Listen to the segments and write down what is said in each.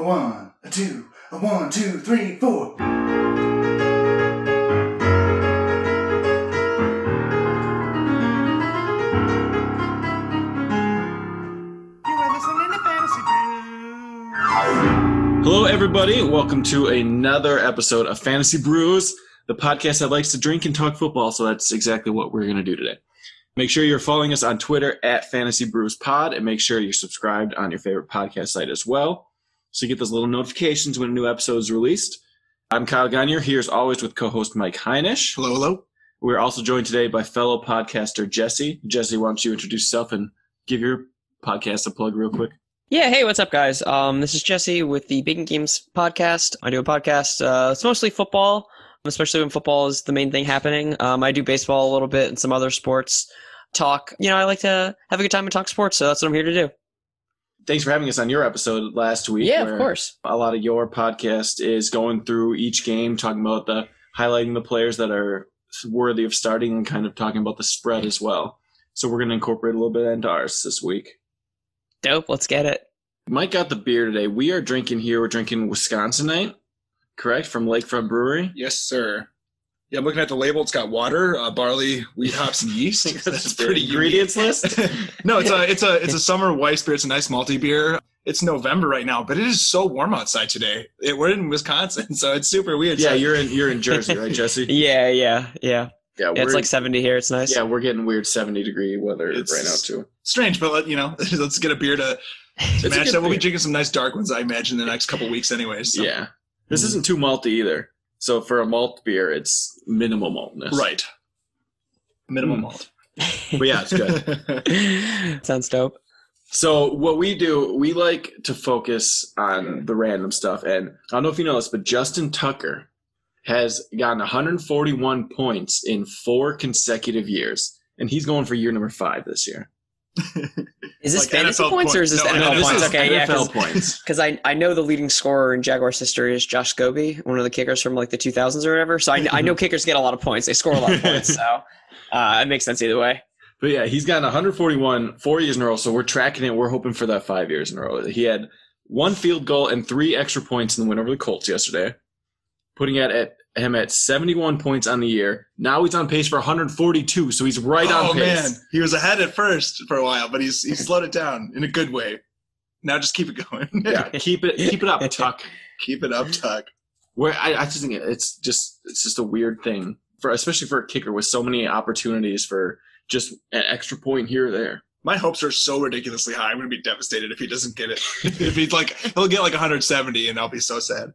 A one, a two, a one, two, three, four. Hello, everybody. Welcome to another episode of Fantasy Brews, the podcast that likes to drink and talk football. So that's exactly what we're going to do today. Make sure you're following us on Twitter at Fantasy Brews Pod, and make sure you're subscribed on your favorite podcast site as well, so you get those little notifications when a new episode is released. I'm Kyle Gagne, here as always with co-host Mike Heinisch. Hello, hello. We're also joined today by fellow podcaster Jesse. Jesse, why don't you introduce yourself and give your podcast a plug real quick? Yeah, hey, what's up, guys? Um, this is Jesse with the Bacon Games podcast. I do a podcast. Uh, it's mostly football, especially when football is the main thing happening. Um, I do baseball a little bit and some other sports talk. You know, I like to have a good time and talk sports, so that's what I'm here to do. Thanks for having us on your episode last week. Yeah, of course. A lot of your podcast is going through each game, talking about the highlighting the players that are worthy of starting and kind of talking about the spread as well. So we're going to incorporate a little bit into ours this week. Dope. Let's get it. Mike got the beer today. We are drinking here. We're drinking Wisconsinite, correct, from Lakefront Brewery. Yes, sir. Yeah, I'm looking at the label. It's got water, uh, barley, wheat, hops, and yeast. That's The pretty unique. ingredients list. no, it's a it's a it's a summer Weiss beer. It's a nice malty beer. It's November right now, but it is so warm outside today. It, we're in Wisconsin, so it's super weird. yeah, So- you're in you're in Jersey, right, Jesse? Yeah, yeah, yeah. Yeah, yeah it's like 70 here. It's nice. yeah, we're getting weird 70 degree weather It's- right now too. strange, but let, you know, let's get a beer to, to match good that. We'll be drinking some nice dark ones, I imagine, the next couple weeks, anyways. so- Yeah. This Mhm. isn't too malty either. So for a malt beer, it's minimal maltness. right. Minimum Mm. malt. But yeah, it's good. Sounds dope. so what we do, we like to focus on the random stuff. And I don't know if you know this, but Justin Tucker has gotten 141 points in four consecutive years. And he's going for year number five this year. Is this Like fantasy NFL points or is this. No, NFL points? is okay, yeah. NFL points. Because I, I know the leading scorer in Jaguars history is Josh Scobee, one of the kickers from like the 2000s or whatever. So I, I know kickers get a lot of points. They score a lot of points. So uh, it makes sense either way. But yeah, he's gotten 141 four years in a row. So we're tracking it. We're hoping for that five years in a row. He had one field goal and three extra points in the win over the Colts yesterday, putting it at him at 71 points on the year. Now he's on pace for 142. So he's right oh on pace. Oh man, he was ahead at first for a while, but he's he slowed it down in a good way. Now just keep it going. Yeah, keep it keep it up, Tuck. keep it up, Tuck. Where I, I just think it's just it's just a weird thing for especially for a kicker with so many opportunities for just an extra point here or there. My hopes are so ridiculously high. I'm gonna be devastated if he doesn't get it. if he's like, he'll get like 170, and I'll be so sad.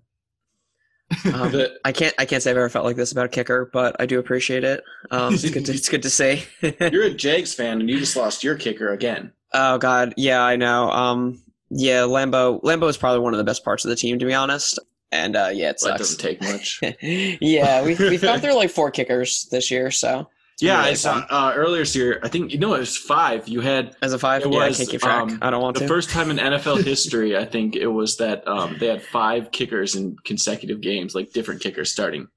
Um, The- I can't I can't say I've ever felt like this about a kicker, but I do appreciate it. Um, it's good to it's good to see. You're a Jags fan and you just lost your kicker again. oh God, yeah, I know. Um, yeah, Lambo Lambo is probably one of the best parts of the team, to be honest. And uh, yeah, it That sucks. doesn't take much. yeah, we've we've gone through like four kickers this year, so yeah, really I saw uh, earlier this year. I think you know it was five. You had as a five. it yeah, was, I can't keep track. um, I don't want the to. first time in NFL history. I think it was that um, they had five kickers in consecutive games, like different kickers starting.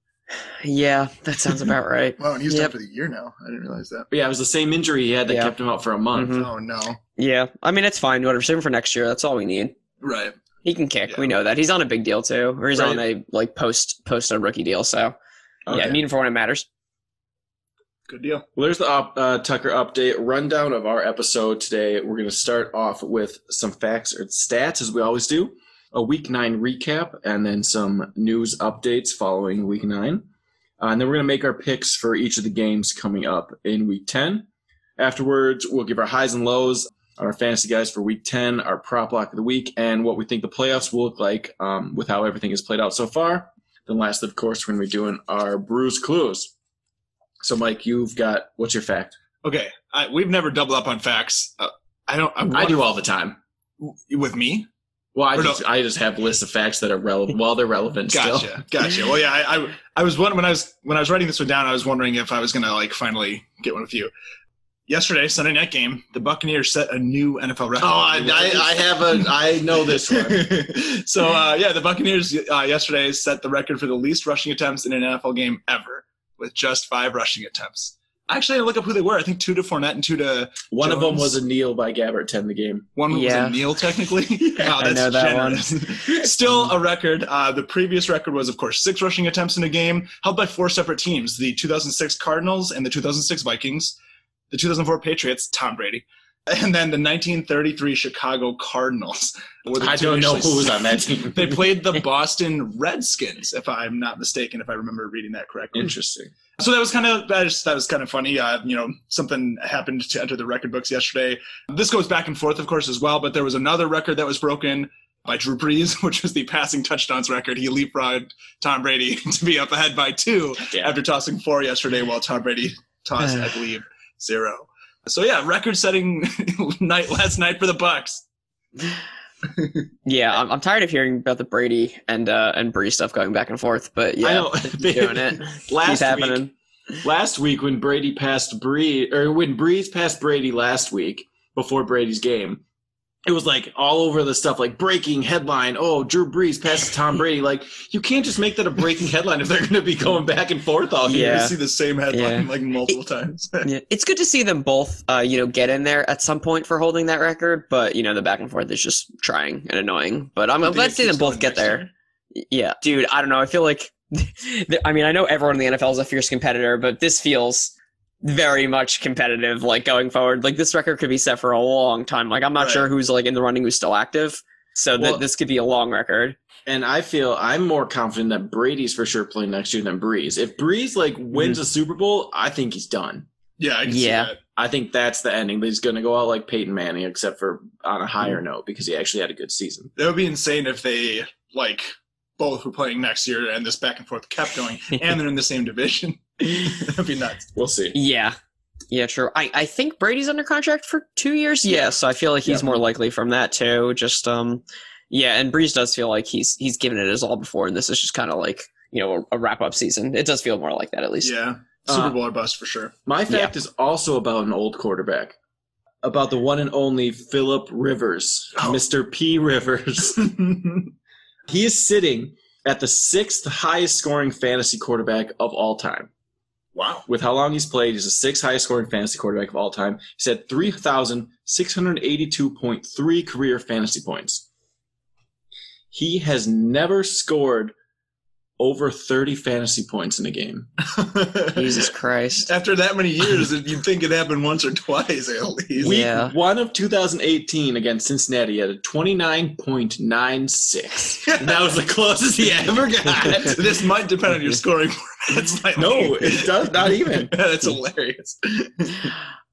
yeah, that sounds about right. Wow, and he's Yep. done for the year now. I didn't realize that. But yeah, it was the same injury he had that Yeah. kept him out for a month. Mhm. Oh no. Yeah, I mean it's fine. Whatever. Save him for next year. That's all we need. Right. He can kick. Yeah. We know that. He's on a big deal too, or he's Right. on a like post post a rookie deal. So yeah, Okay. need him for when it matters. Good deal. Well, there's the up, uh, Tucker update rundown of our episode today. We're going to start off with some facts or stats, as we always do, a week nine recap, and then some news updates following week nine. Uh, and then we're going to make our picks for each of the games coming up in week 10. Afterwards, we'll give our highs and lows on our fantasy guys for week 10, our prop lock of the week, and what we think the playoffs will look like um, with how everything has played out so far. Then, last, of course, we're going to be doing our Brews Clues. So, Mike, you've got what's your fact? Okay, I, we've never doubled up on facts. Uh, I don't. I'm I do all the time. with me. Well, I Or no. just I just have lists of facts that are relevant. Well, they're relevant still. Gotcha, gotcha. Well, yeah, I, I, I was one when I was when I was writing this one down. I was wondering if I was gonna like finally get one with you. Yesterday, Sunday night game, the Buccaneers set a new NFL record. Oh, I, I, I have a I know this one. so uh, yeah, the Buccaneers uh, yesterday set the record for the least rushing attempts in an NFL game ever, with just five rushing attempts. Actually, I look up who they were. I think two to Fournette and two to One of them was a kneel by Gabbert to end the game. one Yeah. was a kneel technically. wow, I that's know that one. generous. Still a record. Uh, the previous record was, of course, six rushing attempts in a game, held by four separate teams: the 2006 Cardinals and the 2006 Vikings, the 2004 Patriots, Tom Brady, and then the 1933 Chicago Cardinals. I don't know who was on that team. They played the Boston Redskins, if I'm not mistaken, if I remember reading that correctly. Interesting. So that was kind of that, just, that was kind of funny. Uh, you know, something happened to enter the record books yesterday. This goes back and forth, of course, as well. But there was another record that was broken by Drew Brees, which was the passing touchdowns record. He leapfrogged Tom Brady to be up ahead by two Yeah. after tossing four yesterday, while Tom Brady tossed, I believe, zero. So yeah, record-setting night last night for the Bucks. Yeah, I'm, I'm tired of hearing about the Brady and uh, and Bree stuff going back and forth, but yeah, I know. keep doing it. Last week, last week when Brady passed Bree, or when Brees passed Brady last week before Brady's game, it was like all over the stuff, like breaking headline. Oh, Drew Brees passes Tom Brady. Like you can't just make that a breaking headline if they're going to be going back and forth all year. Yeah. You see the same headline Yeah. like multiple times. Yeah, it's good to see them both, uh, you know, get in there at some point for holding that record. But you know, the back and forth is just trying and annoying. But I'm, I'm glad to see them both get next there. Yeah, dude, I don't know. I feel like, I mean, I know everyone in the NFL is a fierce competitor, but this feels very much competitive. Like going forward, like this record could be set for a long time. Like I'm not Right. sure who's like in the running who's still active. So th- Well- this could be a long record. And I feel I'm more confident that Brady's for sure playing next year than Brees. If Brees like wins mm-hmm. a Super Bowl, I think he's done. Yeah, I can Yeah. see that. I think that's the ending. He's going to go out like Peyton Manning, except for on a higher mm-hmm. note because he actually had a good season. That would be insane if they like both were playing next year and this back and forth kept going, and they're in the same division. That'd be nuts. We'll see. Yeah. Yeah, true. I, I think Brady's under contract for two years. Yeah, so I feel like he's Yeah. more likely from that too. Just um, yeah, and Brees does feel like he's he's given it his all before, and this is just kind of like you know a, a wrap up season. It does feel more like that at least. Yeah, Uh, Super Bowl or bust for sure. My fact is also about an old quarterback, about the one and only Philip Rivers, Oh. Mr. P. Rivers. he is sitting at the sixth highest scoring fantasy quarterback of all time. Wow. With how long he's played, he's the sixth highest scoring fantasy quarterback of all time. He's had 3,682.3 career fantasy points. He has never scored over 30 fantasy points in a game. Jesus Christ. After that many years, you'd think it happened once or twice at least. Week Yeah. one of 2018 against Cincinnati at a 29.96. that was the closest he ever got. this might depend on your scoring format. No, it does not even. That's hilarious.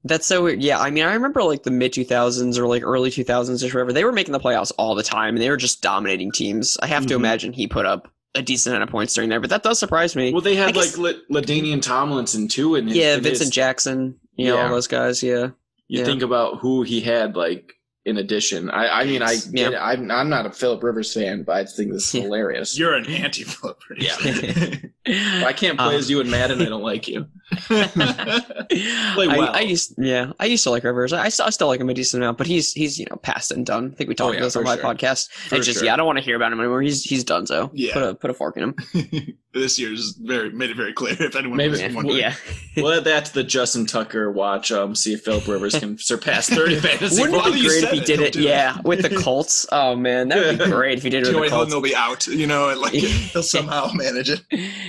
That's so weird. Yeah, I mean, I remember like the mid 2000s or like early 2000s or whatever. They were making the playoffs all the time, and they were just dominating teams. I have to Mhm. imagine he put up a decent amount of points during there, but that does surprise me. Well, they had guess- like La- LaDainian Tomlinson too, and yeah, Vincent Jackson, you know, Yeah. all those guys. Yeah. You Yeah. think about who he had like in addition. I, I mean, I Yeah. get it. I'm, I'm not a Philip Rivers fan, but I think this is Yeah. hilarious. You're an anti-flip. Yeah. If I can't play Um, as you in Madden. I don't like you. Yeah. Play I. I used yeah, I used to like Rivers. I, I still, I still like him a decent amount, but he's he's you know past and done. I think we talked Oh, yeah, about this on for my sure. podcast. For it's just sure. yeah, I don't want to hear about him anymore. He's he's done so. Yeah. Put a put a fork in him. this year's very made it very clear. If anyone Maybe- was Yeah. wondering. yeah. We'll add that to the Justin Tucker watch. Um, see if Philip Rivers can surpass 30 fantasy Wouldn't it be great if he did it? it. Yeah, with the Colts. Oh man, that would be great if he did it Joey with the Hilton Colts. will be out. You know, like he'll somehow manage it.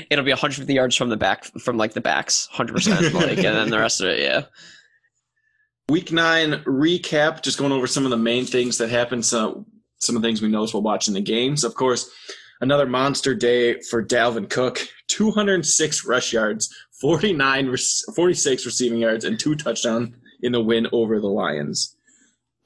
It'll be 150 yards from the back, from like the backs, 100. percent Like, and then the rest of it, yeah. Week nine recap, just going over some of the main things that happened. So some of the things we noticed while watching the games. Of course, another monster day for Dalvin Cook. 206 rush yards, 49, 46 receiving yards, and two touchdowns in the win over the Lions.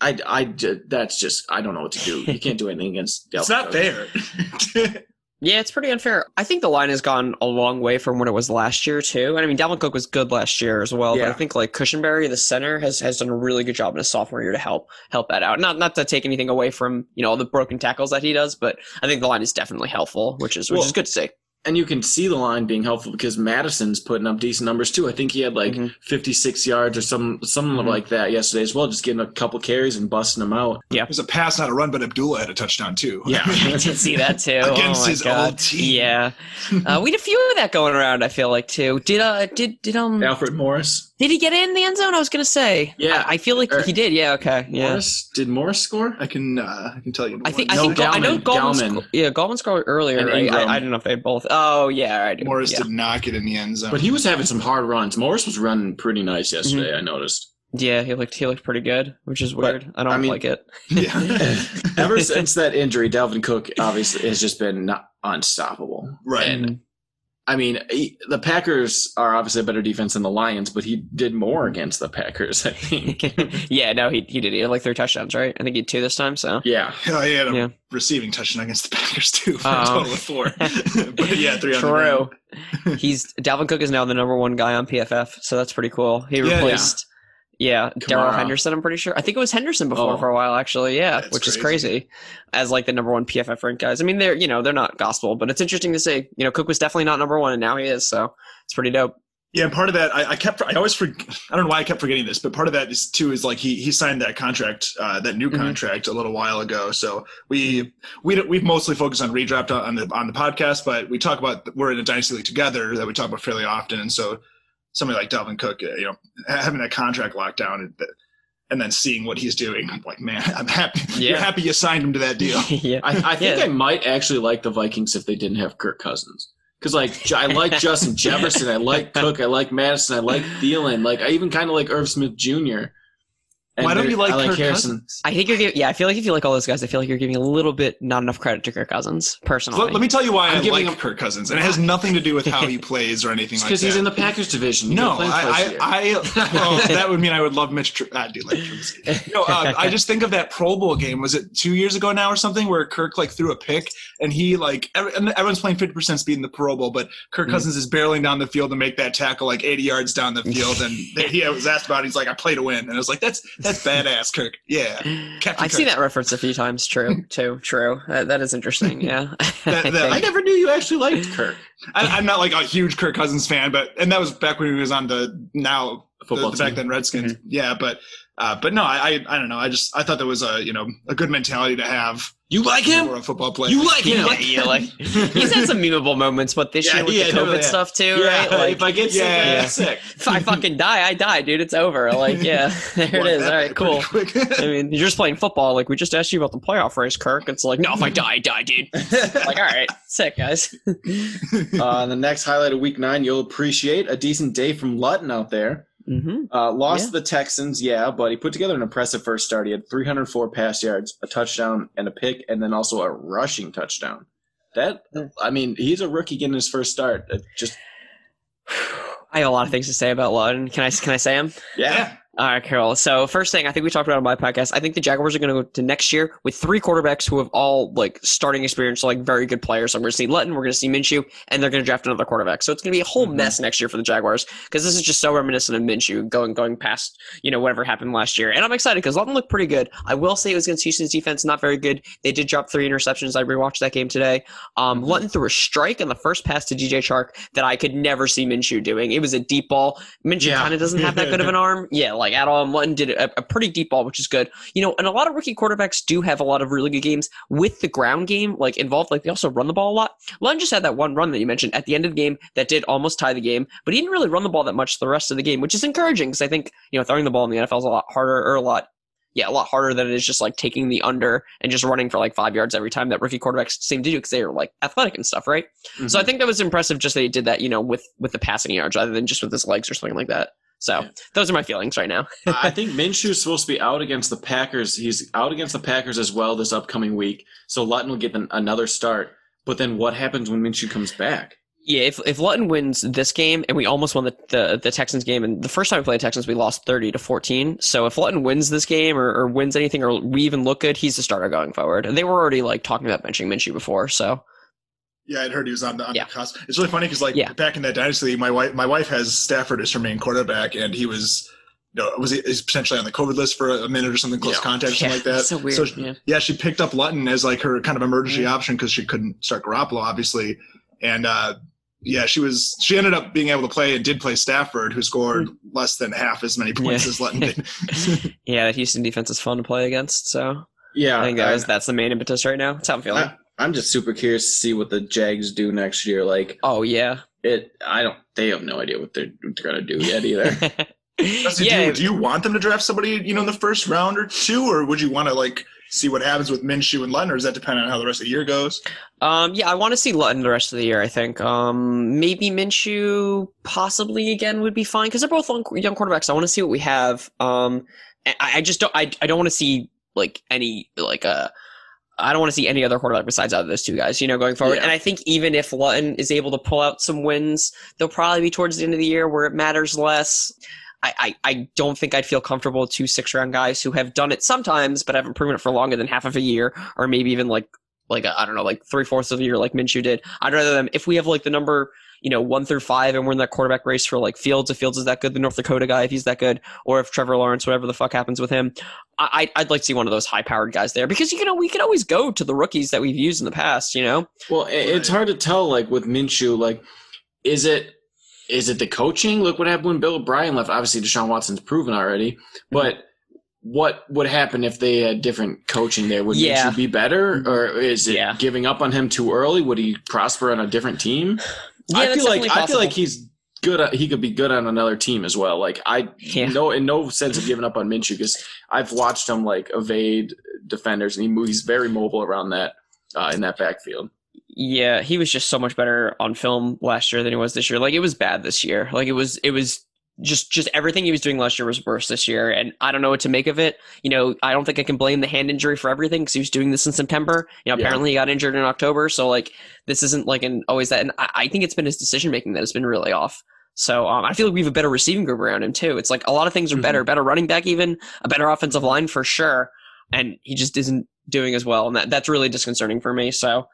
I, I, ju- that's just, I don't know what to do. You can't do anything against Dalvin It's not fair. Yeah, it's pretty unfair. I think the line has gone a long way from what it was last year too. And I mean, Dalvin Cook was good last year as well, but I think like Cushenberry, the center, has has done a really good job in his sophomore year to help help that out. Not not to take anything away from you know all the broken tackles that he does, but I think the line is definitely helpful, which is which Well, is good to see. And you can see the line being helpful because Mattison's putting up decent numbers too. I think he had like Mhm. 56 yards or some something Mhm. like that yesterday as well, just getting a couple carries and busting them out. Yeah, it was a pass, not a run, but Abdullah had a touchdown too. Yeah. I did see that too. Against oh his God. old team. Yeah, uh, we had a few of that going around. I feel like too. Did uh did did um Alfred Morris. did he get in the end zone? I was gonna say. Yeah. I, I feel like Er, he did. Yeah. Okay. Yeah. Morris did Morris score? I can uh, I can tell you. I think I No, think Gal- I know sco- yeah, Gallman scored earlier. Right? I, I don't know if they both. Oh yeah, I do. Morris yeah. did not get in the end zone. But he was having some hard runs. Morris was running pretty nice yesterday, Mm-hmm. I noticed. Yeah, he looked he looked pretty good, which is But, weird. I don't I mean- like it. yeah. Ever since that injury, Dalvin Cook obviously has just been not unstoppable. right. And I mean, he, the Packers are obviously a better defense than the Lions, but he did more against the Packers, I think. yeah, no, he he did. He had like three touchdowns, right? I think he had two this time. So yeah. Oh, he had a Yeah. receiving touchdown against the Packers too for Oh. a total of four. but yeah, three on the true. He's Dalvin Cook is now the number one guy on PFF, so that's pretty cool. He Yeah, replaced. Yeah, Darrell Henderson. I'm pretty sure. I think it was Henderson before Oh. for a while, actually. Yeah, which is crazy. crazy. As like the number one PFF ranked guys. I mean, they're you know they're not gospel, but it's interesting to see. You know, Cook was definitely not number one, and now he is. So it's pretty dope. Yeah, and part of that, I, I kept, I always forget, I don't know why I kept forgetting this, but part of that is too is like he he signed that contract, uh, that new Mhm. contract a little while ago. So we we we've mostly focused on redraft on the on the podcast, but we talk about we're in a dynasty league together that we talk about fairly often, and so somebody like Dalvin Cook, uh, you know, having that contract locked down and, and then seeing what he's doing, I'm like, man, I'm happy. You're happy you signed him to that deal. yeah, I, I think Yeah. I might actually like the Vikings if they didn't have Kirk Cousins. Because like J- I like Justin Jefferson, I like Cook, I like Mattison, I like Thielen, like I even kind of like Irv Smith Jr. And Why don't you like I Kirk Harrison. Cousins? I think you're giving. Yeah, I feel like if you like all those guys, I feel like you're giving a little bit not enough credit to Kirk Cousins personally. Let, let me tell you why I'm i giving like him- Kirk Cousins, and it has nothing to do with how he plays or anything like Because that. he's in the Packers division. No, can play him twice a I, year. I, I well, that would mean I would love Mitch. Tr- I do like Trubisky. No, uh, I just think of that Pro Bowl game. Was it two years ago now or something, where Kirk like threw a pick and he like every, and everyone's playing fifty percent speed in the Pro Bowl, but Kirk Mm. Cousins is barreling down the field to make that tackle like eighty yards down the field, and he was asked about. it. He's like, "I play to win," and I was like, "That's that's badass, Kirk." Yeah, Captain I've seen that reference a few times. True, too. True. That, that is interesting. Yeah. That- that- I never knew you actually liked Kirk. I, I'm not like a huge Kirk Cousins fan, but and that was back when he was on the now Football the, the back then Redskins. Yeah, but uh, but no, I, I I don't know. I just I thought that was a you know a good mentality to have You like him? for a football player. You like him? yeah, yeah, like he's had some memeable moments, but this Yeah, year with yeah, the COVID yeah. stuff too, yeah, right? Like, if I get sick, Yeah. sick. if I fucking die, I die, dude. It's over. Like, yeah, there it Well, is. that All right, cool. I mean, you're just playing football. Like, we just asked you about the playoff race, Kirk. It's like, no, if I die, I die, dude. like, all right, sick, guys. uh, the next highlight of week nine, you'll appreciate a decent day from Luton out there. Hmm Uh, lost Yeah. the Texans, yeah, but he put together an impressive first start. He had 304 pass yards, a touchdown, and a pick, and then also a rushing touchdown. That, I mean, he's a rookie getting his first start. It just, I have a lot of things to say about Luton. Can I can I say them? yeah. All right, Carol. So first thing, I think we talked about on my podcast. I think the Jaguars are going to go to next year with three quarterbacks who have all like starting experience, so, like very good players. So we're going to see Luton, we're going to see Minshew, and they're going to draft another quarterback. So it's going to be a whole Mhm. mess next year for the Jaguars because this is just so reminiscent of Minshew going going past you know whatever happened last year. And I'm excited because Luton looked pretty good. I will say it was against Houston's defense, not very good. They did drop three interceptions. I rewatched that game today. Um, Mhm. Luton threw a strike on the first pass to DJ Chark that I could never see Minshew doing. It was a deep ball. Minshew Yeah. kind of doesn't have that good of an arm. Yeah, like at all. Luton did a, a pretty deep ball, which is good. You know, and a lot of rookie quarterbacks do have a lot of really good games with the ground game like involved. Like they also run the ball a lot. Luton just had that one run that you mentioned at the end of the game that did almost tie the game, but he didn't really run the ball that much the rest of the game, which is encouraging because I think you know throwing the ball in the NFL is a lot harder or a lot. Yeah, a lot harder than it is just like taking the under and just running for like five yards every time that rookie quarterbacks seem to do because they're like athletic and stuff, right? So I mm-hmm. think that was impressive just that he did that, you know, with with the passing yards rather than just with his legs or something like that. So those are my feelings right now. I think Minshew's supposed to be out against the Packers. He's out against the Packers as well this upcoming week. So Luton will get an, another start. But then what happens when Minshew comes back? Yeah, if if Luton wins this game and we almost won the, the, the Texans game and the first time we played the Texans we lost thirty to fourteen. So if Luton wins this game or, or wins anything or we even look good, he's the starter going forward. And they were already like talking about benching Minshew before, so Yeah, I'd heard he was on the, on Yeah. the cusp. It's really funny because like Yeah. back in that dynasty, my wife my wife has Stafford as her main quarterback, and he was. You know, was he is potentially on the COVID list for a minute or something, close Yeah. contact, something Yeah, like that. so weird, So yeah. yeah, she picked up Luton as like her kind of emergency option because she couldn't start Garoppolo, obviously. and uh, yeah, she was. She ended up being able to play and did play Stafford, who scored less than half as many points Yeah. as Luton did. Yeah, that Houston defense is fun to play against. So Yeah, I think that was, that's the main impetus right now. That's how I'm feeling. I, I'm just super curious to see what the Jags do next year. Like oh yeah. it, I don't. They have no idea what they're, what they're gonna do yet either. Dusty, yeah, do, you, do you want them to draft somebody, you know, in the first round or two, or would you want to like see what happens with Minshew and Luton, or does that depend on how the rest of the year goes? Um, yeah, I want to see Luton the rest of the year. I think um, maybe Minshew possibly again would be fine because they're both young young quarterbacks. I want to see what we have. Um, I, I just don't. I, I don't want to see like any like uh I don't want to see any other quarterback besides out of those two guys. You know, going forward. Yeah. And I think even if Luton is able to pull out some wins, they'll probably be towards the end of the year where it matters less. I, I, I don't think I'd feel comfortable with two six round guys who have done it sometimes, but haven't proven it for longer than half of a year, or maybe even like like I don't know, like three fourths of a year, like Minshew did. I'd rather them if we have like the number you know one through five, and we're in that quarterback race for like Fields. If Fields is that good, the North Dakota guy, if he's that good, or if Trevor Lawrence, whatever the fuck happens with him, I, I'd like to see one of those high powered guys there because you know we could always go to the rookies that we've used in the past. You know, Well, it's hard to tell. Like with Minshew, like is it is it the coaching? Look what happened when Bill O'Brien left. Obviously, Deshaun Watson's proven already, mm-hmm. but what would happen if they had different coaching there? Would Yeah. Minshew be better, or is it Yeah. giving up on him too early? Would he prosper on a different team? yeah, I feel like I feel like he's good. At, he could be good on another team as well. Like I Yeah. no in no sense of giving up on Minshew because I've watched him like evade defenders and he moves, he's very mobile around that uh, in that backfield. Yeah, he was just so much better on film last year than he was this year. Like it was bad this year. Like it was it was just just everything he was doing last year was worse this year and I don't know what to make of it. You know, I don't think I can blame the hand injury for everything cuz he was doing this in September. You know, Yeah. apparently he got injured in October, so like this isn't like an always that and I, I think it's been his decision making that has been really off. So um, I feel like we have a better receiving group around him too. It's like a lot of things are better, better running back even, a better offensive line for sure, and he just isn't doing as well and that that's really disconcerting for me. So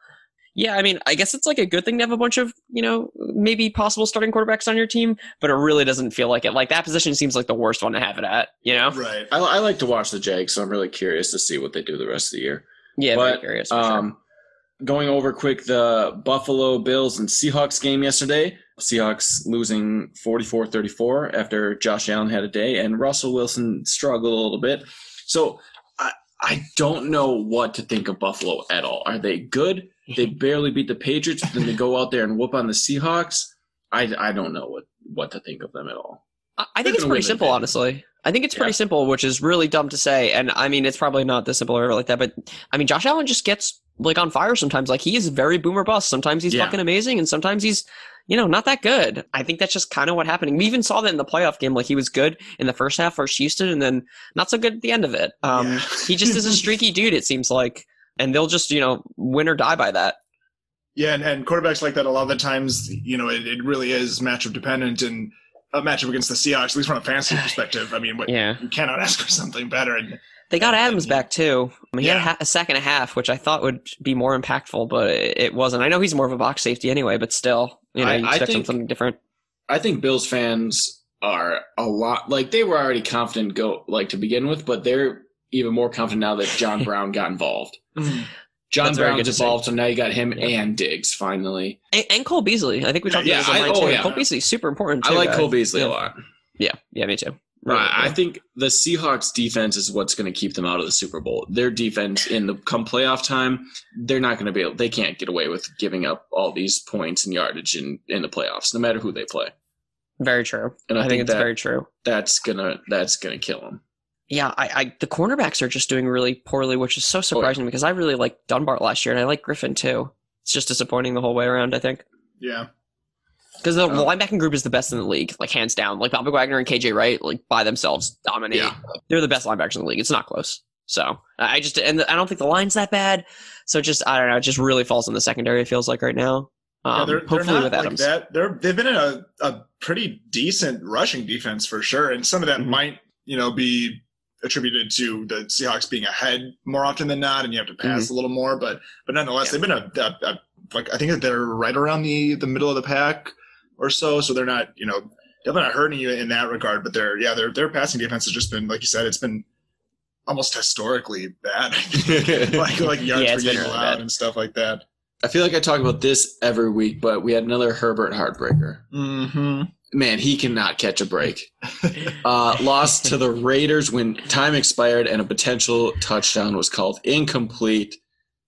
yeah, I mean, I guess it's like a good thing to have a bunch of, you know, maybe possible starting quarterbacks on your team, but it really doesn't feel like it. Like that position seems like the worst one to have it at, you know? Right. I, I like to watch the Jags, so I'm really curious to see what they do the rest of the year. Yeah, very But, curious. For sure. Um, going over quick the Buffalo Bills and Seahawks game yesterday. Seahawks losing 44-34 after Josh Allen had a day and Russell Wilson struggled a little bit. So I I don't know what to think of Buffalo at all. Are they good? They barely beat the Patriots, then they go out there and whoop on the Seahawks. I, I don't know what, what to think of them at all. I I think it's pretty simple, honestly. I think it's pretty Yeah. simple, which is really dumb to say. And I mean, it's probably not this simple or like that, but I mean, Josh Allen just gets like on fire sometimes. Like he is very boomer bust. Sometimes he's Yeah. fucking amazing, and sometimes he's, you know, not that good. I think that's just kind of what happening. We even saw that in the playoff game. Like he was good in the first half versus Houston, and then not so good at the end of it. Um, Yeah. he just is a streaky dude. It seems like, and they'll just you know win or die by that. Yeah, and, and quarterbacks like that, a lot of the times, you know, it, it really is matchup dependent. And a matchup against the Seahawks, at least from a fantasy perspective, I mean, what, Yeah. you cannot ask for something better. And They got Adams back too. I mean, he had a, Yeah. ha- a sack and a half, which I thought would be more impactful, but it, it wasn't. I know he's more of a box safety anyway, but still, you know, I- you I expect think- something different. I think Bills fans are a lot like they were already confident go like to begin with, but they're even more confident now that John Brown got involved. Mm. John That's very good Brown's involved, so now you got him Yeah. and Diggs finally. And, and Cole Beasley. I think we talked Yeah, about this I- oh, too. yeah. Cole Beasley's super important. I like guys. Cole Beasley yeah. a lot. Yeah, yeah, me too. Really, Right. I think the Seahawks defense is what's going to keep them out of the Super Bowl. Their defense in the come playoff time, they're not going to be able. They can't get away with giving up all these points and yardage in in the playoffs, no matter who they play. very true. And I, I, think, think, it's that very true. that's gonna that's gonna kill them. Yeah, I, I the cornerbacks are just doing really poorly, which is Oh, so surprising because I really like Dunbar last year and I like Griffin too. It's just disappointing the whole way around. I think. yeah. Because the Oh. linebacking group is the best in the league, like hands down. Like Bobby Wagner and KJ Wright, like by themselves, dominate. Yeah. They're the best linebackers in the league. It's not close. So I just and I don't think the line's that bad. So just I don't know. It just really falls in the secondary. It feels like right now. Um, yeah, they're, hopefully they're not with like Adams. that. They're they've been in a, a pretty decent rushing defense for sure, and some of that Mhm. might you know be attributed to the Seahawks being ahead more often than not, and you have to pass Mm-hmm. a little more. But but nonetheless, they've been a, a, a like I think that they're right around the the middle of the pack or so, so they're not you know definitely not hurting you in that regard. But they're yeah their their passing defense has just been like you said, it's been almost historically bad, like like yards Yeah, per it's game really allowed bad. and stuff like that. I feel like I talk about this every week, but we had another Herbert heartbreaker. Mm-hmm. Man, he cannot catch a break. Uh, lost to the Raiders when time expired and a potential touchdown was called incomplete.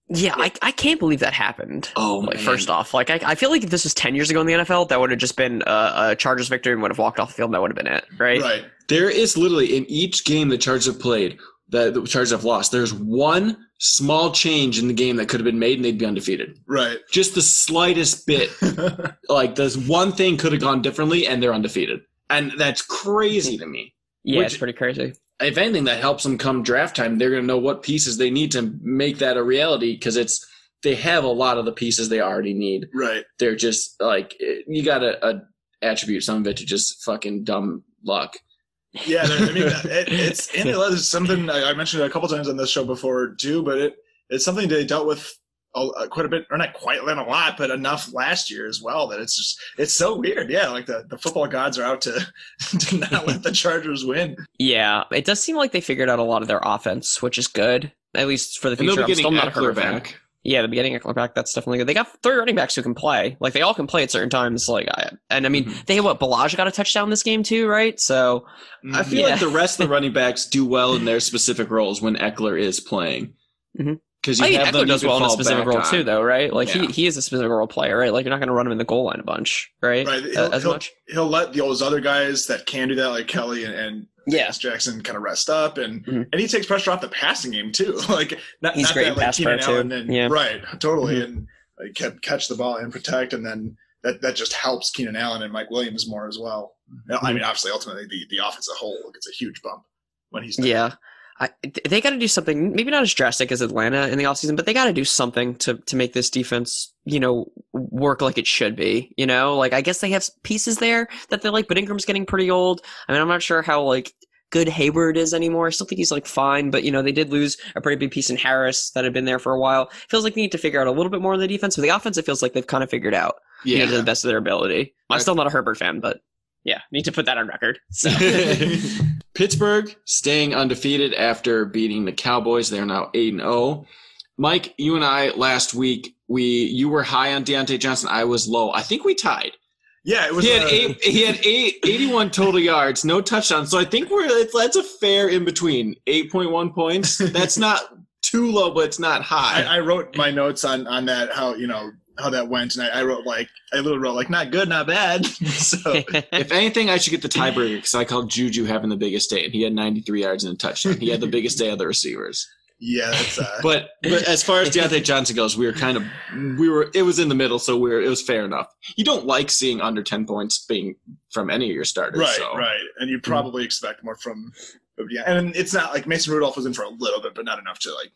Yeah, I, I can't believe that happened. Oh, Like man. first off, like I, I feel like if this was ten years ago in the NFL, that would have just been a, a Chargers victory and would have walked off the field. and That would have been it, right? Right. There is literally in each game the Chargers have played, that the Chargers have lost. There's one small change in the game that could have been made and they'd be undefeated. Right. Just the slightest bit. like there's one thing could have gone differently and they're undefeated. And that's crazy to me. Yeah, Which- it's pretty crazy. If anything, that helps them come draft time. They're going to know what pieces they need to make that a reality because it's they have a lot of the pieces they already need. right. They're just like you got to uh, attribute some of it to just fucking dumb luck. Yeah, there- I mean, it, it's and it is something I, I mentioned it a couple times on this show before too, but it it's something they dealt with a, a- quite a bit, or not quite a lot, but enough last year as well that it's just it's so weird. Yeah, like the, the football gods are out to to not let the Chargers win. Yeah, it does seem like they figured out a lot of their offense, which is good, at least for the And they'll future. be I'm getting still not a Ekeler Herbert back. Yeah, the beginning Ekeler back, that's definitely good. They got three running backs who can play. Like they all can play at certain times. Like, I, and I mean, Mhm. they what Ballage got a touchdown this game too, right? So I feel Yeah. like the rest of the running backs do well in their specific roles when Ekeler is playing. Mhm. Because I you have them Ekeler does well in a specific role on. too, though, right? Like Yeah. he he is a specific role player, right? Like you're not going to run him in the goal line a bunch, right? Right. Uh, He'll, as he'll, much. he'll let those other guys that can do that, like Kelley and, and Yeah, Jackson, kind of rest up, and Mhm. and he takes pressure off the passing game too. like not, He's not great that like pass Keenan pro, too. Allen and Yeah. right, totally, Mhm. and like kept catch the ball and protect, and then that that just helps Keenan Allen and Mike Williams more as well. Mm-hmm. I mean, obviously, ultimately, the the offense as a whole gets a huge bump when he's there. yeah. I, they got to do something, maybe not as drastic as Atlanta in the offseason, but they got to do something to to make this defense, you know, work like it should be. You know, like I guess they have pieces there that they like, but Ingram's getting pretty old. I mean, I'm not sure how like good Hayward is anymore. I still think he's like fine, but you know, they did lose a pretty big piece in Harris that had been there for a while. Feels like they need to figure out a little bit more on the defense, but the offense it feels like they've kind of figured out, you know, to the best of their ability. I'm still not a Herbert fan, but yeah, need to put that on record. So. Pittsburgh staying undefeated after beating the Cowboys. They're now 8 and 0. Mike, you and I last week, we you were high on Diontae Johnson. I was low. I think we tied. yeah, it was. He had uh, eight. He had eight, 81 total yards, no touchdowns. So I think we're it's, that's a fair in between. Eight point one points. That's not too low, but it's not high. I, I wrote my notes on on that how you know how that went, and I, I wrote like I literally wrote like not good, not bad. so if anything, I should get the tiebreaker because I called Juju having the biggest day, and he had 93 yards and a touchdown. He had the biggest day of the receivers. yeah, that's uh, But but as far as Diontae Johnson goes, we were kind of we were it was in the middle, so we were it was fair enough. You don't like seeing under 10 points being from any of your starters. right, so. right, and you probably expect more from. Yeah, and it's not like Mason Rudolph was in for a little bit, but not enough to like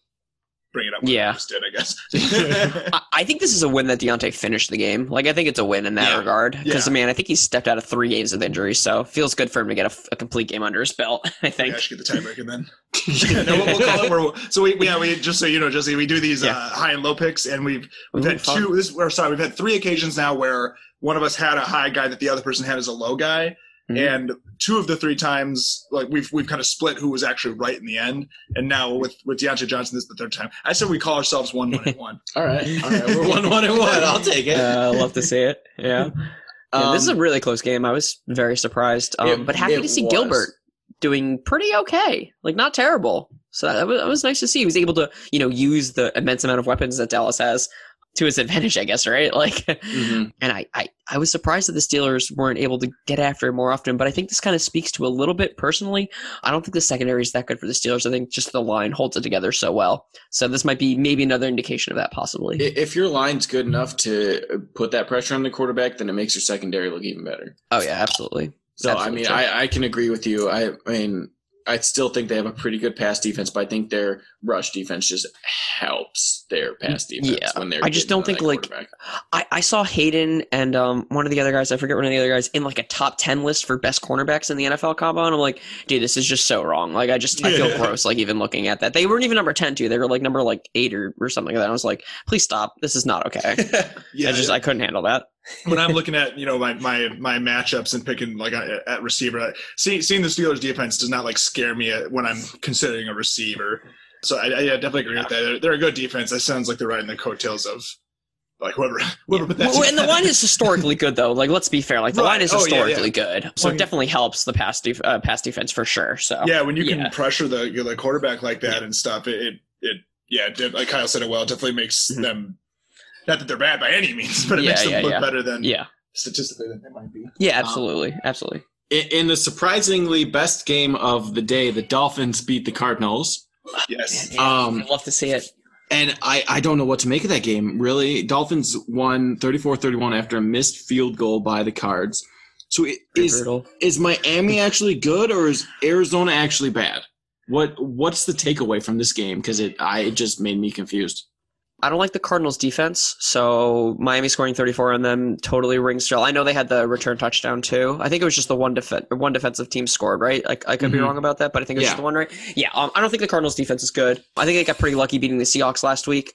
bring it up. What Yeah. yeah, just did I guess. I- I think this is a win that Diontae finished the game. Like I think it's a win in that Yeah. regard because Yeah. man, I think he's stepped out of three games with injury, so feels good for him to get a, a complete game under his belt. I I think. I should get the tiebreaker then. no, we'll, we'll call it. Where, so we yeah we just so you know Jesse we do these Yeah. uh, high and low picks and we've we've Ooh, had fun. two this or sorry we've had three occasions now where one of us had a high guy that the other person had as a low guy Mhm. and two of the three times like we've we've kind of split who was actually right in the end and now with with Diontae Johnson this is the third time I said we call ourselves one one and one All right. All right. We're one one and one. I'll take it. Uh, I love to see it. Yeah. Yeah, this is a Um, really close game. I was very surprised, um, It- but happy to see was. Gilbert doing pretty okay, like not terrible. So that was, that was nice to see. He was able to, you know, use the immense amount of weapons that Dallas has to his advantage, I guess, right? Like, mhm. and I, I, I was surprised that the Steelers weren't able to get after him more often. But I think this kind of speaks to a little bit personally. I don't think the secondary is that good for the Steelers. I think just the line holds it together so well. So this might be maybe another indication of that, possibly. If your line's good enough to put that pressure on the quarterback, then it makes your secondary look even better. oh yeah, absolutely. So Absolutely I mean, I, I can agree with you. I, I mean, I still think they have a pretty good pass defense, but I think their rush defense just helps their pass defense Yeah. when they're. I just don't think, like. I, I saw Haden and um, one of the other guys, I forget one of the other guys, in like a top 10 list for best cornerbacks in the NFL combo. And I'm like, dude, this is just so wrong. Like, I just, I feel Yeah. gross, like, even looking at that. They weren't even number 10, too. They were like number like eight or, or something like that. I was like, please stop. This is not okay. yeah I just, I couldn't handle that. When I'm looking at you know my my my matchups and picking like at, at receiver, I- see, seeing the Steelers defense does not like scare me at- when I'm considering a receiver. So I, I yeah, definitely agree with that. They're, they're a good defense. That sounds like they're riding the coattails of like whoever whoever put that. Well, and the line is historically good though. Like, let's be fair. Like, the Right. line is Oh, yeah, yeah. historically good, so Well, it definitely helps the pass def- uh, pass defense for sure. So Yeah, when you can Yeah. pressure the the quarterback like that and stuff, it it, it yeah, did- like Kyle said it well. It definitely makes Mhm. them not that they're bad by any means, but it Yeah, makes them yeah, look yeah. better than yeah, statistically than they might be. yeah, absolutely, absolutely. In, in the surprisingly best game of the day, the Dolphins beat the Cardinals. Yes. Man, Um, I'd love to see it. And I, I don't know what to make of that game, really. Dolphins won 34 31 after a missed field goal by the Cards. So i- Pretty is, is Miami actually good or is Arizona actually bad? What What's the takeaway from this game? Because it, I, it just made me confused. I don't like the Cardinals defense, so Miami scoring 34 on them totally rings true. I know they had the return touchdown too. I think it was just the one def- one defensive team scored, right? Like I could be Mhm. wrong about that, but I think it was Yeah. just the one, right? Yeah, um, I don't think the Cardinals defense is good. I think they got pretty lucky beating the Seahawks last week,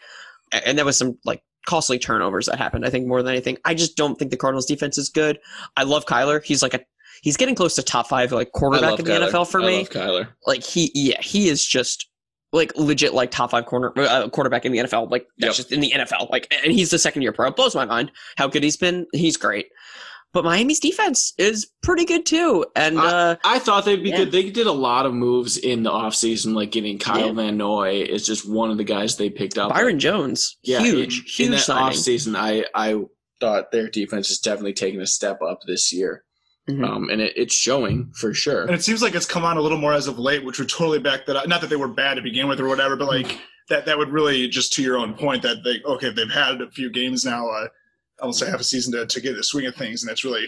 and there was some like costly turnovers that happened. I think more than anything, I just don't think the Cardinals defense is good. I love Kyler. He's like a he's getting close to top five like quarterback in the NFL for I me love Kyler. like he yeah he is just like legit like top five corner uh, quarterback in the NFL like that's Yep. just in the NFL like and he's the second year pro it blows my mind how good he's been he's great but Miami's defense is pretty good too and uh I thought they'd be Yeah. good. They did a lot of moves in the offseason, like getting Kyle Yeah. Van Noy is just one of the guys they picked up. Byron Jones Yeah, huge in, huge in that signing offseason, I I thought their defense is definitely taking a step up this year, Mhm. um, and it, it's showing for sure. And it seems like it's come on a little more as of late, which would totally back that up. Not that they were bad to begin with or whatever, but like that that would really just to your own point that they okay they've had a few games now, uh, almost a half a season to, to get the swing of things, and it's really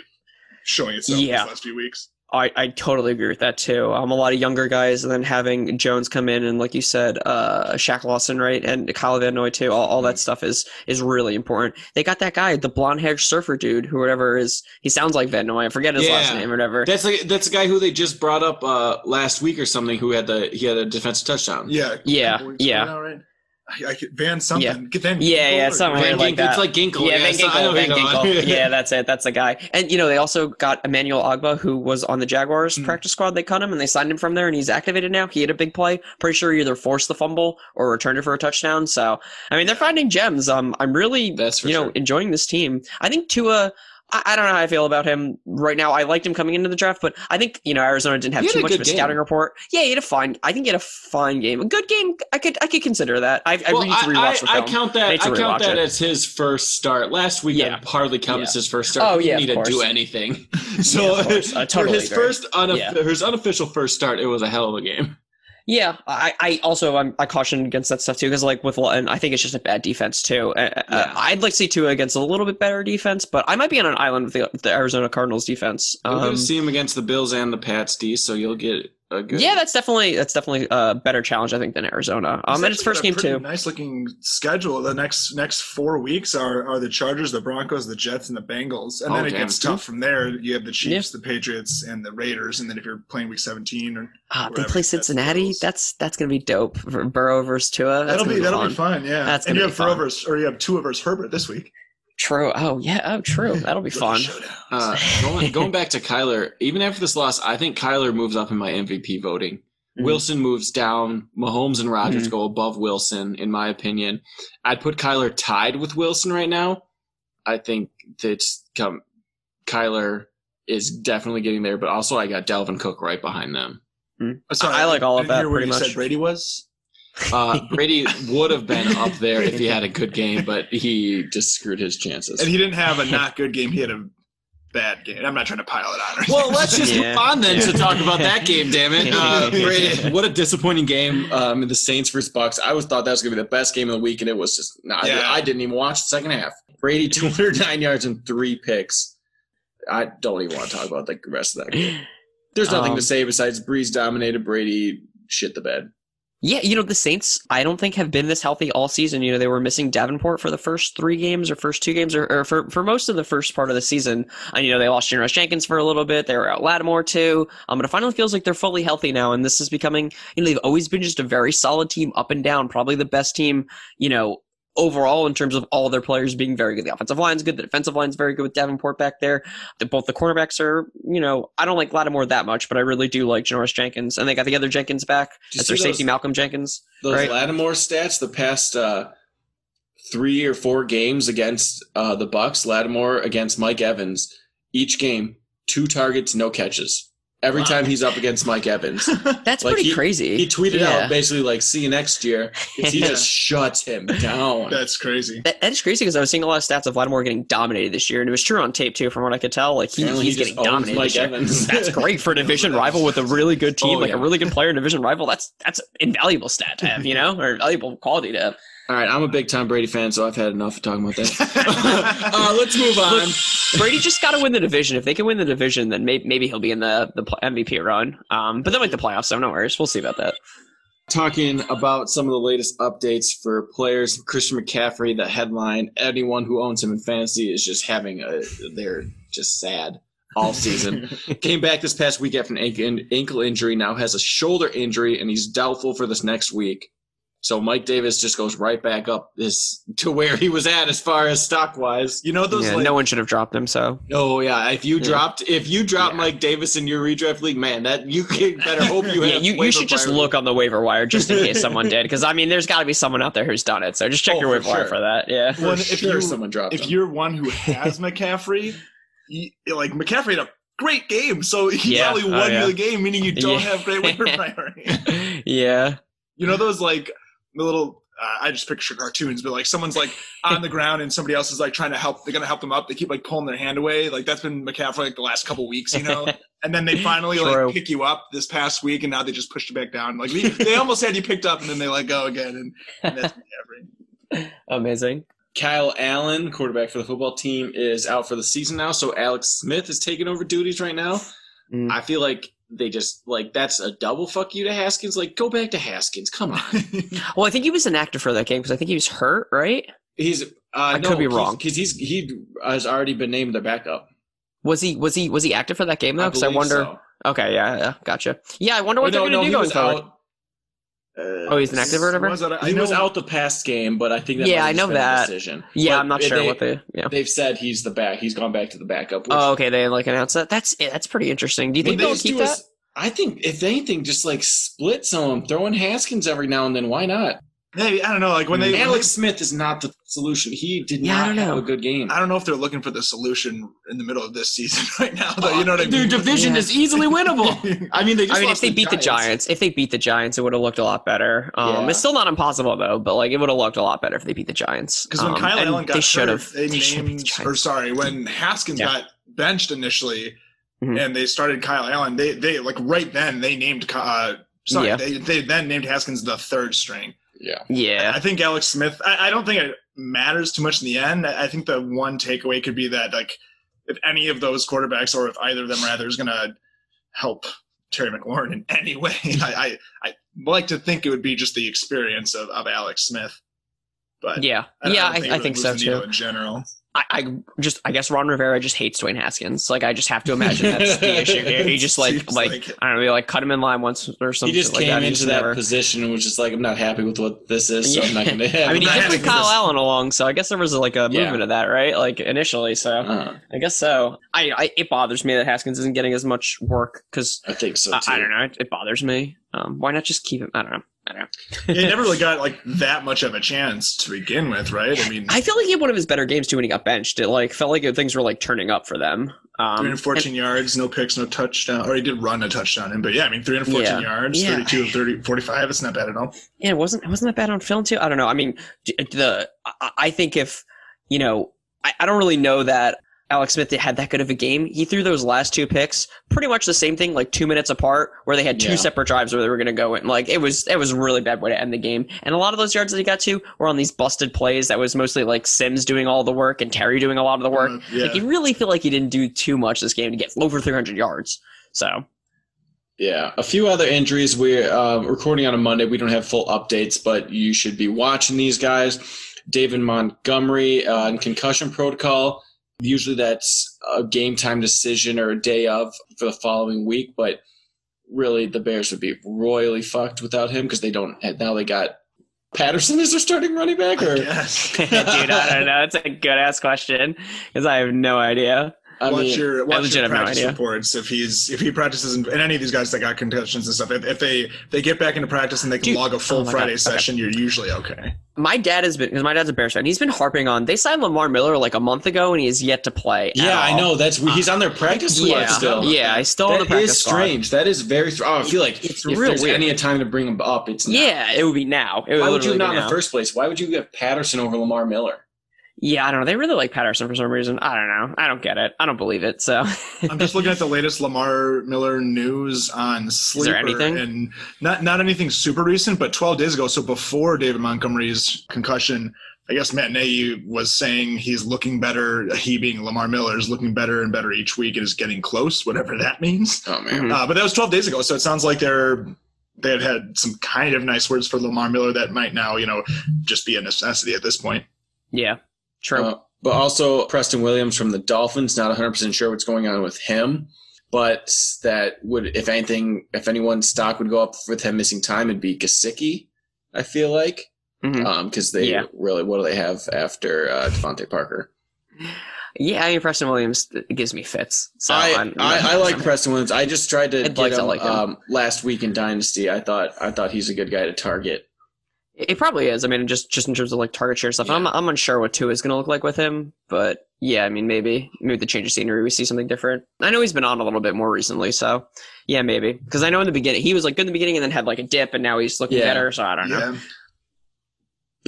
showing itself Yeah. these last few weeks. I, I totally agree with that too. Um, a lot of younger guys, and then having Jones come in, and like you said, uh, Shaq Lawson, right, and Kyle Van Noy too. All, all that stuff is is really important. They got that guy, the blonde haired surfer dude, who whatever is. He sounds like Van Noy. I forget his last name or whatever. That's like that's a guy who they just brought up uh, last week or something. Who had the he had a defensive touchdown. Yeah, Yeah, yeah. right? I, could, Van something. Yeah. Get Van Yeah, yeah, something Van like that. It's like Ginkel. yeah, Van I know Ginkel. Van who you're talking Ginkel. yeah, that's it. That's the guy. And you know, they also got Emmanuel Ogbah, who was on the Jaguars Mm. practice squad. They cut him and they signed him from there, and he's activated now. He had a big play. Pretty sure he either forced the fumble or returned it for a touchdown. So, I mean, they're finding gems. Um, I'm really, you know, sure. enjoying this team. I think Tua. I, I don't know how I feel about him right now. I liked him coming into the draft, but I think you know Arizona didn't have too much of a game. scouting report. Yeah, he had a fine. I think he had a fine game, a good game. I could I could consider that. I, I Well, need to rewatch the I, film. I count that. need I count that it. as his first start. Last week, Yeah. I hardly count as his first start. Oh, He yeah, didn't need to do anything. So of course. Totally for his agree. first unof- Yeah. his unofficial first start, it was a hell of a game. Yeah, I, I also I'm, I caution against that stuff too because like with and I think it's just a bad defense too. Uh, uh, Yeah. I'd like to see Tua against a little bit better defense, but I might be on an island with the, the Arizona Cardinals defense. Um, going to see him against the Bills and the Pats, D. So you'll get a good. yeah, that's definitely that's definitely a better challenge I think than Arizona. Um, and it's first game too. Nice looking schedule. The next next four weeks are are the Chargers, the Broncos, the Jets, and the Bengals, and Oh, then it damn. gets tough from there. You have the Chiefs, the Patriots, and the Raiders, and then if you're playing Week 17, or Ah, they play Cincinnati. close. That's that's gonna be dope. For Burrow versus Tua. That's that'll be, be, that'll fun. be fun. Yeah, That's and you gonna have be fun. Burrow versus, or you have Tua versus Herbert this week. True. Oh yeah. Oh true. That'll be fun. Uh, going, going back to Kyler, even after this loss, I think Kyler moves up in my MVP voting. Mhm. Wilson moves down. Mahomes and Rodgers Mhm. go above Wilson, in my opinion. I'd put Kyler tied with Wilson right now. I think that come Kyler is definitely getting there, but also I got Dalvin Cook right behind them. Sorry, I like all of didn't that hear where pretty you much. said Brady was. Uh, Brady would have been up there if he had a good game, but he just screwed his chances. And he didn't have a not good game. He had a bad game. I'm not trying to pile it on. Or. Well, let's just Yeah. move on then to talk about that game. Damn it! Uh, Brady, what a disappointing game um, in the Saints versus Bucks. I always thought that was going to be the best game of the week, and it was just not. Yeah. I didn't even watch the second half. Brady, 209 yards and three picks. I don't even want to talk about the rest of that game. There's nothing Um, to say besides Brees dominated. Brady shit the bed. Yeah, you know, the Saints, I don't think have been this healthy all season. You know, they were missing Davenport for the first three games or first two games or, or for, for most of the first part of the season. And, you know, they lost Janoris Jenkins for a little bit. They were out Lattimore too. Um, but it finally feels like they're fully healthy now. And this is becoming, you know, they've always been just a very solid team up and down. Probably the best team, you know, overall in terms of all their players being very good. The offensive line's good. The defensive line's very good with Davenport back there. The, both the cornerbacks are, you know, I don't like Lattimore that much, but I really do like Janoris Jenkins. And they got the other Jenkins back. That's their see safety, those- Malcolm Jenkins. Those Right. Lattimore stats, the past uh, three or four games against uh, the Bucks. Lattimore against Mike Evans. Each game, two targets, no catches. Every Wow. time he's up against Mike Evans, That's Like, pretty he- crazy. he tweeted Yeah. out basically like, "See you next year." He Yeah. just shuts him down. That's crazy. That, that is crazy because I was seeing a lot of stats of Lattimore getting dominated this year, and it was true on tape too, from what I could tell. Like he, he's he getting dominated. Mike. Evans. That's great for a division rival with a really good team, Oh, like yeah. a really good player, and division rival. That's that's invaluable stat to have, you know, or valuable quality to have. All right, I'm a big Tom Brady fan, so I've had enough of talking about that. uh, let's move on. Brady just got to win the division. If they can win the division, then maybe, maybe he'll be in the the MVP run. Um, but they'll make the playoffs, so no worries. We'll see about that. talking about some of the latest updates for players. Christian McCaffrey, the headline, anyone who owns him in fantasy is just having a, they're just sad all season. Came back this past week after an ankle injury, now has a shoulder injury, and he's doubtful for this next week. So Mike Davis just goes right back up this to where he was at as far as stock wise. You know those Yeah, like no one should have dropped him. So Oh yeah, if you Yeah. dropped if you dropped Yeah. Mike Davis in your redraft league, man, that you can better hope you yeah, have. you, you should just priority. look on the waiver wire just in case someone did, because I mean, there's got to be someone out there who's done it. So just check Oh, your for waiver wire for that. Yeah. For Well, if sure you- someone dropped if him. you're one who has McCaffrey, you, like McCaffrey had a great game, so he Yeah. probably Oh, won yeah. the game, meaning you don't Yeah. have great waiver priority. yeah. You know those like the little. Uh, I just picture cartoons, but like someone's like on the ground and somebody else is like trying to help. They're gonna help them up. They keep like pulling their hand away. Like that's been McCaffrey like the last couple weeks, you know. And then they finally True. like pick you up this past week, and now they just pushed you back down. Like they, they almost had you picked up, and then they let go again, and, and that's McCaffrey. Amazing. Kyle Allen, quarterback for the football team, is out for the season now. So Alex Smith is taking over duties right now. Mm. I feel like they just like that's a double fuck you to Haskins. Like go back to Haskins. Come on. Well, I think he was inactive for that game because I think he was hurt, right? He's uh, I no, could be wrong. because he's he has already been named the backup. Was he was he was he active for that game though? Because I, believe wonder. so. Okay, yeah, yeah, gotcha. Yeah, I wonder what no, they're no, going to he do going forward. out. Uh, oh, he's inactive or whatever? Was that- I He was out the past game, but I think that Yeah, might have I know just been a that. decision. Yeah, But I'm not sure they, what they. Yeah. They've said he's the back. He's gone back to the backup. Which, Oh, okay. They like announced that. That's eh, that's pretty interesting. Do you think they they'll keep do a that? s- I think if anything, just like split some of them, throw in Haskins every now and then. Why not? Maybe I don't know. Like when they, when Alex Smith is not the solution. He did Yeah, I not don't have know. a good game. I don't know if they're looking for the solution in the middle of this season right now. Though, you know what I mean? Their division Yeah. is easily winnable. I mean, they just I mean, if they to beat the Giants, if they beat the Giants, it would have looked a lot better. Um, Yeah. It's still not impossible though, but like it would have looked a lot better if they beat the Giants. Because when Um, Kyle Allen got they should hurt, have. they, They should have beat named, the or sorry, when Haskins Yeah. got benched initially, Mhm. and they started Kyle Allen, they they like right then they named uh, sorry Yeah. they they then named Haskins the third string. Yeah. Yeah, I think Alex Smith. I, I don't think it matters too much in the end. I I think the one takeaway could be that like if any of those quarterbacks or if either of them rather is going to help Terry McLaurin in any way, I, I I like to think it would be just the experience of, of Alex Smith. But yeah, I don't yeah. think I, I really think so too. In general, I, I just, I guess Ron Rivera just hates Dwayne Haskins. Like, I just have to imagine that's the issue here. He just like, Seems like, like. I don't know, he, like cut him in line once or something. He just like came that. Into just that never- position and was just like, I'm not happy with what this is, so I'm not going to. I mean, he not did with with Kyle this. Allen along, so I guess there was like a Yeah. movement of that, right? Like initially, so uh, I guess so. I, I it bothers me that Haskins isn't getting as much work because I think so I, too. I don't know. It, it bothers me. Um, why not just keep him? I don't know. I don't know. he never really got like that much of a chance to begin with, right? I mean, I feel like he had one of his better games too when he got benched. It like felt like things were like turning up for them. Um, 314 yards, no picks, no touchdown. Or he did run a touchdown in, but yeah, I mean, 314 Yeah. yards, Yeah. 32 of 30, 45. It's not bad at all. Yeah, it wasn't it wasn't that bad on film too. I don't know. I mean, the I, I think if you know, I, I don't really know that Alex Smith had that good of a game. He threw those last two picks, pretty much the same thing, like two minutes apart, where they had two Yeah. separate drives where they were going to go in. Like it was, it was a really bad way to end the game. And a lot of those yards that he got to were on these busted plays. That was mostly like Sims doing all the work and Terry doing a lot of the work. Uh, yeah. Like you really feel like he didn't do too much this game to get over 300 yards. So Yeah, a few other injuries. We're um, recording on a Monday. We don't have full updates, but you should be watching these guys. David Montgomery uh, in concussion protocol. Usually that's a game time decision or a day of for the following week, but really the Bears would be royally fucked without him because they don't. Now they got Patterson as their starting running back, or dude, I don't know. It's a good ass question because I have no idea. I watch mean, your watch your have no practice reports if he's if he practices and, and any of these guys that got concussions and stuff. If, if they they get back into practice and they can Dude, log a full oh my God, Friday okay. session, you're usually okay. My dad has been because my dad's a Bears fan. He's been harping on. They signed Lamar Miller like a month ago, and he has yet to play. at yeah, I know. That's he's on their uh, practice squad Yeah, still. yeah, he's still on the practice is squad. strange. That is very. Str- oh, I feel like It's if real there's weird. any time to bring him up, it's now. Yeah, it would be now. It would Why would you not be in the first place? Why would you have Patterson over Lamar Miller? Yeah, I don't know. They really like Patterson for some reason. I don't know. I don't get it. I don't believe it. So I'm just looking at the latest Lamar Miller news on Sleeper, there anything? and not not anything super recent, but 12 days ago, so before David Montgomery's concussion, I guess Matt Nagy was saying he's looking better. He being Lamar Miller is looking better and better each week and is getting close, whatever that means. Oh man. Uh, but that was 12 days ago, so it sounds like they're they had had some kind of nice words for Lamar Miller that might now, you know, just be a necessity at this point. yeah, true. Uh, but also Preston Williams from the Dolphins. Not 100 percent sure what's going on with him, but that would, if anything, if anyone's stock would go up with him missing time, it'd be Gesicki. I feel like because they Yeah. really what do they have after uh, DeVante Parker? yeah, I mean Preston Williams gives me fits. So I, I'm- I, I like Preston Williams. I just tried to I'd get like to like him. Um, last week in Dynasty. I thought I thought he's a good guy to target. It probably is. I mean, just just in terms of like target share stuff. Yeah. I'm I'm unsure what two is going to look like with him, but yeah, I mean maybe maybe the change of scenery we see something different. I know he's been on a little bit more recently, so yeah, maybe because I know in the beginning he was like good in the beginning and then had like a dip, and now he's looking Yeah. better. So I don't know. Yeah.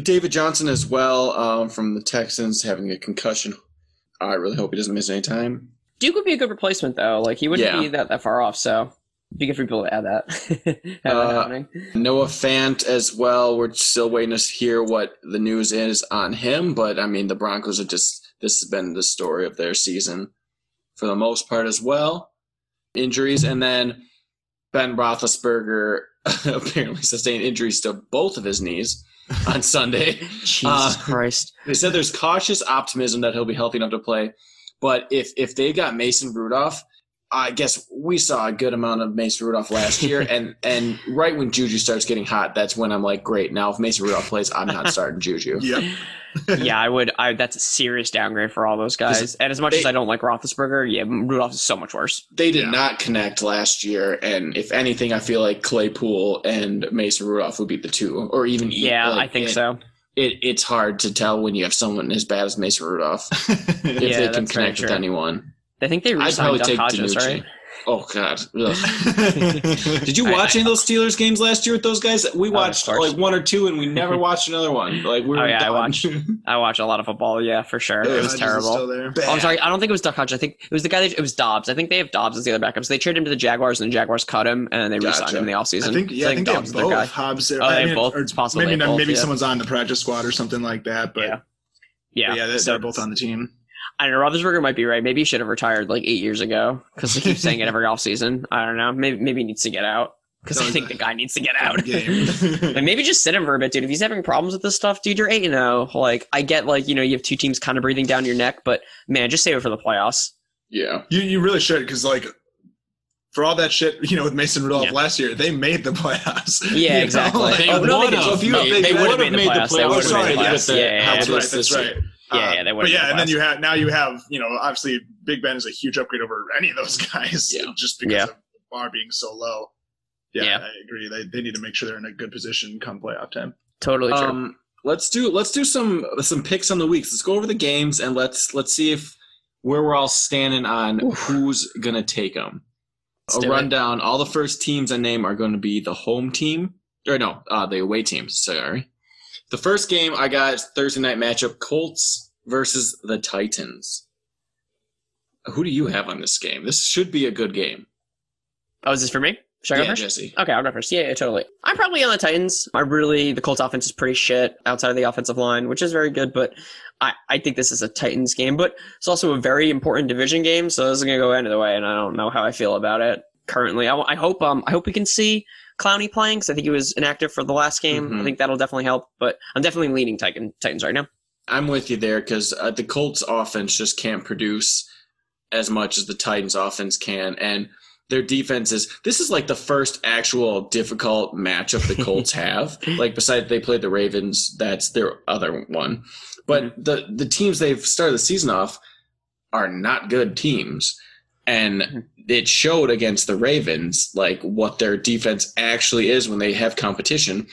David Johnson as well um, from the Texans having a concussion. I really hope he doesn't miss any time. Duke would be a good replacement though. Like he wouldn't Yeah. be that that far off. So it'd be good for people to add that. have Uh, that happening. Noah Fant as well. We're still waiting to hear what the news is on him, but I mean the Broncos are just this has been the story of their season for the most part as well. Injuries and then Ben Roethlisberger apparently sustained injuries to both of his knees on Sunday. Jesus uh, Christ. They said there's cautious optimism that he'll be healthy enough to play, but if if they got Mason Rudolph, I guess we saw a good amount of Mason Rudolph last year, and and right when Juju starts getting hot, that's when I'm like, great. Now if Mason Rudolph plays, I'm not starting Juju. Yep. yeah, I would. I that's a serious downgrade for all those guys. And as much they- as I don't like Roethlisberger, yeah, Rudolph is so much worse. They did Yeah. not connect last year, and if anything, I feel like Claypool and Mason Rudolph would be the two, or even Yeah, like, I think it- so. It, it's hard to tell when you have someone as bad as Mason Rudolph if Yeah, they can connect with anyone. I think they I'd re-signed probably Duck take Hodges, Danucci. right? Oh God! Did you I- watch any of those Steelers games last year with those guys? We oh, watched course. like one or two, and we never watched another one. Like we oh, were Oh, yeah, I done. watched. I watch a lot of football. Yeah, for sure. It was Hodges terrible. Oh, I'm sorry. I don't think it was Duck Hodges. I think it was the guy that it was Dobbs. I think they have Dobbs as the other backup. So they traded him to the Jaguars, and the Jaguars cut him, and they re-signed Gotcha. him in the offseason. I think yeah, I think, they have Dobbs is their guy. both. Hobbs. Oh, they have both? It's possible Maybe both, maybe yeah. someone's on the practice squad or something like that. But Yeah. yeah, Yeah, but yeah, they're, so- they're both on the team. I don't know. Roethlisberger might be right. Maybe he should have retired like eight years ago because he keeps saying it every offseason. I don't know. Maybe maybe he needs to get out because I think the guy needs to get out. And maybe just sit him for a bit, dude. If he's having problems with this stuff, dude, you're eight and zero. Like I get, like you know, you have two teams kind of breathing down your neck, but man, just save it for the playoffs. Yeah, you you really should because like. For all that shit, you know, with Mason Rudolph Yeah. last year, they made the playoffs. Yeah, You know, exactly. like- They oh, no, they would've. So if they, they they would made the playoffs. They Oh, sorry, made the yes. playoffs. Yeah, yeah, yeah. that's right. That's right. Year. Yeah, Uh, yeah, they but yeah, made and then you have now you have you know obviously Big Ben is a huge upgrade over any of those guys Yeah. just because Yeah. of the bar being so low. Yeah, Yeah. I agree. They they need to make sure they're in a good position come playoff time. Totally true. Um, let's do let's do some some picks on the weeks. Let's go over the games and let's let's see if where we're all standing on who's gonna take them. Let's A do it. rundown. All the first teams I name are going to be the home team, or no, uh, the away teams. Sorry. The first game I got is Thursday night matchup: Colts versus the Titans. Who do you have on this game? This should be a good game. oh, is this for me? Should I go yeah, first? Jesse. Okay, I'll go first. Yeah, yeah, totally. I'm probably on the Titans. I really the Colts offense is pretty shit outside of the offensive line, which is very good, but I, I think this is a Titans game. But it's also a very important division game, so this is gonna go end of the way, and I don't know how I feel about it currently. I, I hope um I hope we can see Clowney playing because I think he was inactive for the last game. Mhm. I think that'll definitely help. But I'm definitely leaning Titan, Titans right now. I'm with you there because uh, the Colts offense just can't produce as much as the Titans offense can, and their defense is. This is like the first actual difficult matchup the Colts have. Like besides they played the Ravens, that's their other one. But the the teams they've started the season off are not good teams. And Mhm. It showed against the Ravens, like what their defense actually is when they have competition.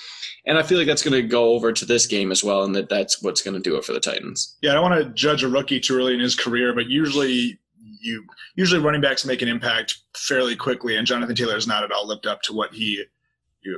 And I feel like that's going to go over to this game as well, and that that's what's going to do it for the Titans. Yeah, I don't want to judge a rookie too early in his career, but usually you usually running backs make an impact fairly quickly, and Jonathan Taylor has not at all lived up to what he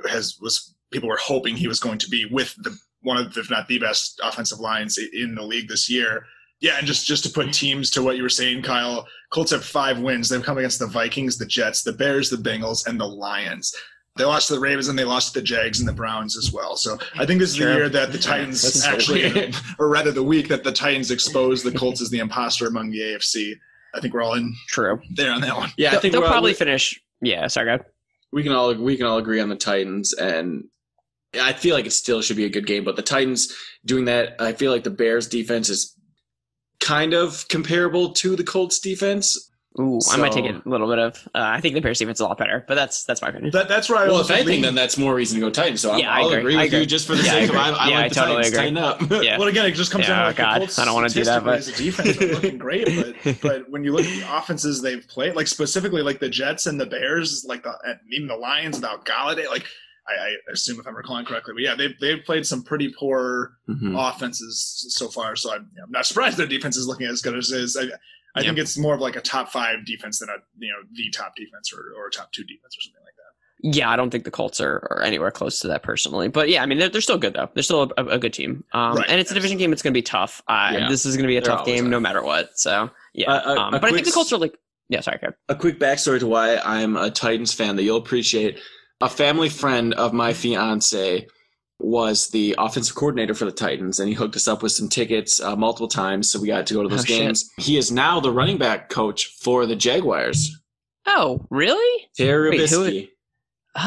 has was people were hoping he was going to be with the one of if not the best offensive lines in the league this year. Yeah, and just just to put teams to what you were saying, Kyle, Colts have five wins. They've come against the Vikings, the Jets, the Bears, the Bengals, and the Lions. They lost to the Ravens and they lost to the Jags and the Browns as well. So I think this is Sure. the year that the Titans That's actually weird. or rather the week that the Titans exposed the Colts as the imposter among the AFC. I think we're all in True. there on that one. Yeah, I They'll, think they'll we're all- probably finish. Yeah, sorry, go ahead. we can all we can all agree on the Titans, and I feel like it still should be a good game. But the Titans doing that, I feel like the Bears defense is kind of comparable to the Colts defense. Ooh, I might take it a little bit of. Uh, I think the Bears defense is a lot better, but that's that's my opinion. That, that's where I Well, was if anything, then that's more reason to go Titans. So I'm, Yeah, I I'll agree. agree I with you just for the Yeah, I sake of agree. I, I Yeah, like I the totally Titans. agree. Tighten up. Yeah. Well, again, it just comes Yeah, down to oh like God. the Colts I don't wanna do that, but- as a defense they're looking great, but but when you look at the offenses they've played, like specifically like the Jets and the Bears, like the and even the Lions without Golladay, like I, I assume if I'm recalling correctly, but yeah, they've they've played some pretty poor Mhm. offenses so far. So I'm, I'm not surprised their defense is looking as good as it is. I, I Yeah. think it's more of like a top five defense than a you know the top defense or, or a top two defense or something like that. Yeah, I don't think the Colts are, are anywhere close to that personally. But yeah, I mean, they're, they're still good though. They're still a, a good team. Um, Right, and it's a division game. It's going to be tough. Uh, Yeah. This is going to be a They're tough game are. no matter what. So yeah, Uh, uh, um, a but I think the s- Colts are like, yeah, sorry, Kev. A quick backstory to why I'm a Titans fan that you'll appreciate. A family friend of my fiance was the offensive coordinator for the Titans, and he hooked us up with some tickets uh, multiple times, so we got to go to those Oh, shit. games. He is now the running back coach for the Jaguars, Oh, really? Terry Wait.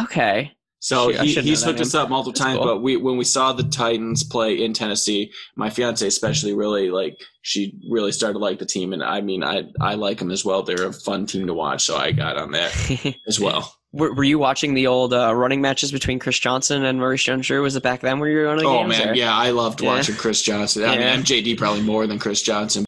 Okay. So Shoot, he, he's hooked us up multiple That's times, cool. but we when we saw the Titans play in Tennessee, my fiance especially really like she really started to like the team, and I mean I I like them as well. They're a fun team to watch, so I got on that as well. Were, were you watching the old uh, running matches between Chris Johnson and Maurice Jones-Drew? Was it back then when you were on Oh games? man, or- yeah, I loved Yeah. watching Chris Johnson. I Yeah. mean, MJD probably more than Chris Johnson.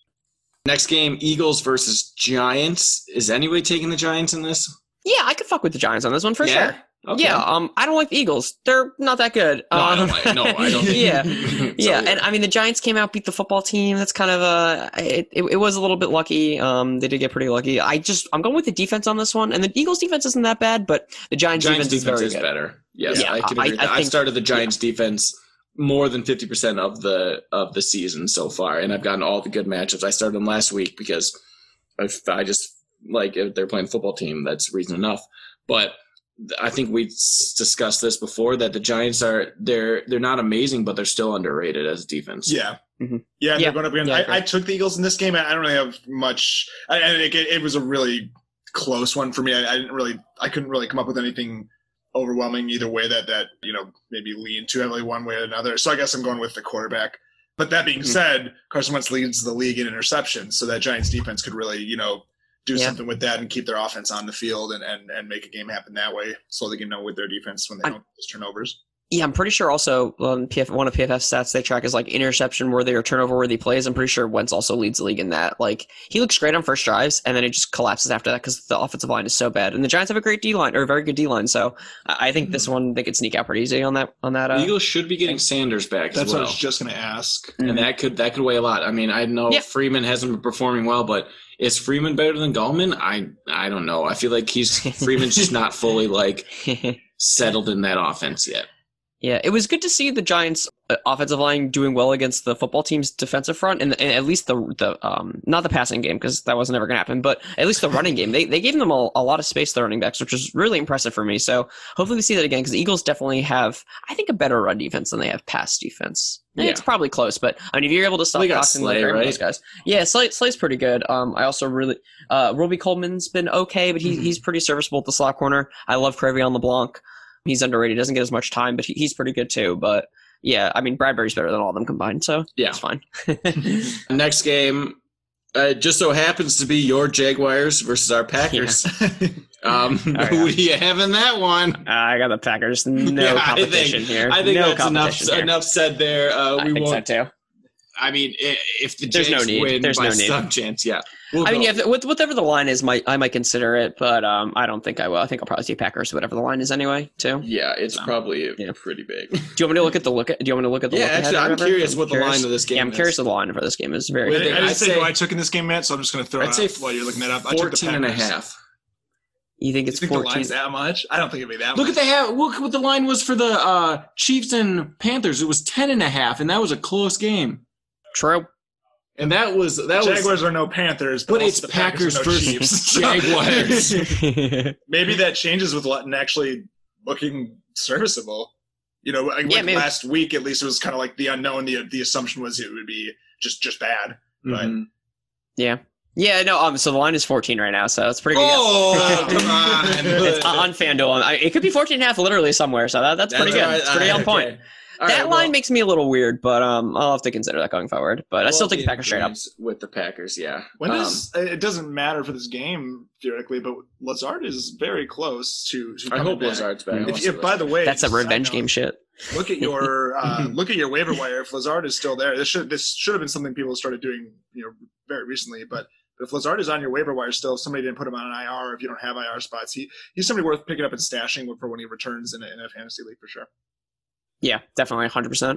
Next game, Eagles versus Giants. Is anybody taking the Giants in this? Yeah, I could fuck with the Giants on this one for Yeah? sure. Okay. Yeah, um, I don't like the Eagles. They're not that good. No, I Um, don't like. No, I don't. Yeah, So, yeah, and I mean the Giants came out beat the football team. That's kind of a it, it, it was a little bit lucky. Um, they did get pretty lucky. I just I'm going with the defense on this one, and the Eagles defense isn't that bad, but the Giants, Giants defense, defense is is better. Yes, Yeah, I can I- agree. I that. I, started the Giants defense more than fifty percent of the of the season so far, and I've gotten all the good matchups. I started them last week because if I just like if they're playing football team, that's reason enough. But I think we s- discussed this before that the Giants are they're they're not amazing, but they're still underrated as defense. Yeah. Mhm. Yeah, Yeah. they're going up against. Yeah, I I, took the Eagles in this game. I I don't really have much. I, and it, it was a really close one for me. I, I didn't really. I couldn't really come up with anything overwhelming either way that that you know maybe lean too heavily one way or another. So I guess I'm going with the quarterback. But that being Mhm. said, Carson Wentz leads the league in interceptions, so that Giants defense could really you know do Yeah. something with that and keep their offense on the field and, and, and make a game happen that way. So they can know with their defense when they I- don't just turnovers. Yeah, I'm pretty sure also on PF, one of PFF stats they track is like interception worthy or turnover worthy plays. I'm pretty sure Wentz also leads the league in that. Like he looks great on first drives, and then it just collapses after that because the offensive line is so bad. And the Giants have a great D line or a very good D line, so I I think this one they could sneak out pretty easy on that on that. The Uh, Eagles should be getting Sanders back That's as what I was just going to ask. and that could that could weigh a lot. I mean, I know Yeah. Freeman hasn't been performing well, but is Freeman better than Gallman? I I don't know. I feel like he's Freeman's just not fully like settled in that offense yet. Yeah, it was good to see the Giants' offensive line doing well against the football team's defensive front, and, and at least the the um not the passing game because that wasn't ever going to happen, but at least the running game. They they gave them a, a lot of space, the running backs, which was really impressive for me. So hopefully we see that again because the Eagles definitely have, I think, a better run defense than they have pass defense. Yeah. It's probably close, but I mean, if you're able to stop They got Cox Slay, right? those guys, yeah, Slay, Slay's pretty good. Um, I also really uh Robey-Coleman's been okay, but he, Mhm. he's pretty serviceable at the slot corner. I love Cre'Von LeBlanc. He's underrated. He doesn't get as much time, but he, he's pretty good too. But yeah, I mean Bradberry's better than all of them combined, so Yeah. it's fine. Next game, uh, just so happens to be your Jaguars versus our Packers. Um, Oh, who yeah. do you have in that one? I got the Packers. No Yeah, I think- competition here. I think no that's enough here. enough said there. Uh, I we think so won't. too. I mean, if the There's no need. win There's by no need. some chance, yeah. We'll I mean, yeah, with whatever the line is, might I might consider it, but um, I don't think I will. I think I'll probably see Packers, whatever the line is, anyway. Too. yeah, it's So, probably yeah. pretty big. Do you want me to look at the look? At, do you want me to look at the? yeah, look actually, or I'm curious I'm what the curious. line of this game Yeah, I'm is. curious what the line for this game is. Very. With I, I didn't say say- who I took in this game, Matt, so I'm just going to throw I'd it say while you're looking that up. I took the 14 and a half. you think You it's think the fourteen? line's that much? I don't think it'd be that Look much. at the half. Look what the line was for the uh, Chiefs and Panthers. It was 10 and a half, and that was a close game. True. And that was that was Jaguars are no Panthers, But also it's the Packers, Packers are no versus Chiefs. Jaguars. maybe that changes with Luton actually looking serviceable. You know, like Yeah, maybe. last week at least it was kind of like the unknown. The the assumption was it would be just just bad. Right. Mhm. Yeah. Yeah. No. Um. So the line is fourteen right now, so that's pretty good. guess. Oh, come on. it's on FanDuel. I, it could be 14 and a half literally somewhere, so that, that's, pretty good. all right, It's pretty all on right, point. okay. All that right, line well, makes me a little weird, but um, I'll have to consider that going forward. But I still well, take the Packers straight up. With the Packers, yeah. When Um, does it doesn't matter for this game theoretically, but Lazard is very close to. to I hope back. Lazard's back. If, if, by the way, That's a revenge game shit. Look at your uh, look at your waiver wire. If Lazard is still there, this should this should have been something people started doing, you know, very recently. But if Lazard is on your waiver wire still, if somebody didn't put him on an IR, if you don't have IR spots, he he's somebody worth picking up and stashing for when he returns in a, in a fantasy league for sure. Yeah, definitely 100%.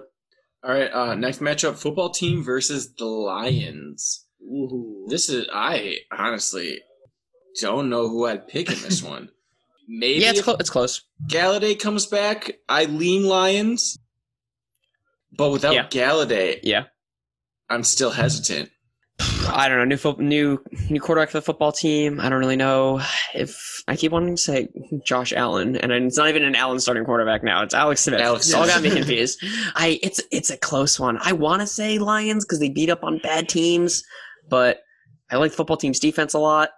All right, uh, next matchup: football team versus the Lions. Ooh. This is I honestly don't know who I'd pick in this one. Maybe Yeah, it's, if clo- it's close. Golladay comes back, I lean Lions. But without Yeah. Golladay, Yeah. I'm still hesitant. I don't know. New fo- new new quarterback for the football team. I don't really know if I keep wanting to say Josh Allen, and it's not even an Allen starting quarterback now. It's Alex Smith. Alex it's all Smith. got me confused. I it's it's a close one. I want to say Lions because they beat up on bad teams, but I like the football team's defense a lot.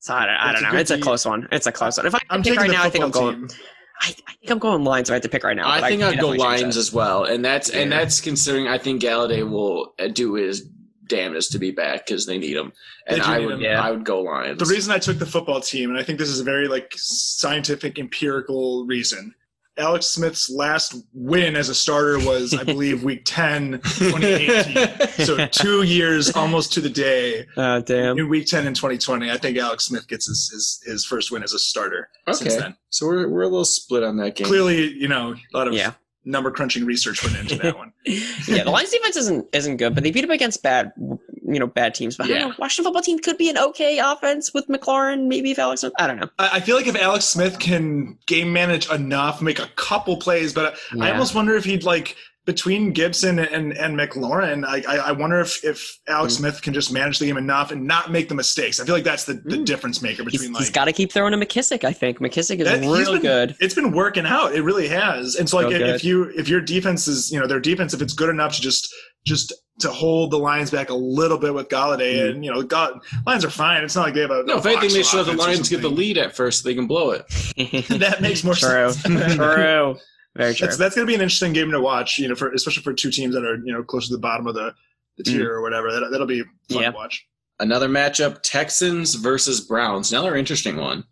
So I don't, I don't know. It's a close one. It's a close one. If I I'm pick right now, I think I'm going. team. I, I think I'm going Lions. If I had to pick right now. I think could I'd go Lions as well, and that's and that's considering I think Golladay will uh, do his damnedest to be back because they need him, and I would him. Yeah. I would go Lions. The reason I took the football team, and I think this is a very like scientific, empirical reason. Alex Smith's last win as a starter was, I believe, week 10, 2018. so two years almost to the day Uh, damn. in week 10 in 2020. I think Alex Smith gets his, his, his first win as a starter since okay, then. so we're we're a little split on that game. Clearly, you know, a lot of Yeah. Number crunching research went into that one. yeah, the Lions defense isn't isn't good, but they beat up against bad, you know, bad teams. But I Yeah. don't know, Washington football team could be an okay offense with McLaurin. Maybe if Alex, I don't know. I I feel like if Alex Smith can game manage enough, make a couple plays, but I almost wonder if he'd like between Gibson and and McLaurin. I I, I wonder if if Alex Mm. Smith can just manage the game enough and not make the mistakes. I feel like that's the, the Mm. difference maker between he's like. He's got to keep throwing to McKissic. I think McKissic is That- he's real been- good. it's been working out. It really has. And so like if, if you if your defense is you know their defense if it's good enough to just just to hold the Lions back a little bit with Golladay Mm. and you know God, Lions are fine. It's not like they have a no, a if anything, they box should have the offense Lions get the lead at first. So they can blow it. that makes more True. sense. True. Very true. That's that's going to be an interesting game to watch. You know, for especially for two teams that are you know close to the bottom of the, the tier or whatever. That that'll be fun Mm. Yeah. to watch. Another matchup: Texans versus Browns. Another interesting one.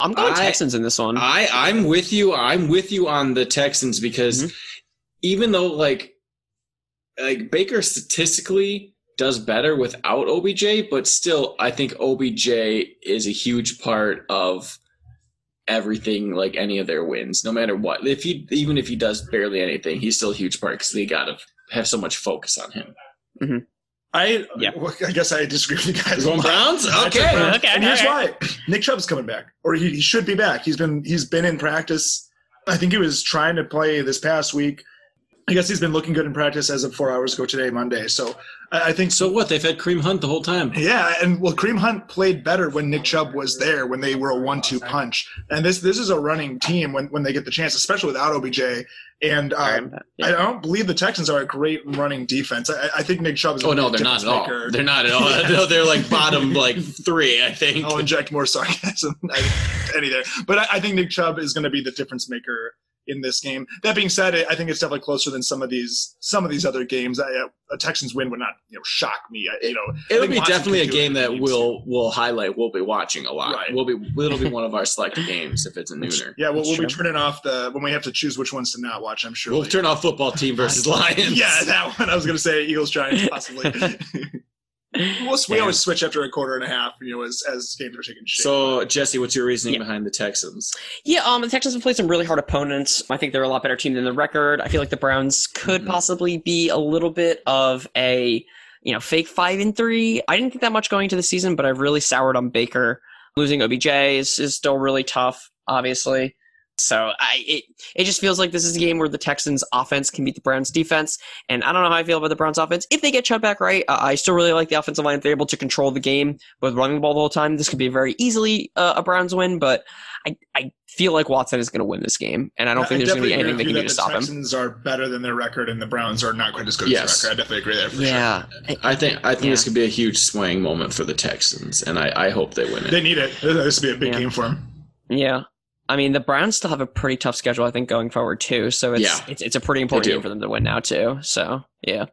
I'm going I- Texans in this one. I I'm with you. I'm with you on the Texans because Mhm. even though like like Baker statistically does better without OBJ, but still I think OBJ is a huge part of everything like any of their wins no matter what if he even if he does barely anything he's still a huge part because they gotta have so much focus on him mm-hmm. I Yeah. I guess I disagree with you guys. You're going Browns? Okay. Browns. Okay, And here's okay. why: Nick Chubb's coming back, or he, he should be back. He's been he's been in practice. I think he was trying to play this past week. I guess he's been looking good in practice as of four hours ago today, Monday. So I, I think so what they've had Kareem Hunt the whole time Yeah, and well, Kareem Hunt played better when Nick Chubb was there when they were a one-two punch. And this this is a running team when, when they get the chance, especially without OBJ. And um, I don't believe the Texans are a great running defense. I, I think Nick Chubb is. oh no they're not at all maker. they're not at all no, they're like bottom like three i think I'll inject more sarcasm any there, but I, I think Nick Chubb is going to be the difference maker in this game. That being said, I think it's definitely closer than some of these some of these other games. I, uh, a Texans win would not you know shock me. I, you know, It'll be definitely a it game that we'll we'll highlight. We'll be watching a lot. Right. We'll be it'll be one of our selected games if it's a nooner. Yeah, well, we'll be turning off the when we have to choose which ones to not watch. I'm sure. We'll turn off football team versus Lions. yeah, that one. I was going to say Eagles Giants possibly. we'll, we always switch after a quarter and a half. You know, as as games are taking shape. So Jesse, what's your reasoning Yeah. behind the Texans? Yeah, um, the Texans have played some really hard opponents. I think they're a lot better team than the record. I feel like the Browns could Mhm. possibly be a little bit of a, you know, fake five and three. I didn't think that much going into the season, but I've really soured on Baker. Losing OBJ is, is still really tough, obviously. So I it it just feels like this is a game where the Texans offense can beat the Browns defense, and I don't know how I feel about the Browns offense. If they get Chubb back right, uh, I still really like the offensive line. If they're able to control the game with running the ball the whole time, this could be very easily uh, a Browns win. But I, I feel like Watson is going to win this game, and I don't think there's going to be anything they can do to you stop that him. The Texans are better than their record, and the Browns are not quite as good Yes. as their record. I definitely agree there. For Yeah, I think I think Yeah. this could be a huge swing moment for the Texans, and I, I hope they win it. They need it. This would be a big Yeah. game for them. yeah. I mean, the Browns still have a pretty tough schedule, I think, going forward too. So it's Yeah. it's, it's a pretty important game for them to win now too. So yeah,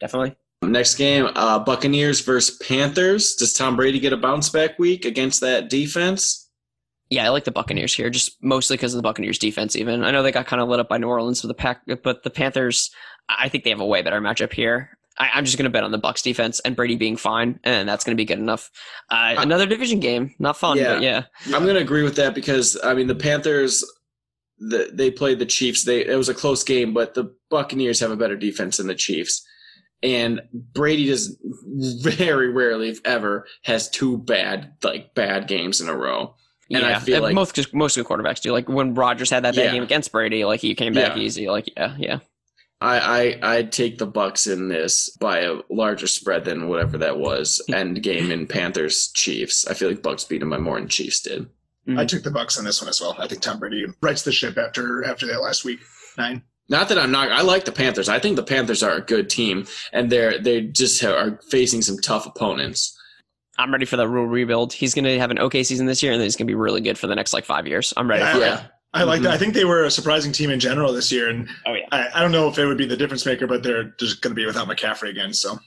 definitely. Next game, uh, Buccaneers versus Panthers. Does Tom Brady get a bounce back week against that defense? Yeah, I like the Buccaneers here, just mostly because of the Buccaneers defense. Even I know they got kind of lit up by New Orleans for the pack, but the Panthers, I think they have a way better matchup here. I, I'm just going to bet on the Bucks defense and Brady being fine, and that's going to be good enough. Uh, another division game, not fun, Yeah. but yeah, I'm going to agree with that because I mean the Panthers, the, they played the Chiefs. They it was a close game, but the Buccaneers have a better defense than the Chiefs, and Brady does very rarely, if ever, has two bad like bad games in a row. And I yeah. feel like- most most good quarterbacks do. Like when Rodgers had that bad Yeah. game against Brady, like he came back Yeah. easy. Like yeah, yeah. I, I I'd take the Bucks in this by a larger spread than whatever that was end game in Panthers Chiefs. I feel like Bucks beat them by more than Chiefs did. Mhm. I took the Bucks on this one as well. I think Tom Brady rights the ship after after that last week nine. Not that I'm not. I like the Panthers. I think the Panthers are a good team, and they're they just ha- are facing some tough opponents. I'm ready for that Rhule rebuild. He's going to have an okay season this year, and then he's going to be really good for the next like five years. I'm ready Yeah, for yeah. it. I like that. Mhm. I think they were a surprising team in general this year, and Oh yeah. I, I don't know if it would be the difference maker, but they're just going to be without McCaffrey again. So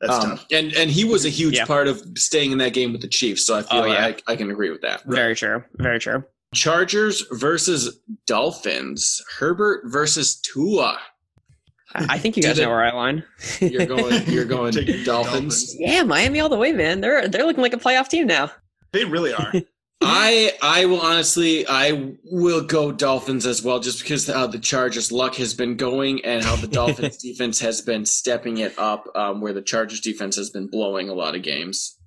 that's Um, tough. and and he was a huge Yeah. part of staying in that game with the Chiefs. So I feel Oh, like yeah. I, I can agree with that. Very true. Very true. Chargers versus Dolphins. Herbert versus Tua. I I think you guys know where I line. You're going. You're going Dolphins. Dolphins. yeah, Miami all the way, man. They're they're looking like a playoff team now. They really are. I I will honestly I will go Dolphins as well, just because how the Chargers' luck has been going and how the Dolphins' defense has been stepping it up, um, where the Chargers' defense has been blowing a lot of games.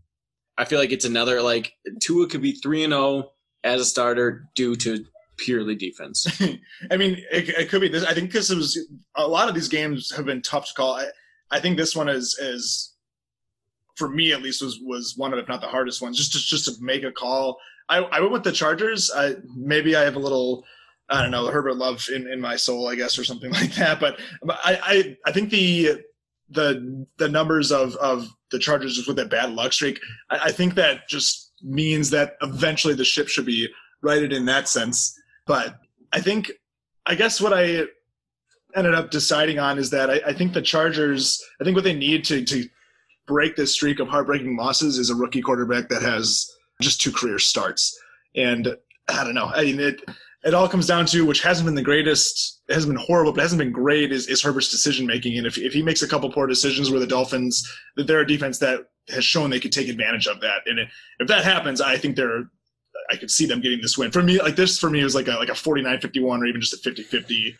I feel like it's another like Tua could be three and zero as a starter due to purely defense. I mean, it, it could be this. I think this was a lot of these games have been tough to call. I, I think this one is is for me at least was was one of if not the hardest ones. Just to, just to make a call. I, I went with the Chargers. I maybe I have a little I don't know Herbert love in, in my soul, I guess, or something like that. But, I, I I think the the the numbers of of the Chargers just with that bad luck streak. I, I think that just means that eventually the ship should be righted in that sense. But I think, I guess what I ended up deciding on is that I, I think the Chargers, I think what they need to, to break this streak of heartbreaking losses is a rookie quarterback that has just two career starts. And I don't know. I mean, it, it all comes down to, which hasn't been the greatest, it hasn't been horrible, but hasn't been great, is, is Herbert's decision making. And if, if he makes a couple poor decisions where the Dolphins, that they're a defense that has shown they could take advantage of that. And if that happens, I think they're, I could see them getting this win. For me, like this for me was like a like a 49-51 or even just a 50-50.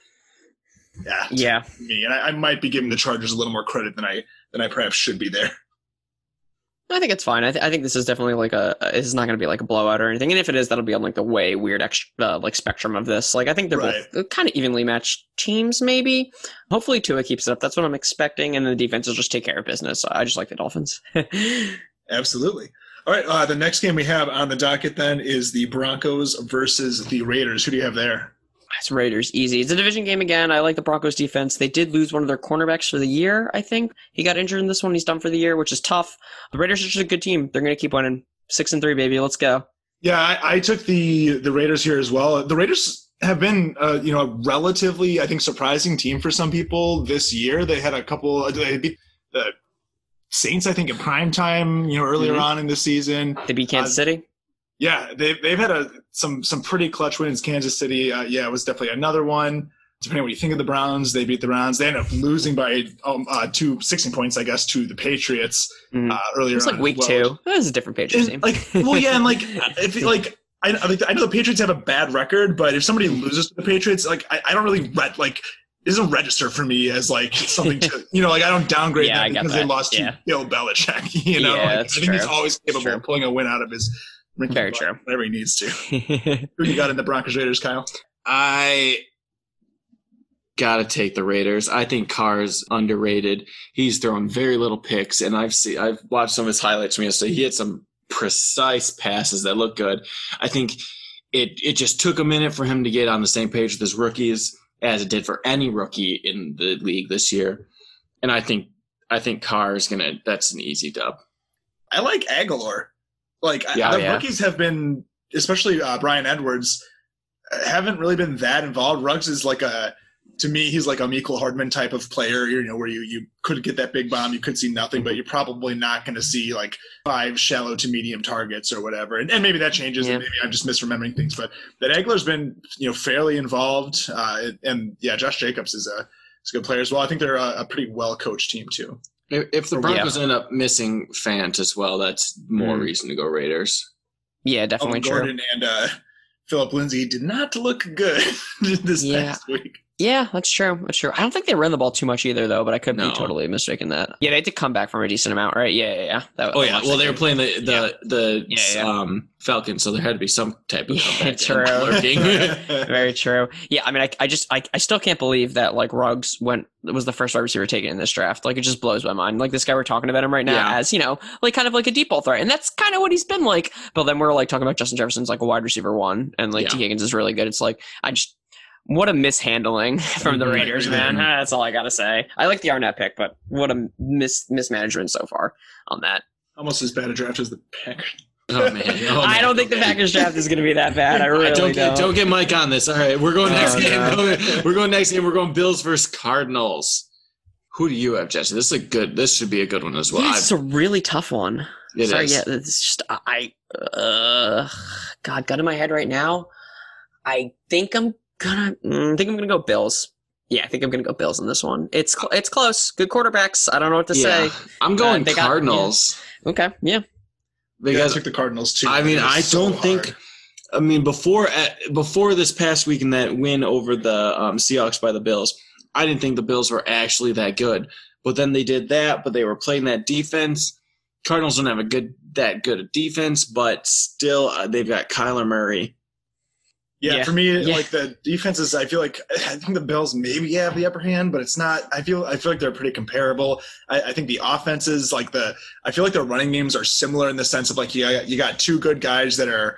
Yeah. Yeah. Me. And I, I might be giving the Chargers a little more credit than I than I perhaps should be there. I think it's fine. I, th- I think this is definitely like a. This is not going to be like a blowout or anything. And if it is, that'll be on like the way weird extra, uh, like spectrum of this. Like I think they're Right. both kind of evenly matched teams. Maybe. Hopefully Tua keeps it up. That's what I'm expecting, and the defense will just take care of business. I just like the Dolphins. Absolutely. All right. Uh, the next game we have on the docket then is the Broncos versus the Raiders. Who do you have there? It's Raiders easy. It's a division game again. I like the Broncos defense. They did lose one of their cornerbacks for the year. I think he got injured in this one. He's done for the year, which is tough. The Raiders are just a good team. They're going to keep winning. Six and three, baby. Let's go. Yeah, I, I took the the Raiders here as well. The Raiders have been, uh, you know, a relatively, I think, surprising team for some people this year. They had a couple. They beat the Saints, I think, in prime time. You know, earlier Mhm. on in the season. They beat Kansas Uh, City. Yeah, they've they've had a some some pretty clutch wins. Kansas City, uh, yeah, it was definitely another one. Depending on what you think of the Browns, they beat the Browns. They ended up losing by um, uh, two, 16 points, I guess, to the Patriots uh, earlier. It was on like week well. two. That was a different Patriots team. And, like, well, yeah, and like, if like, I, I I know the Patriots have a bad record, but if somebody loses to the Patriots, like, I, I don't really re- like. It doesn't register for me as like something to you know like I don't downgrade Yeah, them get because they lost Yeah. to Bill Belichick. You know, Yeah, Like, that's I think he's always capable of pulling a win out of his rinky Very butt true. whenever he needs to. Who you got in the Broncos Raiders, Kyle? I gotta take the Raiders. I think Carr's underrated. He's thrown very little picks, and I've seen I've watched some of his highlights from yesterday. He had some precise passes that look good. I think it it just took a minute for him to get on the same page with his rookies as it did for any rookie in the league this year. And I think I think Carr is gonna that's an easy dub. I like Agholor. Like Yeah, the yeah. rookies have been, especially uh, Bryan Edwards, haven't really been that involved. Ruggs is like a, to me, he's like a Mecole Hardman type of player. You know, where you you could get that big bomb, you could see nothing, but you're probably not going to see like five shallow to medium targets or whatever. And, and maybe that changes, Yeah. and maybe I'm just misremembering things. But that Agholor's been you know fairly involved, uh, and, and yeah, Josh Jacobs is a. is a good player as well. I think they're a, a pretty well coached team too. If, if the Yeah. Broncos end up missing Fant as well, that's more Mm. reason to go Raiders. yeah, definitely Melvin true. Gordon and uh, Philip Lindsay did not look good this Yeah. past week. Yeah, that's true. That's true. I don't think they ran the ball too much either, though. But I could No. be totally mistaken that. Yeah, they did come back from a decent amount, right? Yeah, yeah, yeah. That, Oh yeah, well they were playing the the the Yeah, yeah. um Falcons, so there had to be some type of Yeah, comeback true. Very true. Yeah, I mean, I, I just, I, I still can't believe that like Ruggs went was the first wide receiver taken in this draft. Like, it just blows my mind. Like this guy we're talking about him right now Yeah. as you know, like kind of like a deep ball threat, and that's kind of what he's been like. But then we're like talking about Justin Jefferson's like a wide receiver one, and like Yeah. Tee Higgins is really good. It's like I just. What a mishandling from the Mhm. Raiders, man. Mhm. That's all I gotta say. I like the Arnette pick, but what a mis- mismanagement so far on that. Almost as bad a draft as the Packers. oh man, oh, I man. don't think the Packers draft is gonna be that bad. I really don't don't. get don't get Mike on this. All right, we're going Oh, next game. no. We're going next game. We're going Bills versus Cardinals. Who do you have, Jesse? This is a good. This should be a good one as well. it's a really tough one. it Sorry, is. yeah, it's just I. Uh, God, gun in my head right now. I think I'm gonna. mm, think I'm gonna go Bills. Yeah, I think I'm gonna go Bills in this one. It's cl- it's close. Good quarterbacks. I don't know what to Yeah. say. I'm going Uh, they got- Cardinals Okay, yeah. Yeah, I because took the Cardinals too. I mean, I so don't think. I mean, before at, before this past week and that win over the um, Seahawks by the Bills, I didn't think the Bills were actually that good. But then they did that, but they were playing that defense. Cardinals don't have a good that good a defense, but still uh, they've got Kyler Murray. Yeah, Yeah. for me, Yeah. like the defenses, I feel like I think the Bills maybe have the upper hand, but it's not. I feel I feel like they're pretty comparable. I, I think the offenses, like the, I feel like their running games are similar in the sense of like you got, you got two good guys that are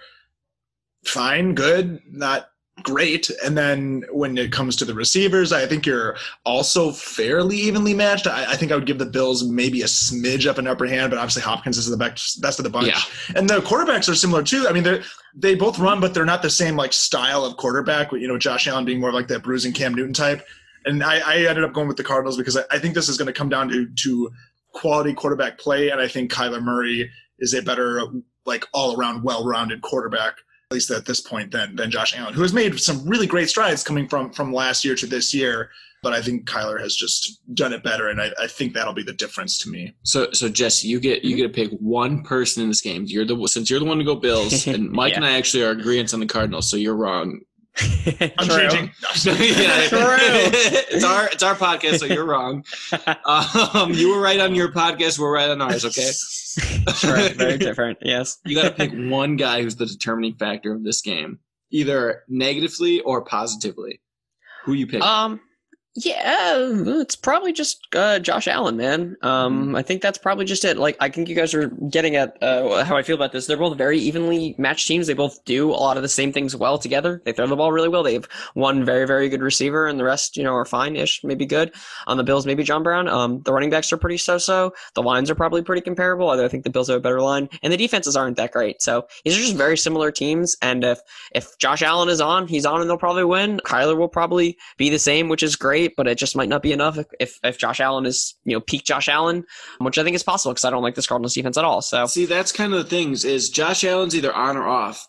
fine, good, not great, and then when it comes to the receivers, I think you're also fairly evenly matched. I, I think I would give the Bills maybe a smidge up an upper hand, but obviously Hopkins is the best, best of the bunch. Yeah. And the quarterbacks are similar too. I mean, they they both run, but they're not the same like style of quarterback. You know, Josh Allen being more like that bruising Cam Newton type. And I, I ended up going with the Cardinals because I, I think this is going to come down to to quality quarterback play, and I think Kyler Murray is a better like all around well rounded quarterback. At least at this point, than than Josh Allen, who has made some really great strides coming from from last year to this year. But I think Kyler has just done it better, and I, I think that'll be the difference to me. So so Jesse, you get you get to pick one person in this game. You're the since you're the one to go Bills, and Mike Yeah. and I actually are agreeing on the Cardinals. So you're wrong. I'm True. changing. yeah, True. it's our it's our podcast, so you're wrong. Um, you were right on your podcast. We're right on ours. Okay. True. Very different. Yes. You got to pick one guy who's the determining factor of this game, either negatively or positively. Who you pick? Um, Yeah, it's probably just uh, Josh Allen, man. Um, I think that's probably just it. Like, I think you guys are getting at uh, how I feel about this. They're both very evenly matched teams. They both do a lot of the same things well together. They throw the ball really well. They have one very, very good receiver, and the rest, you know, are fine-ish, maybe good. On the Bills, maybe John Brown. Um, the running backs are pretty so-so. The lines are probably pretty comparable. Although I think the Bills have a better line, and the defenses aren't that great. So these are just very similar teams. And if if Josh Allen is on, he's on, and they'll probably win. Kyler will probably be the same, which is great but it just might not be enough if, if, if Josh Allen is, you know, peak Josh Allen, which I think is possible because I don't like this Cardinals defense at all. So See, that's kind of the things is Josh Allen's either on or off,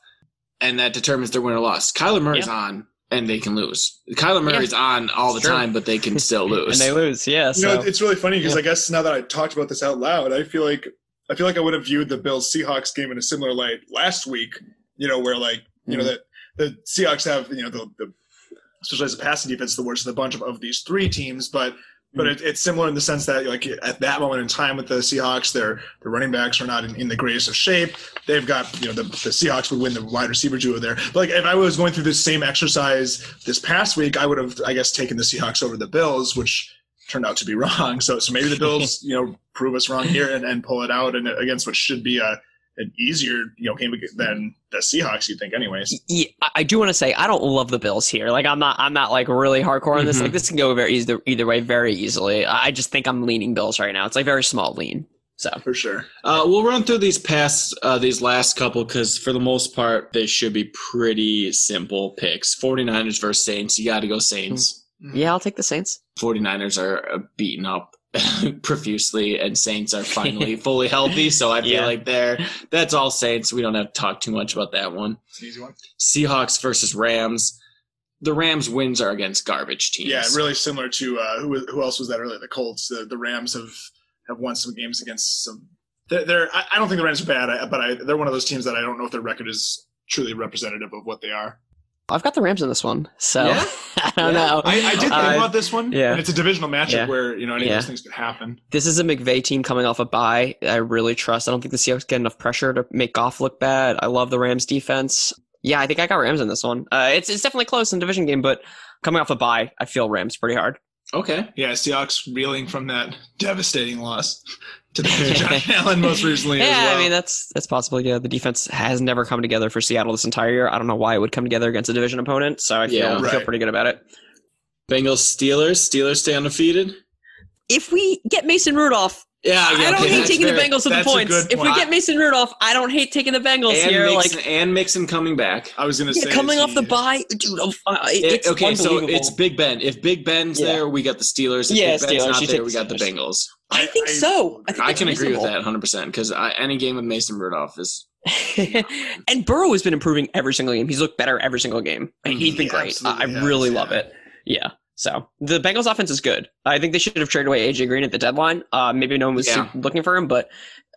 and that determines their win or loss. Kyler Murray's Yeah. on, and they can lose. Kyler Murray's on all the It's true. time, but they can still lose. and they lose, yeah. You know, it's really funny because Yeah. I guess now that I talked about this out loud, I feel like I feel like I would have viewed the Bills Seahawks game in a similar light last week. You know, where like you know hmm. that the Seahawks have you know the, the especially as a passing defense the worst of the bunch of, of these three teams, but but hmm. it, it's similar in the sense that like at that moment in time with the Seahawks, their their running backs are not in, in the greatest of shape. They've got you know the, the Seahawks would win the wide receiver duo there. But like if I was going through this same exercise this past week, I would have I guess taken the Seahawks over the Bills, which turned out to be wrong. So so maybe the Bills you know prove us wrong here and, and pull it out and against what should be a an easier you know game than the Seahawks. You think anyways? yeah, I- I do want to say I don't love the Bills here. Like I'm not I'm not like really hardcore on this. Mhm. Like this can go very either either way very easily. I I just think I'm leaning Bills right now. It's like very small lean. So For sure. Uh, we'll run through these past uh, these last couple because for the most part they should be pretty simple picks. 49ers versus Saints. You got to go Saints. yeah, I'll take the Saints. 49ers are uh, beaten up profusely and Saints are finally fully healthy. So I feel Yeah. like they're that's all Saints. We don't have to talk too much about that one. Easy one. Seahawks versus Rams. The Rams wins are against garbage teams. Yeah, really similar to uh, who who else was that earlier? The Colts. The, the Rams have have won some games against some. They're, they're I, I don't think the Rams are bad, I- but I, they're one of those teams that I don't know if their record is truly representative of what they are. I've got the Rams in this one. So Yeah? I don't Yeah. know. I, I did think Uh, about this one. yeah. and it's a divisional matchup Yeah. where you know any of Yeah. those things could happen. This is a McVay team coming off a bye. I really trust. I don't think the Seahawks get enough pressure to make Goff look bad. I love the Rams defense. Yeah, I think I got Rams in this one. Uh, it's it's definitely close in division game, but coming off a bye, I feel Rams pretty hard. Okay. Yeah, Seahawks reeling from that devastating loss to the Josh Allen most recently. Yeah, as well. I mean that's that's possible. Yeah, the defense has never come together for Seattle this entire year. I don't know why it would come together against a division opponent. So I feel Yeah. feel pretty good about it. Bengals Steelers. Steelers stay undefeated. If we get Mason Rudolph, Yeah, I don't okay, hate taking very- the Bengals to the that's a points. good If we get Mason Rudolph, I don't hate taking the Bengals And here. Mixon, like and Mixon coming back. I was going to yeah, say coming off the he- bye, dude. I'm, uh, it- It- it's okay, so it's Big Ben. If Big Ben's Yeah. there, we got the Steelers. If Yeah, Big Ben's Steelers, not there, take we the got the Bengals. I think I- so. I, think I it's can agree with that 100 percent because any game with Mason Rudolph is and Burrow has been improving every single game. He's looked better every single game. He's been He great. I I really love it. Yeah. So the Bengals offense is good. I think they should have traded away AJ Green at the deadline. Uh, maybe no one was Yeah. looking for him, but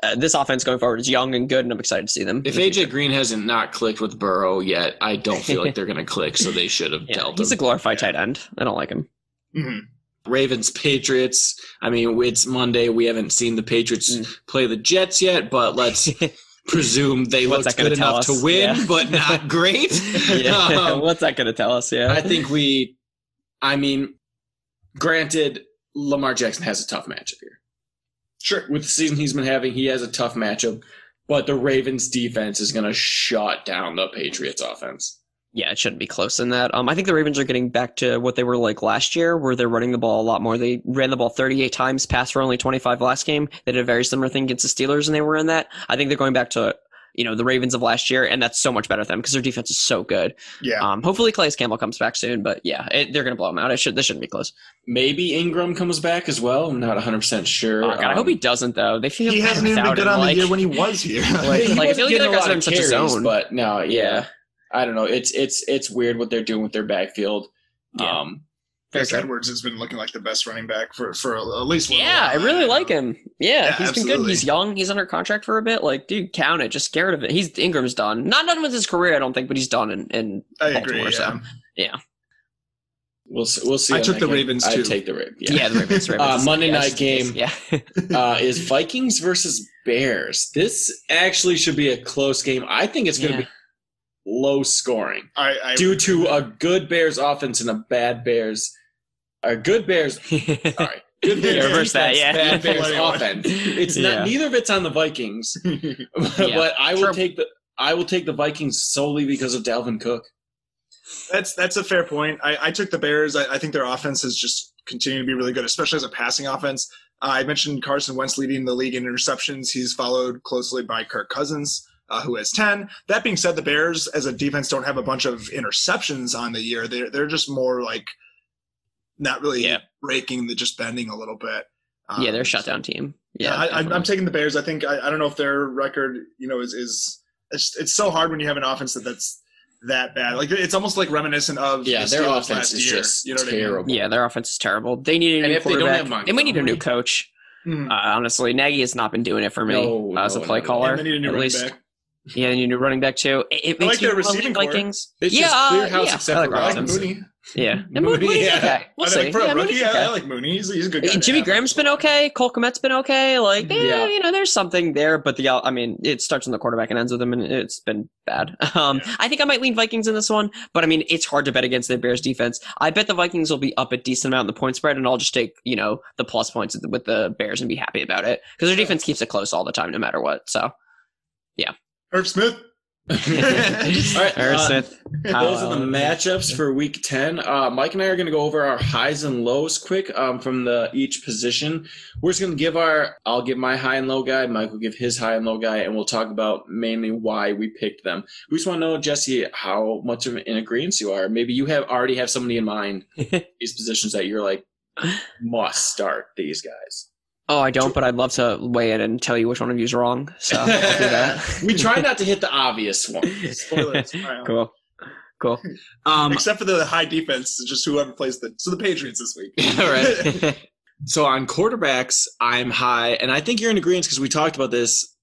uh, this offense going forward is young and good, and I'm excited to see them. if the AJ future. Green hasn't not clicked with Burrow yet, I don't feel like they're going to click. So they should have yeah, dealt he's a glorified Yeah. tight end. I don't like him. Mhm. Ravens Patriots. I mean, it's Monday. We haven't seen the Patriots Mm. play the Jets yet, but let's presume they What's looked good enough us? to win, Yeah. but not great. yeah. Um, What's that going to tell us? Yeah. I think we, I mean, granted, Lamar Jackson has a tough matchup here. Sure. With the season he's been having, he has a tough matchup, but the Ravens defense is going to shut down the Patriots offense. Yeah, it shouldn't be close in that. Um, I think the Ravens are getting back to what they were like last year, where they're running the ball a lot more. They ran the ball 38 times, passed for only 25 last game. They did a very similar thing against the Steelers, and they were in that. I think they're going back to you know the Ravens of last year, and that's so much better for them because their defense is so good. Yeah. Um, hopefully Calais Campbell comes back soon, but yeah, it, they're going to blow them out. It should this shouldn't be close. Maybe Ingram comes back as well. I'm not 100% sure. Oh, God, I hope Um, he doesn't though. They feel he hasn't even been good him, on the year when he was here. Like- he like, I feel like getting that a lot of such a carries, zone. but no, yeah. Yeah. I don't know. It's it's it's weird what they're doing with their backfield. Yeah. Um, Very Gus. Edwards has been looking like the best running back for for at least. a little Yeah, I really now. like him. Yeah, Yeah, he's been good. He's young. He's under contract for a bit. Like, dude, count it. Just scared of it. He's Ingram's done. Not done with his career, I don't think, but he's done in, in I Baltimore. agree. So Yeah. we'll see, we'll see. I took the game. Ravens, I take the Ravens. yeah, the Ravens. Ravens. Uh, Monday Yeah, night game. Yeah, uh, is Vikings versus Bears. This actually should be a close game. I think it's going to Yeah. be low scoring I, I due to a good Bears offense and a bad Bears A good Bears. Sorry. Good Bears Yeah, reverse that, yeah. Bad Bears offense. It's Yeah. Neither of it's on the Vikings. but I will True. take the. I will take the Vikings solely because of Dalvin Cook. That's that's a fair point. I, I took the Bears. I, I think their offense has just continued to be really good, especially as a passing offense. Uh, I mentioned Carson Wentz leading the league in interceptions. He's followed closely by Kirk Cousins, uh, who has ten. That being said, the Bears as a defense don't have a bunch of interceptions on the year. They're they're just more like not really Yeah. breaking, the just bending a little bit. Um, yeah, they're a shutdown team. Yeah, Yeah, I, I'm, I'm taking the Bears. I think I, I don't know if their record, you know, is is it's, it's so hard when you have an offense that that's that bad. Like it's almost like reminiscent of Yeah, the their offense last is year. just you know what terrible. yeah, their offense is terrible. They need a And new if they don't quarterback. have They might need a new coach. I mean? Uh, honestly, Nagy has not been doing it for me No, uh, as a no, play no, no. caller. and they need a new at least. back. Yeah, they need a new running back too. It, it I makes like their receiving leave core. Vikings. It's yeah, just clear uh, house yeah, except I like I like Robinson. Mooney. Yeah, and Mooney, Mooney's Yeah. okay. We'll I see. think for yeah, a rookie, Mooney's yeah, okay. I like Mooney. He's, he's a good guy. Jimmy. Graham's been okay. Cole Kmet's been okay. Like, eh, Yeah. you know, there's something there, but the I mean, it starts on the quarterback and ends with him, and it's been bad. Um, Yeah. I think I might lean Vikings in this one, but I mean, it's hard to bet against the Bears defense. I bet the Vikings will be up a decent amount in the point spread, and I'll just take you know the plus points with the Bears and be happy about it because their defense keeps it close all the time, no matter what. So, Herb Smith. All right, Aaron uh, Smith, Those are the matchups for week 10. Uh, Mike and I are going to go over our highs and lows quick um, from the each position. We're just going to give our, I'll give my high and low guy, Mike will give his high and low guy, and we'll talk about mainly why we picked them. We just want to know, Jesse, how much of in agreement you are. Maybe you have already have somebody in mind, these positions that you're like, must start these guys. Oh, I don't, but I'd love to weigh in and tell you which one of you is wrong. So I'll do that. we try not to hit the obvious one. Spoilers. All right. cool, cool. Um, Except for the high defense, it's just whoever plays the so the Patriots this week. All right. So on quarterbacks, I'm high, and I think you're in agreement because we talked about this.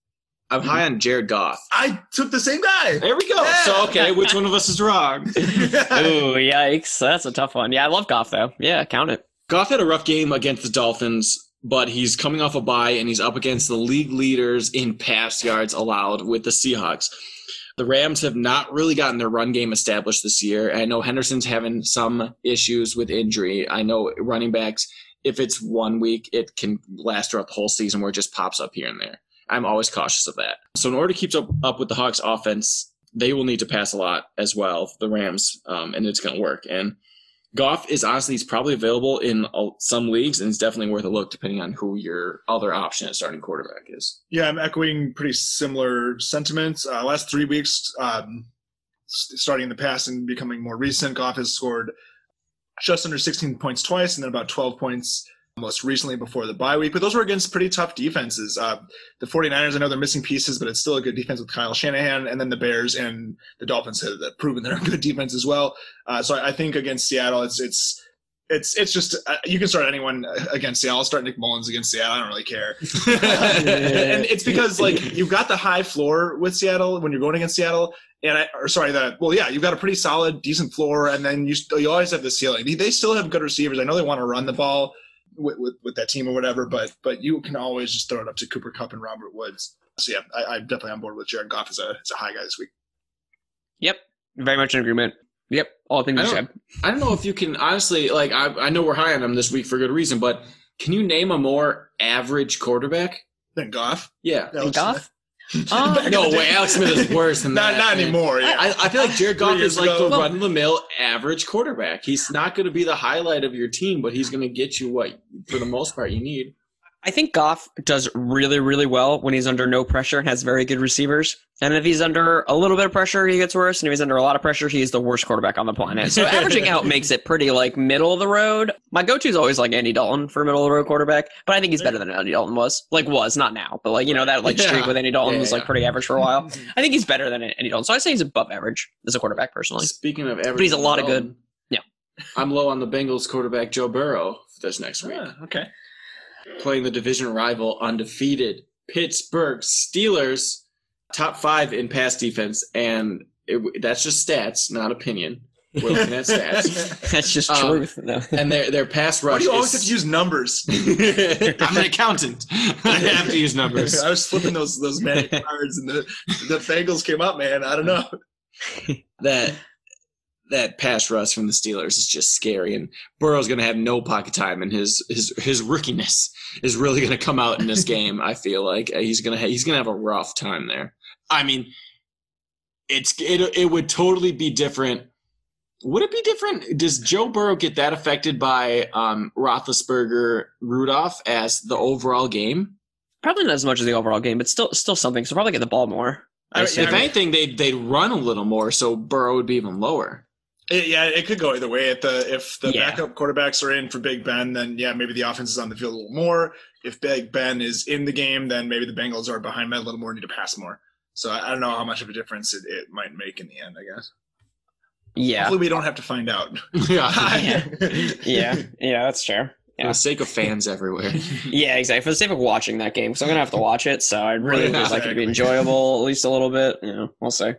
I'm high on Jared Goff. I took the same guy. There we go. Yeah. So okay, which one of us is wrong? Ooh, yikes! That's a tough one. Yeah, I love Goff though. Yeah, count it. Goff had a rough game against the Dolphins, but he's coming off a bye and he's up against the league leaders in pass yards allowed with the Seahawks. The Rams have not really gotten their run game established this year. I know Henderson's having some issues with injury. I know running backs, if it's one week, it can last throughout the whole season where it just pops up here and there. I'm always cautious of that. So in order to keep up, up with the Hawks offense, they will need to pass a lot as well, the Rams, um, and it's going to work. And Goff is honestly he's probably available in some leagues, and it's definitely worth a look depending on who your other option at starting quarterback is. Yeah, I'm echoing pretty similar sentiments. Uh, last three weeks, um, starting in the past and becoming more recent, Goff has scored just under 16 points twice and then about 12 points most recently before the bye week. But those were against pretty tough defenses. Uh, the 49ers, I know they're missing pieces, but it's still a good defense with Kyle Shanahan. And then the Bears and the Dolphins have proven they're a good defense as well. Uh, so I, I think against Seattle, it's it's it's it's just uh, you can start anyone against Seattle. I'll start Nick Mullens against Seattle. I don't really care. and it's because like you've got the high floor with Seattle when you're going against Seattle, and I or sorry that well yeah you've got a pretty solid decent floor, and then you you always have the ceiling. They, they still have good receivers. I know they want to run the ball with, with with that team or whatever, but but you can always just throw it up to Cooper Kupp and Robert Woods. So yeah, I, I'm definitely on board with Jared Goff as a as a high guy this week. Yep, very much in agreement. Yep, all things I you don't- said. I don't know if you can honestly like I, I know we're high on him this week for good reason, but can you name a more average quarterback? than Goff, Yeah. Alex Goff? Oh, in No way, Alex Smith is worse than not that. not man. anymore. Yeah. I, I feel like Jared Goff is like ago. the run of the mill average quarterback. He's not going to be the highlight of your team, but he's going to get you what, for the most part, you need. I think Goff does really, really well when he's under no pressure and has very good receivers. And if he's under a little bit of pressure, he gets worse. And if he's under a lot of pressure, he's the worst quarterback on the planet. So averaging out makes it pretty like middle of the road. My go-to is always like Andy Dalton for middle of the road quarterback, but I think he's better than Andy Dalton was. Like was not now, but like you know that like streak Yeah. with Andy Dalton Yeah, was like yeah. pretty average for a while. I think he's better than Andy Dalton. So I say he's above average as a quarterback personally. Speaking of average, But he's a lot of good- yeah. I'm low on the Bengals quarterback Joe Burrow this next week. Ah, okay. Playing the division rival undefeated Pittsburgh Steelers, top five in pass defense, and it, that's just stats, not opinion. We're looking at stats, That's just Um, truth. No. and their their pass rush. Why do you always is- have to use numbers? I'm an accountant. I have to use numbers. I was flipping those those magic cards, and the the Bengals came up, man. I don't know. that that pass rush from the Steelers is just scary, and Burrow's going to have no pocket time, and his his his rookiness is really going to come out in this game. I feel like Uh, he's gonna ha- he's gonna have a rough time there. I mean, it's it it would totally be different. Would it be different? Does Joe Burrow get that affected by um, Roethlisberger, Rudolph as the overall game? Probably not as much as the overall game, but still still something. So probably get the ball more. I- if anything, they'd they'd run a little more, so Burrow would be even lower. It- yeah, it could go either way. If the if the Yeah. backup quarterbacks are in for Big Ben, then yeah, maybe the offense is on the field a little more. If Big Ben is in the game, then maybe the Bengals are behind Ben a little more, need to pass more. So I I don't know how much of a difference it, it might make in the end. I guess. yeah, Hopefully, we don't have to find out. yeah, yeah, yeah. That's true. for the sake of fans everywhere. Yeah, exactly. For the sake of watching that game, because I'm gonna have to watch it, so I'd really Yeah, would like it to be enjoyable, at least a little bit. You know, we'll see.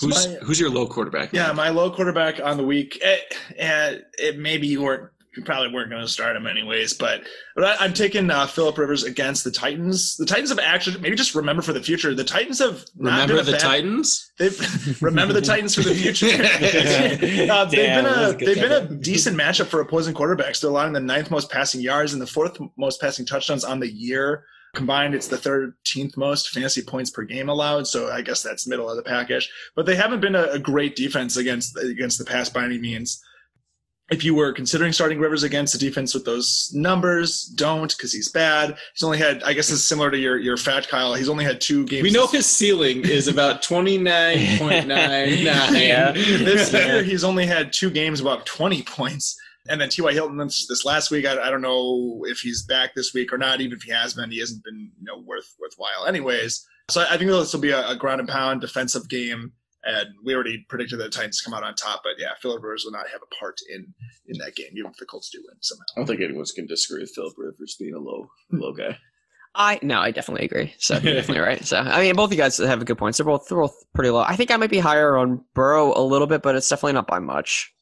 Who's my- who's your low quarterback? Yeah, my low quarterback on the week. Eh, eh, it maybe you weren't, you probably weren't going to start him anyways. But, but I, I'm taking uh, Philip Rivers against the Titans. The Titans have actually maybe just remember for the future. The Titans have not Remember been a the bad- Titans? They've remember the Titans for the future. Uh, they've Damn, been a a they've been a decent matchup for opposing quarterbacks. They're allowing the ninth most passing yards and the fourth most passing touchdowns on the year. Combined, it's the 13th most fantasy points per game allowed. So I guess that's middle of the package. But they haven't been a, a great defense against against the pass by any means. If you were considering starting Rivers against a defense with those numbers, don't because he's bad. He's only had, I guess, it's similar to your your fat Kyle. He's only had two games. We know his ceiling is about twenty nine point nine Yeah. this year he's only had two games above 20 points. And then T.Y. Hilton this, this last week, I, I don't know if he's back this week or not. Even if he has been, he hasn't been you know worth worthwhile anyways. So I, I think this will be a, a ground and pound defensive game. And we already predicted that the Titans come out on top, but yeah, Philip Rivers will not have a part in in that game, even if the Colts do win somehow. I don't think anyone's gonna disagree with Philip Rivers being a low hmm. low guy. I no, I definitely agree. So you're definitely right. So I mean, both of you guys have a good points. They're both they're both pretty low. I think I might be higher on Burrow a little bit, but it's definitely not by much.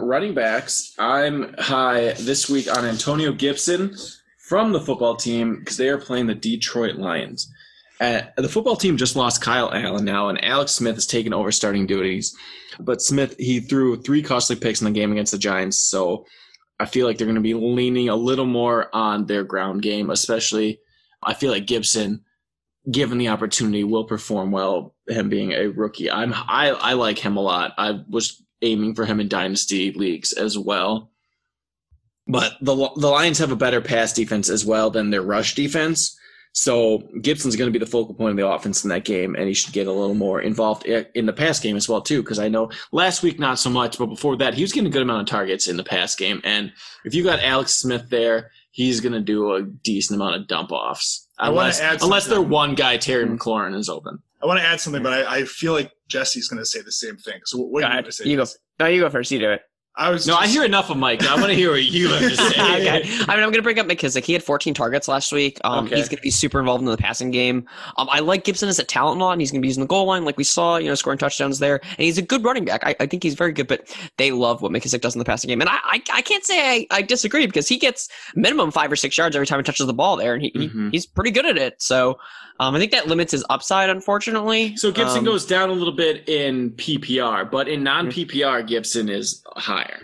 Running backs, I'm high this week on Antonio Gibson from the football team because they are playing the Detroit Lions. Uh, the football team just lost Kyle Allen now, and Alex Smith has taken over starting duties. But Smith, he threw three costly picks in the game against the Giants, so I feel like they're going to be leaning a little more on their ground game, especially. I feel like Gibson, given the opportunity, will perform well. Him being a rookie, I'm I I like him a lot. I was aiming for him in dynasty leagues as well. But the the Lions have a better pass defense as well than their rush defense. So Gibson's going to be the focal point of the offense in that game, and he should get a little more involved eh, in the pass game as well too. Because I know last week not so much, but before that he was getting a good amount of targets in the pass game. And if you got Alex Smith there, he's going to do a decent amount of dump offs. Unless, unless their one guy Terry hmm. McLaurin is open. I want to add something, but I, I feel like Jesse's going to say the same thing. So what Go are you going to say? You go. No, you go first. You do it. I was No, I hear enough of Mike. I want to hear what you have to say. okay. I mean, I'm going to bring up McKissic. He had 14 targets last week. Um, Okay. He's going to be super involved in the passing game. Um, I like Gibson as a talent lot, and he's going to be using the goal line like we saw, you know, scoring touchdowns there. And he's a good running back. I, I think he's very good, but they love what McKissic does in the passing game. And I, I, I can't say I, I disagree because he gets minimum five or six yards every time he touches the ball there, and he, Mhm. he he's pretty good at it. So um, I think that limits his upside, unfortunately. So Gibson Um, goes down a little bit in PPR, but in non PPR, Gibson is higher.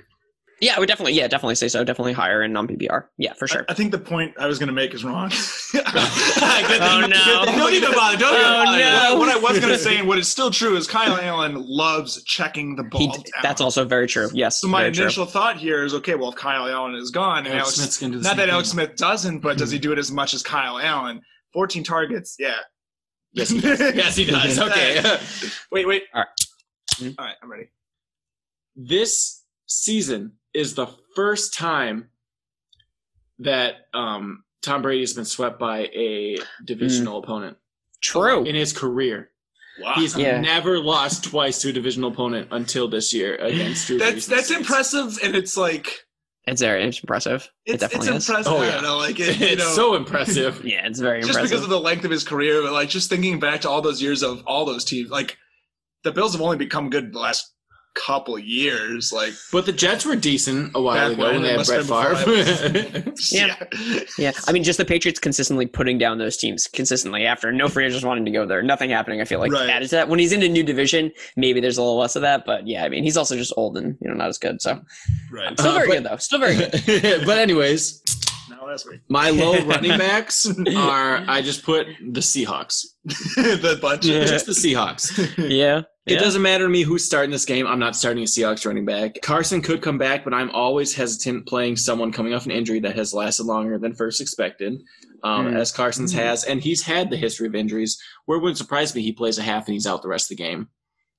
Yeah, I would definitely, yeah, definitely say so. Definitely higher in non PPR. Yeah, for sure. I think the point I was going to make is wrong. Oh, no. Don't even bother. Don't even Oh, bother. no. What I was going to say, and what is still true, is Kyle Allen loves checking the ball. He, down. that's also very true. Yes. So my very true. initial thought here is, okay, well, if Kyle Allen is gone, and Alex Alex, Smith's gonna do the not same that Alex. Smith doesn't, but does he do it as much as Kyle Allen? 14 targets, yeah. Yes, he does. yes, he does. Okay. wait, wait. All right. Mhm. All right, I'm ready. this season is the first time that um, Tom Brady has been swept by a divisional opponent True. in his career. Wow. He's Yeah. never lost twice to a divisional opponent until this year against Drew. that's Brees. that's impressive, and it's like It's very it's impressive. it's, it definitely it's is. impressive. Oh, I yeah. don't know, like it, It's know, so impressive. Yeah, it's very impressive. just impressive. because of the length of his career, but like just thinking back to all those years of all those teams, like the Bills have only become good the last couple years. Like But the Jets were decent a while ago when, when they had Brett have been Favre. Yeah. Yeah, I mean, just the Patriots consistently putting down those teams consistently after no free agents wanting to go there, nothing happening. I feel like Right. added to that. When he's in a new division, maybe there's a little less of that, but yeah, I mean, he's also just old and you know not as good. So right. still Uh, very but- good though. Still very good. but anyways, Now last week. my low running backs are I just put the Seahawks. the bunch. Yeah. Just the Seahawks. Yeah, It yeah. doesn't matter to me who's starting this game. I'm not starting a Seahawks running back. Carson could come back, but I'm always hesitant playing someone coming off an injury that has lasted longer than first expected, um, Hmm. as Carson's has, and he's had the history of injuries. Where it wouldn't surprise me, he plays a half and he's out the rest of the game.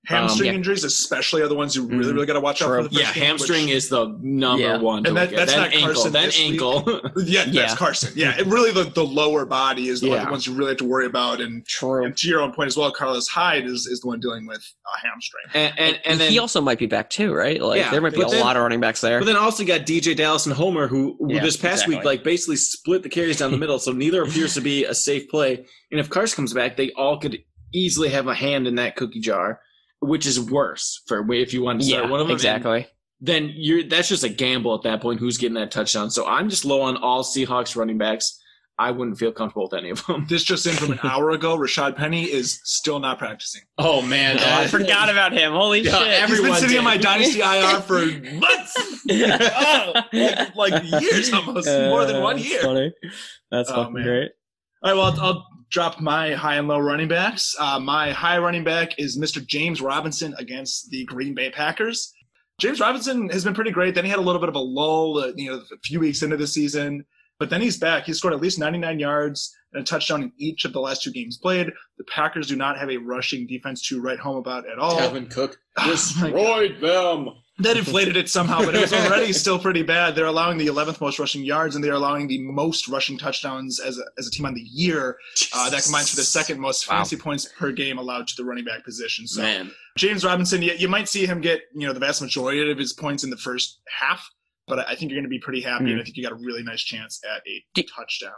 Hamstring Um, yeah. injuries, especially, are the ones you really, Mhm. really got to watch out True. for. The first Yeah, game, hamstring which- is the number Yeah. one. to And that- look at. that's then not ankle, Carson then this week. ankle. Yeah, that's Carson. Yeah, it really the, the lower body is the Yeah. ones you really have to worry about. And, True. and to your own point as well, Carlos Hyde is, is the one dealing with a hamstring. and and, and then he also might be back too, right? Like Yeah, there might be a then- lot of running backs there. But then also you got DJ Dallas and Homer, who Yeah, this past week like basically split the carries down the middle, so neither appears to be a safe play. And if Carson comes back, they all could easily have a hand in that cookie jar, which is worse for if you want to start yeah, one of them. exactly. And then you're that's just a gamble at that point. Who's getting that touchdown? So I'm just low on all Seahawks running backs. I wouldn't feel comfortable with any of them. This just in from an hour ago, Rashaad Penny is still not practicing. Oh man, Oh, I forgot about him. Holy Yeah, shit! He's been sitting did. on my Dynasty IR for months. oh, like, like years almost, more than one Uh, That's year. funny. That's Oh, fucking man. great. All right, well, I'll, I'll drop my high and low running backs. Uh, my high running back is Mr. James Robinson against the Green Bay Packers. James Robinson has been pretty great. Then he had a little bit of a lull, uh, you know, a few weeks into the season, but then he's back. He scored at least 99 yards and a touchdown in each of the last two games played. The Packers do not have a rushing defense to write home about at all. Kevin Cook Oh, destroyed them. That inflated it somehow, but it was already still pretty bad. They're allowing the 11th most rushing yards, and they're allowing the most rushing touchdowns as a, as a team on the year. Uh, that combines for the second most Wow. fantasy points per game allowed to the running back position. So Man, James Robinson, you, you might see him get you know the vast majority of his points in the first half, but I think you're going to be pretty happy, and I think you got a really nice chance at a Do- touchdown.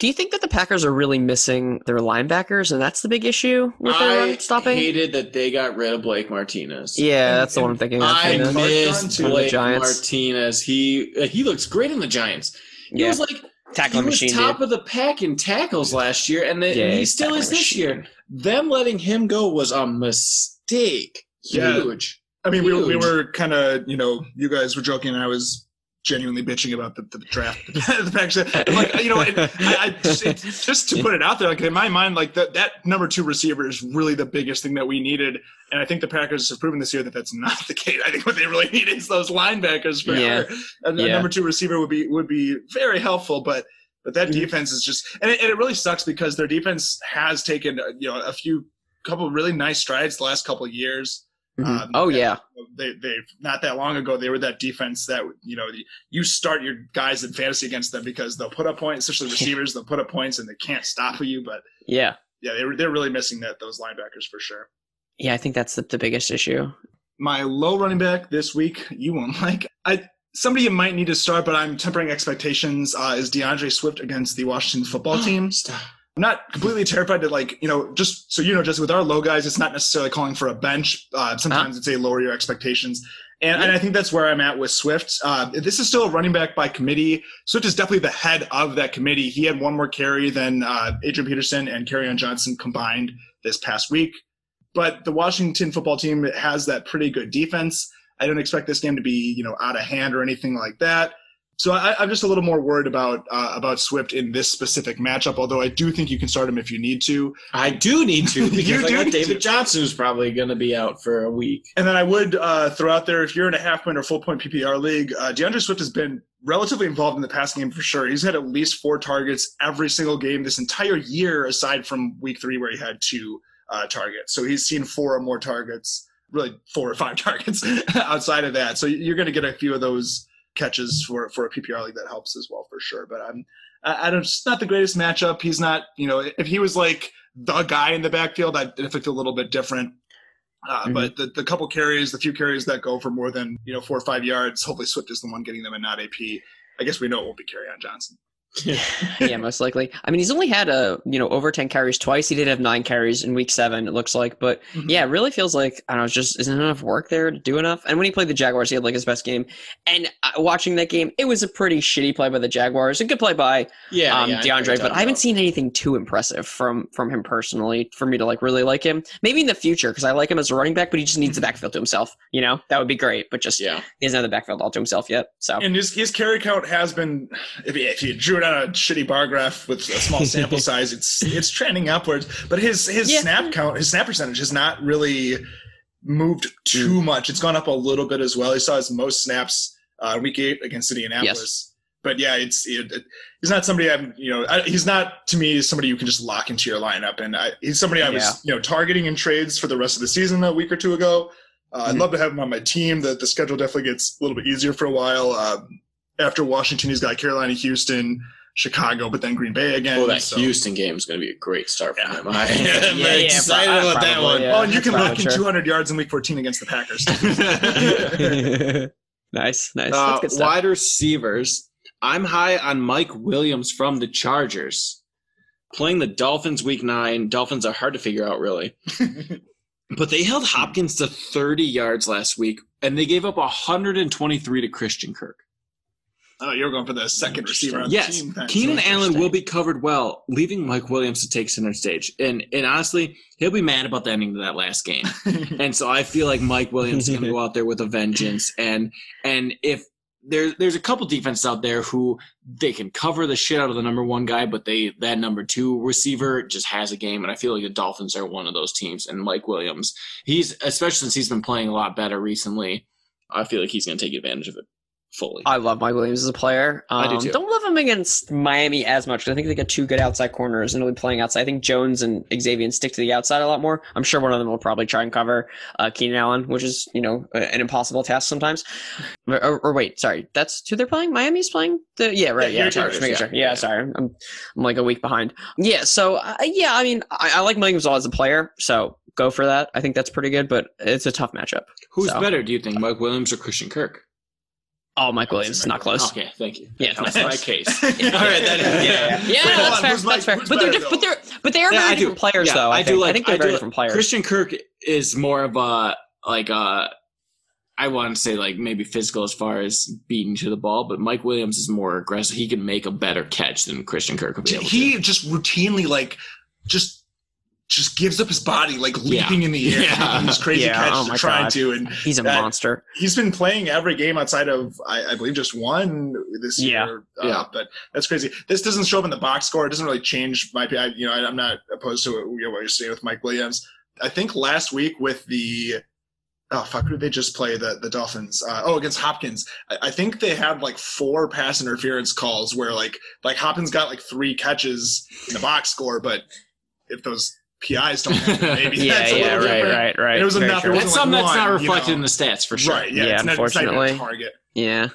Do you think that the Packers are really missing their linebackers, and that's the big issue with their stopping? I run stopping? hated that they got rid of Blake Martinez. yeah, And- that's the one I'm thinking. of. I And Clark miss Dunn, the Blake Martinez. He uh, he looks great in the Giants. He yeah, was like tackling he was top dude. of the pack in tackles last year, and then Yeah, he still is this machine. year. Them letting him go was a mistake. Yeah. Huge. I mean, we, we were kind of, you know, you guys were joking, and I was genuinely bitching about the, the draft. the fact that, like, you know, it, I, I just, it, just to put it out there, like in my mind, like that that number two receiver is really the biggest thing that we needed, and I think the Packers have proven this year that that's not the case. I think what they really need is those linebackers for Yeah. sure. A, a Yeah. number two receiver would be would be very helpful, but. But that Mhm. defense is just, and it, and it really sucks because their defense has taken, uh, you know, a few, couple of really nice strides the last couple of years. Mhm. Um, oh yeah, they they not that long ago they were that defense that you know you start your guys in fantasy against them because they'll put up points, especially receivers. They'll put up points and they can't stop you. But yeah, yeah, they they're really missing that those linebackers for sure. yeah. I think that's the, the biggest issue. My low running back this week, you won't like. I somebody you might need to start, but I'm tempering expectations. Uh, is D'Andre Swift against the Washington football team? Stop. I'm not completely terrified to like, you know, just so you know, just with our low guys, it's not necessarily calling for a bench. Uh, sometimes it's a lower your expectations. And, and I think that's where I'm at with Swift. Uh, this is still a running back by committee. Swift is definitely the head of that committee. He had one more carry than uh, Adrian Peterson and Kerryon Johnson combined this past week. But the Washington football team has that pretty good defense. I don't expect this game to be, you know, out of hand or anything like that. So I, I'm just a little more worried about uh, about Swift in this specific matchup. Although I do think you can start him if you need to. I do need to because I got David to. Johnson who's probably going to be out for a week. And then I would uh, throw out there if you're in a half point or full point PPR league, uh, D'Andre Swift has been relatively involved in the passing game for sure. He's had at least four targets every single game this entire year, aside from week three where he had two uh, targets. So he's seen four or more targets, really four or five targets outside of that. So you're going to get a few of those catches for for a PPR league that helps as well for sure. But I'm I don't. It's not the greatest matchup. He's not. You know, if he was like the guy in the backfield, I'd feel a little bit different. Uh, Mhm. But the, the couple carries, the few carries that go for more than you know four or five yards, hopefully Swift is the one getting them and not AP. I guess we know it won't be Kerryon Johnson. yeah, most likely. I mean, he's only had a you know over ten carries twice. He did have nine carries in week seven. It looks like, but Mhm. yeah, it really feels like I don't know. Just isn't enough work there to do enough. And when he played the Jaguars, he had like his best game. And uh, watching that game, it was a pretty shitty play by the Jaguars. A good play by Yeah, um, yeah, I know what you're D'Andre, but I haven't about. seen anything too impressive from from him personally for me to like really like him. Maybe in the future because I like him as a running back, but he just needs the backfield to himself. You know, that would be great. But just Yeah, he doesn't have the backfield all to himself yet. So And his, his carry count has been, if you, if you drew it on a shitty bar graph with a small sample size, it's it's trending upwards. But his his Yeah. snap count, his snap percentage has not really moved too much. It's gone up a little bit as well. He saw his most snaps uh, week eight against Indianapolis. But yeah, it's it, it- he's not somebody I'm you know I, he's not to me somebody you can just lock into your lineup. And I, he's somebody I Yeah. was you know targeting in trades for the rest of the season a week or two ago. Uh, I'd Mhm. love to have him on my team. The the schedule definitely gets a little bit easier for a while. Um, after Washington, he's got Carolina, Houston, Chicago, but then Green Bay again. oh, that so- Houston game is going to be a great start for Yeah. him. I am yeah, yeah, excited pro- about that probably, one. yeah. Oh, and you can That's lock in true. 200 yards in Week 14 against the Packers. nice, nice. Uh, That's good stuff. wide receivers. I'm high on Mike Williams from the Chargers. Playing the Dolphins week nine. Dolphins are hard to figure out, really. but they held Hopkins to 30 yards last week, and they gave up 123 to Christian Kirk. Oh, you're going for the second receiver on the Yes, team. Thanks. Keenan Allen will be covered well, leaving Mike Williams to take center stage. And and honestly, he'll be mad about the ending of that last game. And so I feel like Mike Williams is going to go out there with a vengeance. And and if there, there's a couple defenses out there who they can cover the shit out of the number one guy, but they that number two receiver just has a game. And I feel like the Dolphins are one of those teams. And Mike Williams, he's especially since he's been playing a lot better recently. I feel like he's going to take advantage of it fully. I love Mike Williams as a player. Um, I do too. Don't love him against Miami as much 'cause I think they got two good outside corners and he'll be playing outside. I think Jones and Xavier stick to the outside a lot more. I'm sure one of them will probably try and cover uh, Keenan Allen, which is you know an impossible task sometimes. Or, or- or wait, sorry, that's who they're playing. Miami's playing the yeah right Yeah, yeah, Chargers, Chargers, yeah. sure. yeah Yeah. sorry I'm, I'm like a week behind. Yeah, so uh, yeah, I mean I, I like Williams as a player, so go for that. I think that's pretty good, but it's a tough matchup. Who's so. better, do you think, Mike Williams or Christian Kirk? Oh, Mike Williams, not close. Okay, thank you. Yeah, That it's helps my case. All right, that is, yeah, yeah. Yeah, that's on, fair. who's Mike- that's fair. But they're, better, diff- but they're but they are Yeah, very different players, Yeah, though. I, I do like- I think they're I very like- different players. Christian Kirk is more of a like a I want to say like maybe physical as far as beating to the ball, but Mike Williams is more aggressive. He can make a better catch than Christian Kirk would be able he to. just routinely like just just gives up his body like Yeah. leaping in the air Yeah. these crazy Yeah, catches oh and my trying God. to and He's a that- monster. he's been playing every game outside of I, I believe just one this Yeah. year. Uh, Yeah. but that's crazy. This doesn't show up in the box score. It doesn't really change my. I, you know, I, I'm not opposed to you know, what you're saying with Mike Williams. I think last week with the oh fuck, who did they just play the the Dolphins? Uh, oh, against Hopkins. I, I think they had like four pass interference calls where like like Hopkins got like three catches in the box score, but if those PIs don't happen, maybe Yeah, that's a yeah, little right, different. right, right. It was Very enough. It true. wasn't That's like something that's not one, you reflected know. in the stats for sure. Right. Yeah. Yeah, it's not, it's not even a unfortunately. target. Yeah,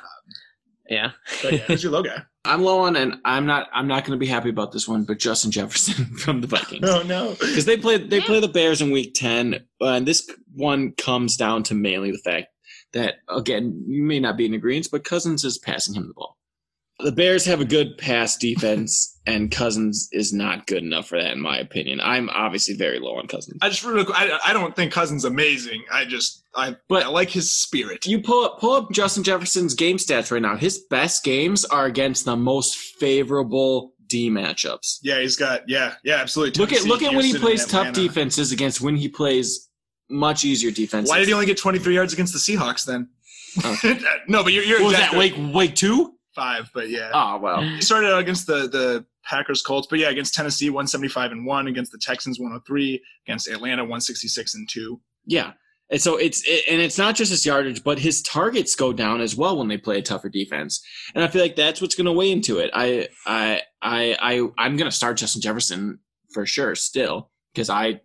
yeah. But yeah, who's your low guy? I'm low on, and I'm not. I'm not going to be happy about this one. But Justin Jefferson from the Vikings. Oh no. because they play they play the Bears in Week Ten, uh, and this one comes down to mainly the fact that again you may not be in agreement, but Cousins is passing him the ball. The Bears have a good pass defense, and Cousins is not good enough for that, in my opinion. I'm obviously very low on Cousins. I just really, I, I don't think Cousins amazing. I just, I, But- I like his spirit. You pull up pull up Justin Jefferson's game stats right now. His best games are against the most favorable D matchups. Yeah, he's got, yeah, yeah, absolutely. Look at look at when he plays tough defenses against when he plays much easier defenses. Why did he only get 23 yards against the Seahawks then? Oh. no, but you're, you're What was that exactly two? Five, but yeah. Oh well. He started out against the the Packers Colts, but yeah, against Tennessee 175 and 1, against the Texans 103, against Atlanta 166 and 2. Yeah. And so it's it, and it's not just his yardage, but his targets go down as well when they play a tougher defense. And I feel like that's what's going to weigh into it. I I I I I'm going to start Justin Jefferson for sure still because I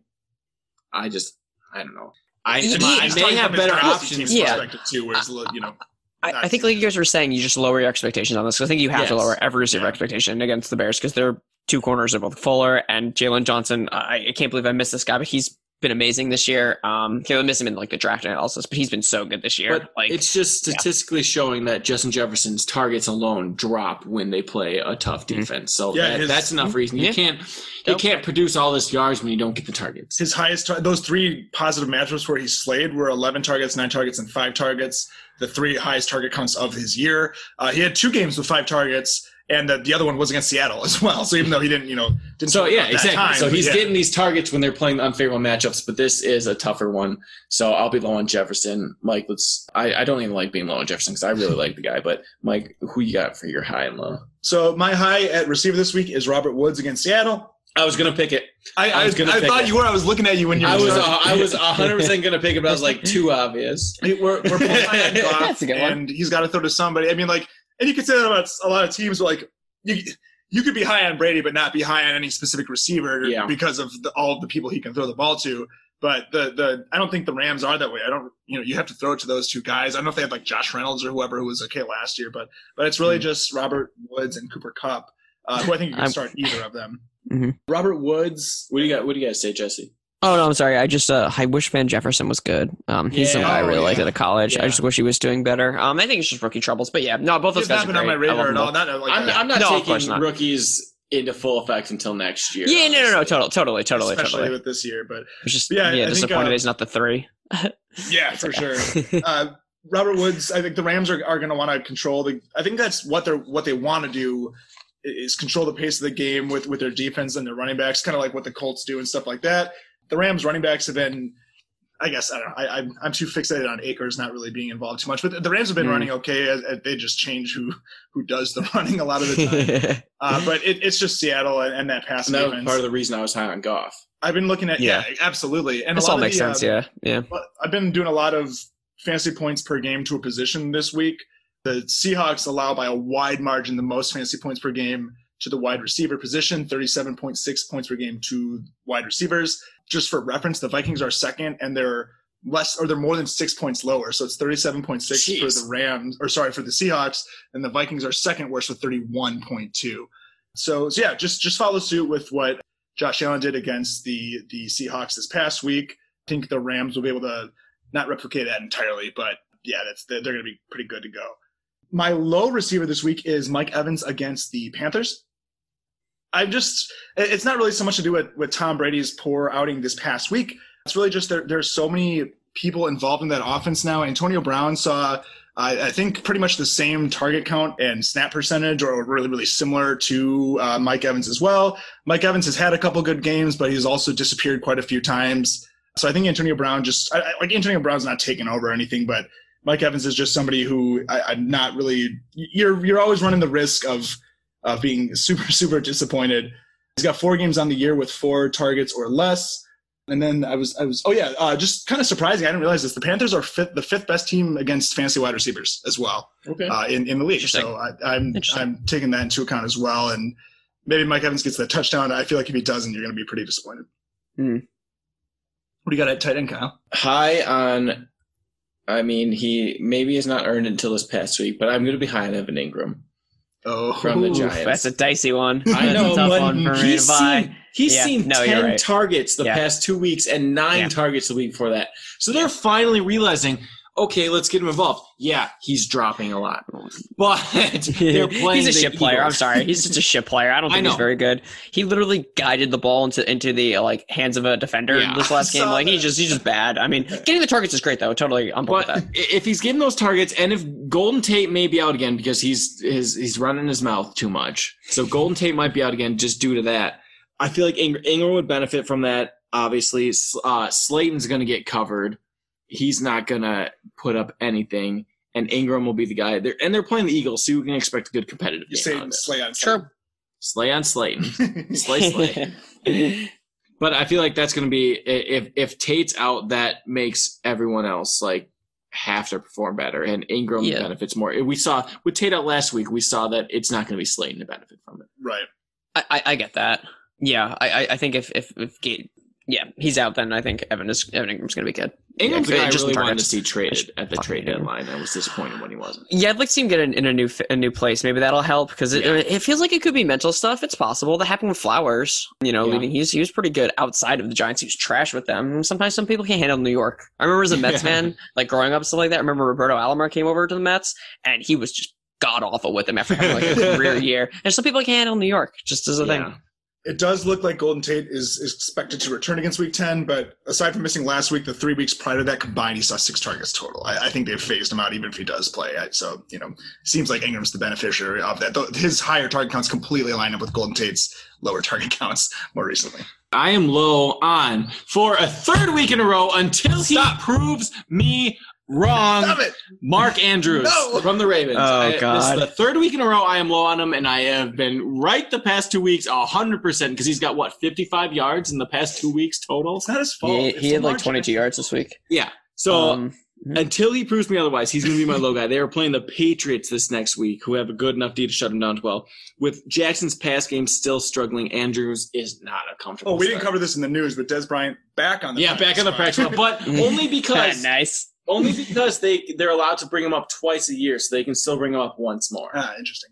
I just I don't know. I, He- I He's may have better options. Yeah. perspective too, whereas, you know, I, I think, like you guys were saying, you just lower your expectations on this. 'cause I think you have to lower every receiver Yeah. expectation against the Bears because they're two corners of both Fuller and Jaylon Johnson. I, I can't believe I missed this guy, but he's been amazing this year. Um, okay, we'll miss him in like the draft analysis, but he's been so good this year. But like it's just statistically showing that Justin Jefferson's targets alone drop when they play a tough Mhm. defense. So Yeah, that, his- that's enough reason. You Yeah. can't you Nope. can't produce all this yards when you don't get the targets. His highest, tar- those three positive matchups where he slayed were 11 targets, nine targets, and five targets. The three highest target counts of his year. Uh, he had two games with five targets, and the, the other one was against Seattle as well. So even though he didn't, you know, didn't So yeah, exactly. time, so he's yeah. getting these targets when they're playing the unfavorable matchups, but this is a tougher one. So I'll be low on Jefferson. Mike, let's. I, I don't even like being low on Jefferson because I really like the guy. But Mike, who you got for your high and low? So my high at receiver this week is Robert Woods against Seattle. I was gonna pick it. I, I I, was gonna I pick thought it. you were. I was looking at you when you. I were was uh. I was hundred percent gonna pick it, but I was like too obvious. We're we're both high on Goff, That's a good one. and he's got to throw to somebody. I mean, like, and you could say that about a lot of teams. Like, you you could be high on Brady, but not be high on any specific receiver Yeah. because of the, all of the people he can throw the ball to. But the the I don't think the Rams are that way. I don't you know you have to throw it to those two guys. I don't know if they had like Josh Reynolds or whoever who was okay last year, but but it's really Mm. just Robert Woods and Cooper Kupp, uh, who I think you can start either of them. Mhm. Robert Woods. What do you got? What do you guys say, Jesse? Oh no, I'm sorry. I just uh, I wish Van Jefferson was good. Um, he's Yeah. someone I Oh, really liked yeah. out of college. Yeah. I just wish he was doing better. Um, I think it's just rookie troubles. But yeah, no, both those He's guys not are been on my great. radar at all. Not, like, I'm, a- I'm not No, taking not. rookies into full effect until next year. Yeah, no, no, no, honestly. totally, totally, totally, especially totally. with this year, but It's just Yeah, yeah, I think, disappointed uh, he's not the three. yeah, for sure. uh, Robert Woods, I think the Rams are, are going to want to control the. I think that's what they're what they want to do is control the pace of the game with with their defense and their running backs, kind of like what the Colts do and stuff like that. The Rams running backs have been, I guess I don't know. I, I'm I'm too fixated on Akers not really being involved too much, but the Rams have been Mm. running okay. As, as they just change who who does the running a lot of the time. uh, but it, it's just Seattle and, and that pass And that was part of the reason I was high on Goff. I've been looking at yeah, Yeah. absolutely, and this a lot all of makes the, sense. uh, Yeah, yeah. I've been doing a lot of fantasy points per game to a position this week. The Seahawks allow by a wide margin the most fantasy points per game to the wide receiver position, 37.6 points per game to wide receivers. Just for reference, the Vikings are second and they're less or they're more than six points lower. So it's 37.6 for the Rams or sorry, for the Seahawks and the Vikings are second worst with 31.2. So, so yeah, just, just follow suit with what Josh Allen did against the, the Seahawks this past week. I think the Rams will be able to not replicate that entirely, but yeah, that's they're going to be pretty good to go. My low receiver this week is Mike Evans against the Panthers. I just it's not really so much to do with with Tom Brady's poor outing this past week. It's really just there there's so many people involved in that offense now. Antonio Brown saw I I think pretty much the same target count and snap percentage, or really, really similar to uh, Mike Evans as well. Mike Evans has had a couple good games, but he's also disappeared quite a few times. So I think Antonio Brown just I, like Antonio Brown's not taking over or anything, but Mike Evans is just somebody who I, I'm not really. You're you're always running the risk of of being super super disappointed. He's got four games on the year with four targets or less. And then I was I was oh yeah, uh, just kind of surprising. I didn't realize this. The Panthers are fifth, the fifth best team against fantasy wide receivers as well Okay. uh, in in the league. So I, I'm I'm taking that into account as well. And maybe Mike Evans gets that touchdown. I feel like if he doesn't, you're going to be pretty disappointed. Hmm. What do you got at tight end, Kyle? high on. I mean, he maybe has not earned until this past week, but I'm going to be high on Evan Engram. Oh, From the Oof, Giants. That's a dicey one. I know, a tough but one for he's seen, he's Yeah, seen no, 10 right. targets the Yeah. past two weeks and nine Yeah. targets the week before that. So they're finally realizing, okay, let's get him involved. Yeah, he's dropping a lot. But they're playing he's a shit player. I'm sorry. He's just a shit player. I don't I think he's very good. He literally guided the ball into into the like hands of a defender Yeah, this last game. Like he's just he's just bad. I mean, getting the targets is great though. Totally on board But with that. if he's getting those targets, and if Golden Tate may be out again because he's his he's running his mouth too much, so Golden Tate might be out again just due to that. I feel like Ing- Engram would benefit from that. Obviously, uh, Slayton's going to get covered. He's not going to put up anything, and Engram will be the guy. They're, and they're playing the Eagles, so you can expect a good competitive you game. say out of slay on Sure. Slay on Slayton. Slay, slay. But I feel like that's going to be if if Tate's out, that makes everyone else like have to perform better, and Engram Yeah. benefits more. We saw with Tate out last week, we saw that it's not going to be Slayton to benefit from it. right. I, I, I get that. Yeah, I, I- I think if if if Gate, yeah, he's out, then I think Evan is Evan Engram's gonna be good. Engram's Yeah, guy I just really wanted to see traded at the trade deadline. I was disappointed when he wasn't. Yeah, I'd like to see him get in, in a new a new place. Maybe that'll help because it, Yeah. it feels like it could be mental stuff. It's possible. That happened with Flowers. You know, Yeah. leaving. He was, he was pretty good outside of the Giants. He was trash with them. Sometimes some people can't handle New York. I remember as a Mets fan, like growing up, stuff like that. I remember Roberto Alomar came over to the Mets, and he was just god awful with them after having like a career year. And some people can't handle New York. Just as a Yeah. thing. It does look like Golden Tate is, is expected to return against Week 10, but aside from missing last week, the three weeks prior to that combined, he saw six targets total. I, I think they've phased him out even if he does play. I, so, you know, seems like Engram's the beneficiary of that. Though his higher target counts completely line up with Golden Tate's lower target counts more recently. I am low on for a third week in a row until Stop. he proves me wrong. Stop it! Mark Andrews No. from the Ravens. Oh, I- God. This is the third week in a row I am low on him, and I have been right the past two weeks, 100%, because he's got, what, 55 yards in the past two weeks total? It's not his fault. He, he had like 22 yards this week. Yeah. So Um, until he proves me otherwise, he's going to be my low guy. They are playing the Patriots this next week, who have a good enough D to shut him down as well. With Jackson's pass game still struggling, Andrews is not a comfortable Oh, we didn't cover this in the news, but Dez Bryant back on the Yeah, back in the practice practice squad. squad, but only because nice. Only because they they're allowed to bring him up twice a year, so they can still bring him up once more. ah, interesting.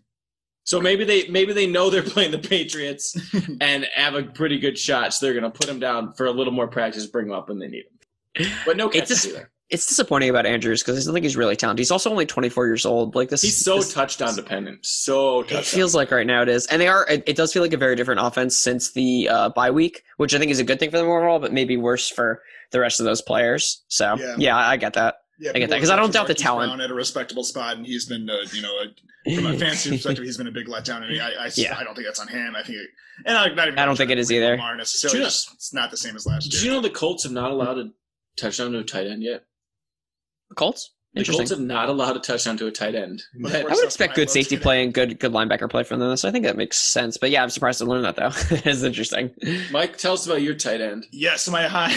So maybe they maybe they know they're playing the Patriots and have a pretty good shot, so they're gonna put him down for a little more practice, bring him up when they need him. But no It's catches just- either. It's disappointing about Andrews because I still think he's really talented. He's also only 24 years old. Like this, He's so this- touchdown dependent. So touchdown. It feels like right now it is, and they are. It, it does feel like a very different offense since the uh, bye week, which I think is a good thing for them overall, but maybe worse for the rest of those players. So Yeah. yeah, I get that. Yeah, I get that, because I don't doubt the Marquise talent. Brown at a respectable spot, and he's been, uh, you know, a, from a fantasy perspective, he's been a big letdown. I mean, I, I, Yeah. I don't think that's on him. I think, it, and I, not even I don't think it is either. Lamar necessarily. You know- just, it's not the same as last Did year. you know the Colts have not allowed a touchdown to a tight end yet? Colts. The Interesting. Colts have not allowed a touchdown to a tight end. That- I would expect good safety play and good good linebacker play from them. So I think that makes sense. But yeah, I'm surprised to learn that though. it's interesting. Mike, tell us about your tight end. Yes, my high.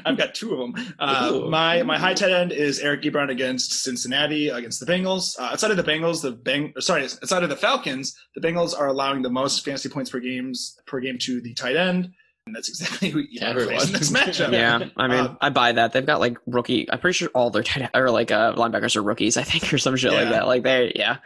I've got two of them. Uh, my my high tight end is Eric Ebron against Cincinnati against the Bengals. Uh, outside of the Bengals, the Bang sorry, outside of the Falcons, the Bengals are allowing the most fantasy points per games per game to the tight end, and that's exactly who Ebron Everyone. plays in this matchup. Yeah, I mean, Uh, I buy that. They've got like rookie. I'm pretty sure all their tight or like uh, linebackers are rookies. I think or some shit like that. Like they, yeah,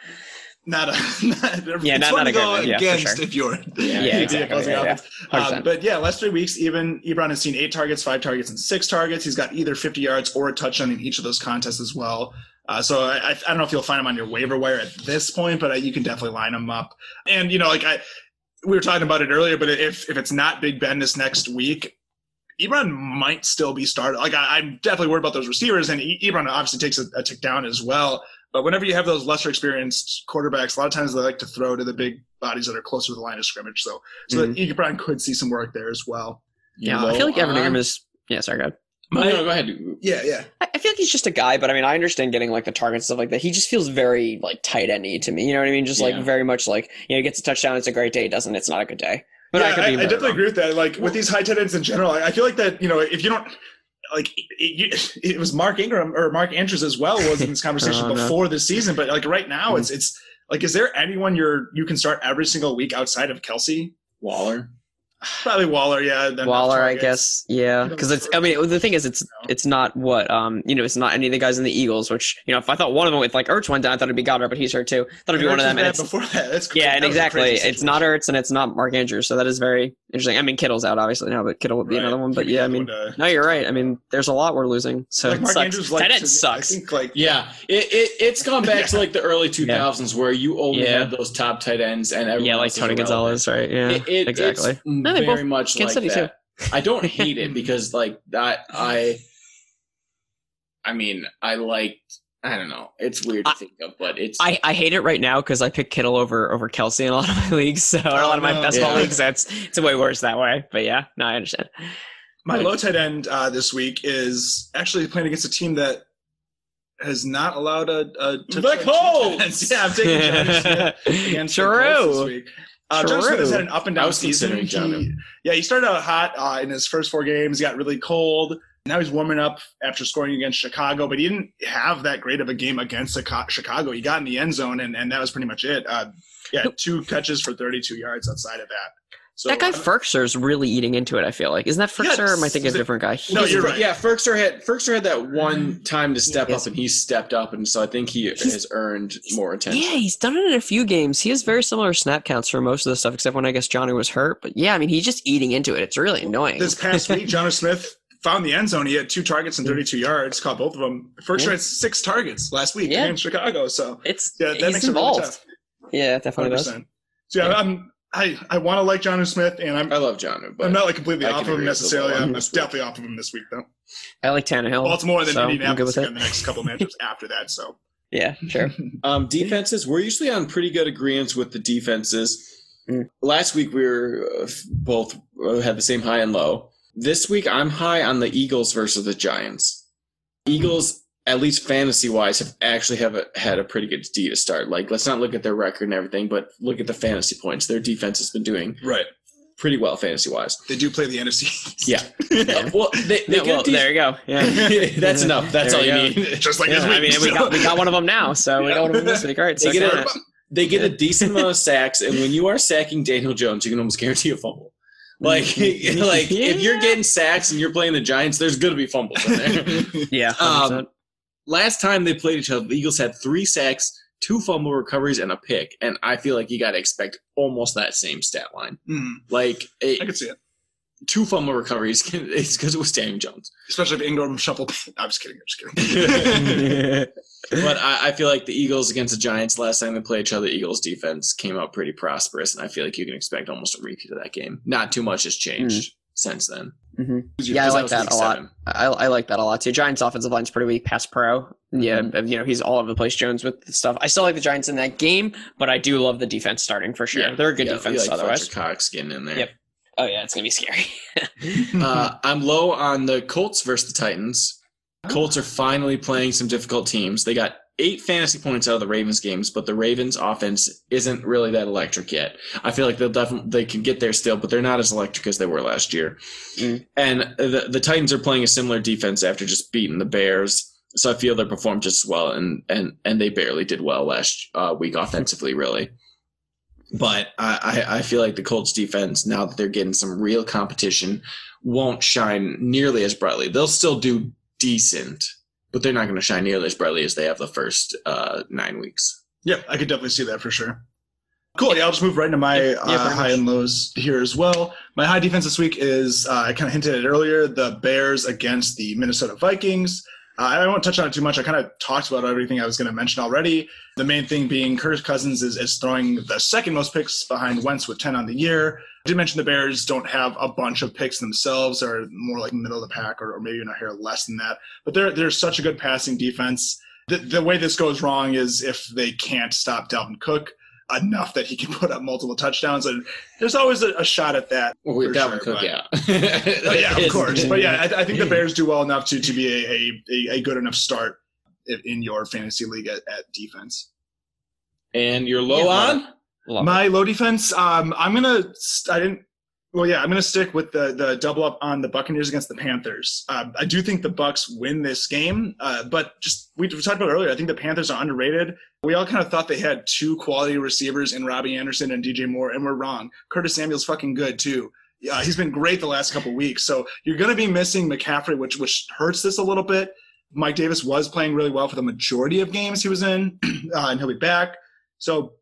Not a not, Yeah, it's not- not to a go good one. Yeah, for against sure. if you're Yeah, if you're exactly. Yeah, yeah. Um, but yeah, last three weeks, even Ebron has seen eight targets, five targets, and six targets. He's got either 50 yards or a touchdown in each of those contests as well. Uh, so I, I I don't know if you'll find him on your waiver wire at this point, but uh, you can definitely line him up. And you know, like I, we were talking about it earlier, but if if it's not Big Ben this next week, Ebron might still be started. Like I, I'm definitely worried about those receivers, and Ebron obviously takes a, a tick down as well. But whenever you have those lesser experienced quarterbacks, a lot of times they like to throw to the big bodies that are closer to the line of scrimmage. So, so that Ebron could see some work there as well. yeah. Low I feel like Evan uh, on- Engram is. Yeah, sorry, go ahead. No, no, go ahead. Yeah, yeah. I I feel like he's just a guy, but I mean, I understand getting like the targets and stuff like that. He just feels very like tight endy to me. You know what I mean? Just like very much like you know, he gets a touchdown, it's a great day. Doesn't it's not a good day. But yeah, I could be. I, very definitely wrong. agree with that. Like with these high tight ends in general, I I feel like that you know if you don't like it, it, it was Mark Ingram or Mark Andrews as well was in this conversation Oh, no. before this season, but like right now it's mm-hmm. it's like is there anyone you're you can start every single week outside of Kelce? Waller. Probably Waller, yeah. then Waller, I guess, yeah, because it's. I mean, the thing is, it's it's not what um you know, it's not any of the guys in the Eagles. Which you know, if I thought one of them with like Ertz went down, I thought it'd be Goedert, but he's hurt too. Thought it'd be one of them, and it's before that. That's crazy. yeah, and That exactly, it's not situation. Ertz and it's not Mark Andrews, so that is very interesting. I mean, Kittle's out obviously now, but Kittle would be Right. another one. But yeah, I mean, would, uh, no, you're right. I mean, there's a lot we're losing, so like it Mark sucks. Andrews like Tight end to- sucks. I think like Yeah, it, it it's gone back to like the early 2000s where you only Yeah. had those top tight ends and everyone yeah, like Tony. Gonzalez, right? Yeah, It, it, exactly. It's No, they very both- much Kansas like City, that. I don't hate it because like that I I mean, I liked I don't know. It's weird to I- think of, but it's I, I hate it right now because I pick Kittle over over Kelce in a lot of my leagues, so or a Oh, lot of my no. best ball Yeah. leagues. So it's it's way worse that way. But yeah, no, I understand. My low tight end uh, this week is actually playing against a team that has not allowed a, a touchdown The to Colts! tight ends. Yeah, I'm taking Jonnu Smith against the Colts this True. week. Uh, John Smith has had an up and down season. He- yeah, he started out hot uh, in his first four games. He got really cold. Now he's warming up after scoring against Chicago, but he didn't have that great of a game against Chicago. He got in the end zone, and, and that was pretty much it. Uh, yeah, two catches for 32 yards outside of that. So that guy I- Firkser is really eating into it. I feel like isn't that Firkser? or am I thinking of a different guy? No, He's- you're right. Yeah, Firkser had Firkser had that one mm-hmm. time to step Yes. up, and he stepped up, and so I think he He's- has earned more attention. Yeah, he's done it in a few games. He has very similar snap counts for most of the stuff, except when I guess Jonnu was hurt. But yeah, I mean, he's just eating into it. It's really annoying. This past week, Jonnu Smith found the end zone. He had two targets and mm-hmm. 32 yards, caught both of them. First Yeah. had six targets last week Yeah. in Chicago. So it's yeah, that he's makes it really involved. tough. yeah, definitely does. 100%. So yeah, Yeah. I'm I I want to like Jonnu Smith, and I'm I love John, but I'm not like completely I off of him agree with the necessarily. I'm definitely off of him this week though. I like Tannehill. Baltimore and then so I'm good Indianapolis with again the next couple matchups after that. So Yeah, sure. Um, defenses, we're usually on pretty good agreements with the defenses. Mm. Last week we were uh, both uh, had the same high and low. This week I'm high on the Eagles versus the Giants. Eagles, at least fantasy wise, have actually have a, had a pretty good D to start. Like, let's not look at their record and everything, but look at the fantasy points. Their defense has been doing right, pretty well fantasy wise. they do play the NFC. Yeah. Yeah. well, they, they Yeah, well, get de- there you go. Yeah. That's enough. That's There all you you need. just like Yeah, this week. I mean, we so- got we got one of them now, so we got one of them this week. All right, They second get a, they get a decent amount of sacks, and when you are sacking Daniel Jones, you can almost guarantee a fumble. Like, like if you're getting sacks and you're playing the Giants, there's going to be fumbles in there. Yeah, Um, 100%. Last time they played each other, the Eagles had three sacks, two fumble recoveries, and a pick. And I feel like you got to expect almost that same stat line. Mhm. Like I a, could see it, two fumble recoveries, it's because it was Daniel Jones. especially if Engram shuffled. I'm just kidding. I'm just kidding. But I, I feel like the Eagles against the Giants last time they played each other, the Eagles defense came out pretty prosperous, and I feel like you can expect almost a repeat of that game. Not too much has changed since then. hmm Who's Yeah, I like that week a lot. I, I like that a lot too. Giants' offensive line's pretty weak, pass pro. Yeah, Mhm. you know he's all over the place. Jones with the stuff. I still like the Giants in that game, but I do love the defense starting for sure. They're a good Yeah, defense like otherwise. Cox getting in there. Yep. Oh yeah, it's gonna be scary. Uh, I'm low on the Colts versus the Titans. Colts are finally playing some difficult teams. They got eight fantasy points out of the Ravens games, but the Ravens offense isn't really that electric yet. I feel like they'll definitely they can get there still, but they're not as electric as they were last year. Mm. And the the Titans are playing a similar defense after just beating the Bears. So I feel they performed just as well, and and and they barely did well last uh, week offensively, really. But I, I I feel like the Colts defense, now that they're getting some real competition, won't shine nearly as brightly. They'll still do decent, but they're not going to shine nearly as brightly as they have the first uh, nine weeks. Yeah, I could definitely see that for sure. Cool. Yeah, I'll just move right into my Yeah, uh, high and lows here as well. My high defense this week is uh, I kind of hinted at it earlier the Bears against the Minnesota Vikings. Uh, I won't touch on it too much. I kind of talked about everything I was going to mention already. The main thing being Curtis Cousins is, is throwing the second most picks behind Wentz with 10 on the year. I did mention the Bears don't have a bunch of picks themselves, or more like middle of the pack, or, or maybe even a hair less than that. But they're, they're such a good passing defense. The, the way this goes wrong is if they can't stop Dalvin Cook enough that he can put up multiple touchdowns. And there's always a, a shot at that. Well, with Dalvin sure, Cook, but- yeah, Oh, yeah, of course. But yeah, I, I think the Bears do well enough to, to be a, a, a, a good enough start in, in your fantasy league at, at defense. And you're low Yeah, love on. Love My low defense, um, I'm gonna. st- I didn't. Well, yeah, I'm gonna stick with the the double up on the Buccaneers against the Panthers. Um, I do think the Bucks win this game, uh, but just we talked about earlier. I think the Panthers are underrated. We all kind of thought they had two quality receivers in Robby Anderson and DJ Moore, and we're wrong. Curtis Samuel's fucking good too. Uh, he's been great the last couple weeks. So you're going to be missing McCaffrey, which which hurts this a little bit. Mike Davis was playing really well for the majority of games he was in, uh, and he'll be back. So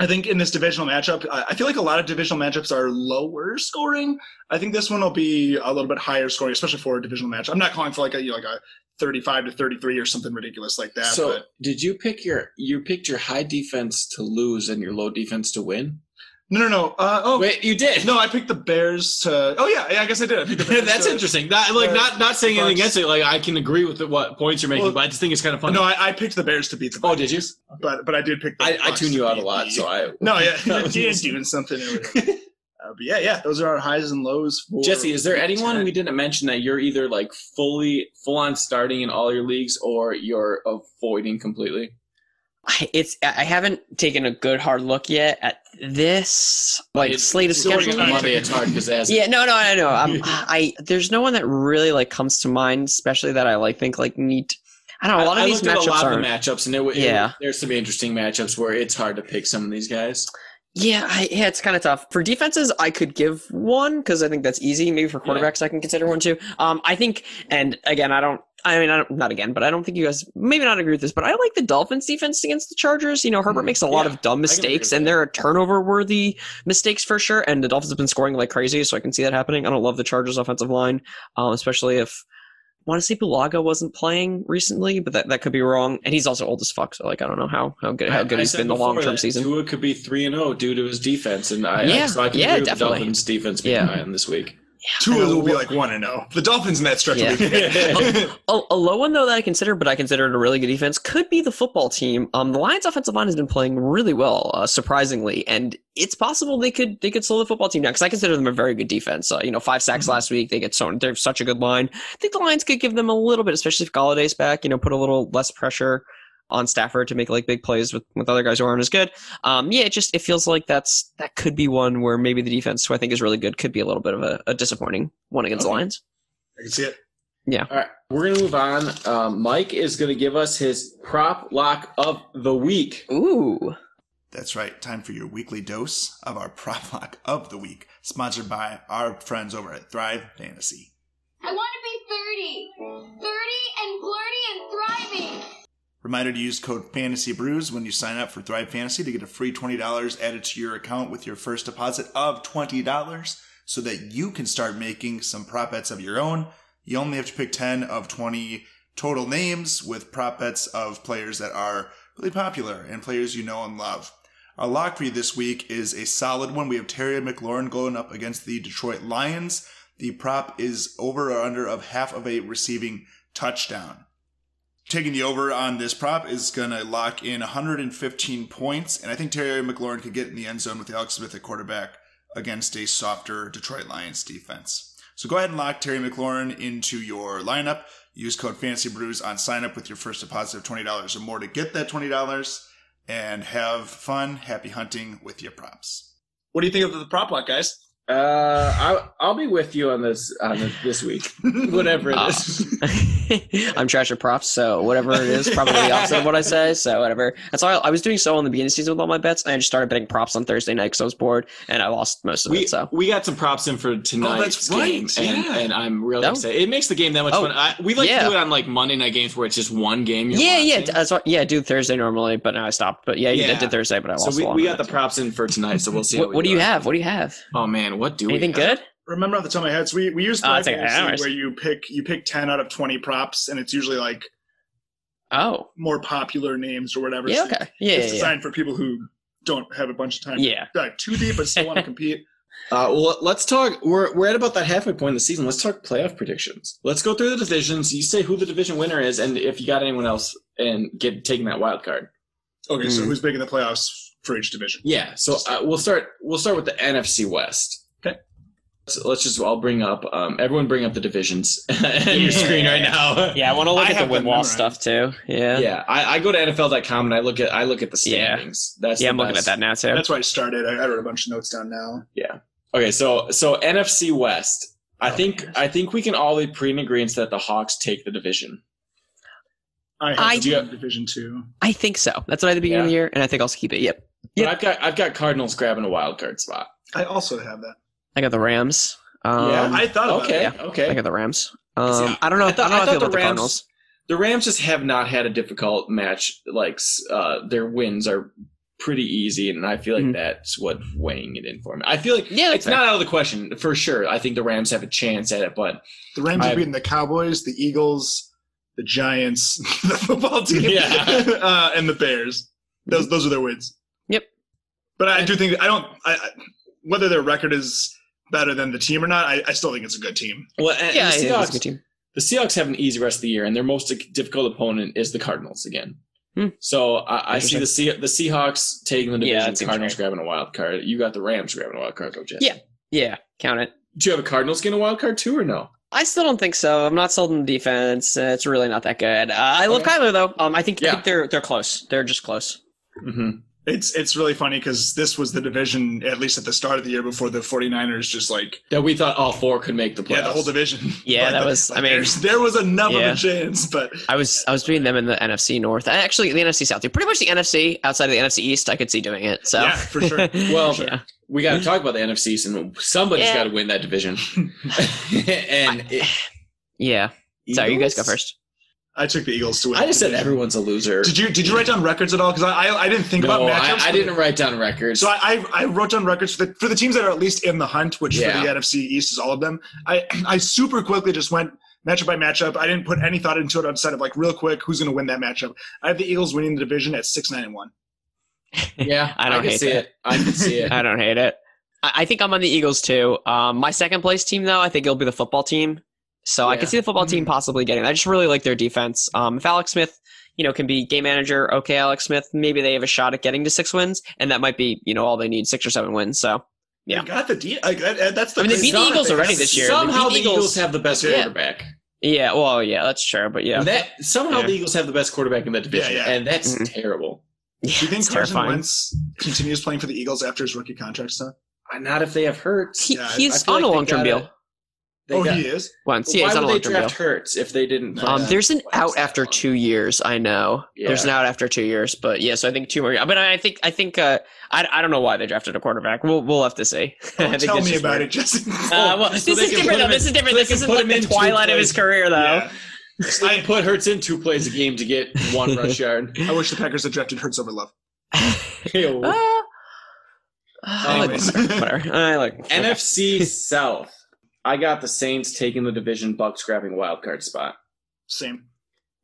I think in this divisional matchup, I I feel like a lot of divisional matchups are lower scoring. I think this one will be a little bit higher scoring, especially for a divisional match. I'm not calling for like a you know, like a 35 to 33 or something ridiculous like that. So, but did you pick your you picked your high defense to lose and your low defense to win? No, no, no. Uh, oh, Wait, you did. no, I picked the Bears to. Oh yeah, yeah I guess I did. I the Bears That's to- interesting. Not like uh, not not saying anything against it. Like I can agree with the, what points you're making, Well, but I just think it's kind of funny. No, I, I picked the Bears to beat the. oh, did you? But but I did pick. The I, I tune you out a lot, the- so I. No, yeah, was doing something. Uh, but yeah, yeah, those are our highs and lows. For Jesse, is there anyone 10. we didn't mention that you're either like fully full on starting in all your leagues or you're avoiding completely? I- It's I haven't taken a good hard look yet at this like It's- slate of scheduling. Monday. It's hard because Yeah, no, no, I know. I'm, I there's no one that really like comes to mind, especially that I like think like need. I don't know. A lot I, of I these at a matchups lot are. of the matchups, and it, it Yeah. there's some interesting matchups where it's hard to pick some of these guys. Yeah, I, yeah, it's kind of tough for defenses. I could give one because I think that's easy. Maybe for Yeah. quarterbacks, I can consider one too. Um, I think, and again, I don't. I mean, I don't, not again, but I don't think you guys maybe not agree with this. But I like the Dolphins' defense against the Chargers. You know, Herbert makes a lot yeah, of dumb mistakes, and there are turnover-worthy mistakes for sure. And the Dolphins have been scoring like crazy, so I can see that happening. I don't love the Chargers' offensive line, um, especially if. I want to say Bulaga wasn't playing recently, but that, that could be wrong. And he's also old as fuck, so like I don't know how how good how good I he's been the long term season. Tua could be three and zero due to his defense, and I, Yeah, so I can yeah, definitely. the Dolphins' defense being Yeah. high on this week. Two I know. will be like one and zero. The Dolphins in that stretch Yeah. will be. A, a low one though that I consider, but I consider it a really good defense, could be the football team. Um, the Lions' offensive line has been playing really well, uh, surprisingly, and it's possible they could they could slow the football team down because I consider them a very good defense. Uh, you know, five sacks Mhm. last week. They get so they're such a good line. I think the Lions could give them a little bit, especially if Golladay's back. You know, put a little less pressure on Stafford to make like big plays with, with other guys who aren't as good. Um, yeah, it just it feels like that's that could be one where maybe the defense, who I think is really good, could be a little bit of a, a disappointing one against the Lions. I can see it. Yeah. All right, we're gonna move on. Um, Mike is gonna give us his prop lock of the week. Ooh. That's right. Time for your weekly dose of our prop lock of the week, sponsored by our friends over at Thrive Fantasy. Reminder to use code Fantasy Brews when you sign up for Thrive Fantasy to get a free $20 added to your account with your first deposit of $20 so that you can start making some prop bets of your own. You only have to pick 10 of 20 total names with prop bets of players that are really popular and players you know and love. Our lock for you this week is a solid one. We have Terry McLaurin going up against the Detroit Lions. The prop is over or under of half of a receiving touchdown taking the over on this prop is going to lock in 115 points. And I think Terry McLaurin could get in the end zone with Alex Smith at quarterback against a softer Detroit Lions defense. So go ahead and lock Terry McLaurin into your lineup. Use code Fantasy Brews on sign up with your first deposit of $20 or more to get that $20 and have fun, happy hunting with your props. What do you think of the prop lock, guys? Uh, I'll, I'll be with you on this on this, this week, whatever it Ah. I'm trash at props, so whatever it is, probably the opposite of what I say. So whatever. That's why I was doing so in the beginning of the season with all my bets. And I just started betting props on Thursday night because I was bored, and I lost most of We it. So we got some props in for tonight's that's right, and, yeah. and I'm really Oh. excited. It makes the game that much Oh, fun. I, we like yeah. to do it on like Monday night games where it's just one game. You're yeah, yeah, that's what, yeah. I do Thursday normally, but now I stopped. But yeah, Yeah. I did Thursday, but I lost. So we, a lot we got the props in for tonight, so we'll see. What, what do you have? What do you have? Oh man, what do Anything we? have? good? Remember off the top of my head, so we, we use Oh, Thrive it's okay. Fantasy Anyways. where you pick you pick ten out of twenty props, and it's usually like Oh, more popular names or whatever. yeah, So okay, yeah, it's yeah, yeah. designed for people who don't have a bunch of time. Yeah. dive too deep, but still want to compete. Uh, well, let's talk. We're we're at about that halfway point in the season. Let's talk playoff predictions. Let's go through the divisions. You say who the division winner is, and if you got anyone else, and get taking that wild card. Okay, so Mm. who's making the playoffs for each division? Yeah. So uh, we'll start. We'll start with the NFC West. Okay. Let's, let's just. I'll bring up. Um, everyone, bring up the divisions on your screen right now. Yeah, I want to look I at the have win them loss stuff too. Yeah, Yeah, I, I go to NFL.com and I look at I look at the Yeah. standings. That's yeah. the I'm looking at that now too. That's why I started. I, I wrote a bunch of notes down now. Yeah. Okay, so so NFC West. I Oh, think man. I think we can all be pretty in agreement that the Hawks take the division. I have I- them Do you- Division Two. I think so. That's what I had at the beginning of the year, and I think I'll keep it. Yep. But Yep. I've got I've got Cardinals grabbing a wild card spot. I also have that. I got the Rams. Um, Yeah, I thought about okay, it. I okay. got the Rams. See, Um, I don't know. I, I thought- I how I thought feel the about the Rams- Cardinals. The Rams just have not had a difficult match. Like uh, their wins are pretty easy, and I feel like Mhm. that's what weighing it in for me. I feel like Yeah, it's that's not out of the question for sure. I think the Rams have a chance at it, but The Rams I- have beaten the Cowboys, the Eagles, the Giants, the football team, Yeah. uh, and the Bears. Those those are their wins. Yep. But I do think I don't. I, I, whether their record is better than the team or not, I, I still think it's a good team. well, and, Yeah, and I the think it's a Seahawks. good team. the Seahawks have an easy rest of the year, and their most difficult opponent is the Cardinals again. Hmm. So I, I see the Se- the Seahawks taking the division, that seems Cardinals right. grabbing a wild card. You got the Rams grabbing a wild card, though, Jesse. Yeah. Yeah, count it. Do you have a Cardinals getting a wild card too, or no? I still don't think so. I'm not sold on the defense. Uh, it's really not that good. Uh, I love Okay. Kyler though. Um, I think, I Yeah. think they're they're close. They're just close. Mm-hmm. It's it's really funny because this was the division, at least at the start of the year, before the 49ers just like That we thought all four could make the playoffs. yeah, the whole division. Yeah, Like, that the- was- I mean- there was enough Yeah. of a chance, but I was I was between them and the NFC North. Actually, the NFC South. Pretty much the NFC outside of the NFC East. I could see doing it. So Yeah, for sure. Well, yeah. we got to talk about the NFC, and somebody's Yeah. got to win that division. and it, yeah. Sorry, you guys go first. I took the Eagles to win. I just said everyone's a loser. Did you did you write down records at all? Because I, I I didn't think no, about I, matchups. I didn't write down records. So I, I I wrote down records for the for the teams that are at least in the hunt, which Yeah. for the NFC East is all of them. I I super quickly just went matchup by matchup. I didn't put any thought into it outside of like real quick who's going to win that matchup. I have the Eagles winning the division at six nine and one. yeah, I don't can hate see that. it. I can see it. I don't hate it. I, I think I'm on the Eagles too. Um, my second place team though, I think it'll be the football team. So I Yeah. can see the football team possibly getting. it. I just really like their defense. Um, if Alex Smith, you know, can be game manager, okay, Alex Smith, maybe they have a shot at getting to six wins, and that might be, you know, all they need, six or seven wins. So Yeah. They got the de- like that, that- that's the I mean, they beat the. Eagles already this year. Somehow the the Eagles- Eagles have the best Yeah. quarterback. yeah, well, yeah, that's true. But yeah, that somehow Yeah. the Eagles have the best quarterback in that division, Yeah, yeah. and that's Mhm. terrible. yeah Do you think it's Carson terrifying. Wentz continues playing for the Eagles after his rookie contract stuff? Not if they have hurt. He, Yeah, I- he's I on like a long term gotta- deal. They oh, got- he is. Once, yeah, Why he's on would long they term deal. draft Hurts if they didn't? play Um, there's an out after long? two years. I know. There's an out after two years, but yeah. So I think two more. But I think I think uh, I, I don't know why they drafted a quarterback. We'll we'll have to see. I Oh, think tell me about weird. it, Jesse. Uh, well, So this is can different put though. him This is different. This isn't like the twilight of his career, though. Yeah. I put Hurts in two plays a game to get one rush yard. I wish the Packers had drafted Hurts over Love. Ew. Uh, I like Anyways. whatever. I like NFC South. I got the Saints taking the division, Bucks grabbing wild card spot. Same.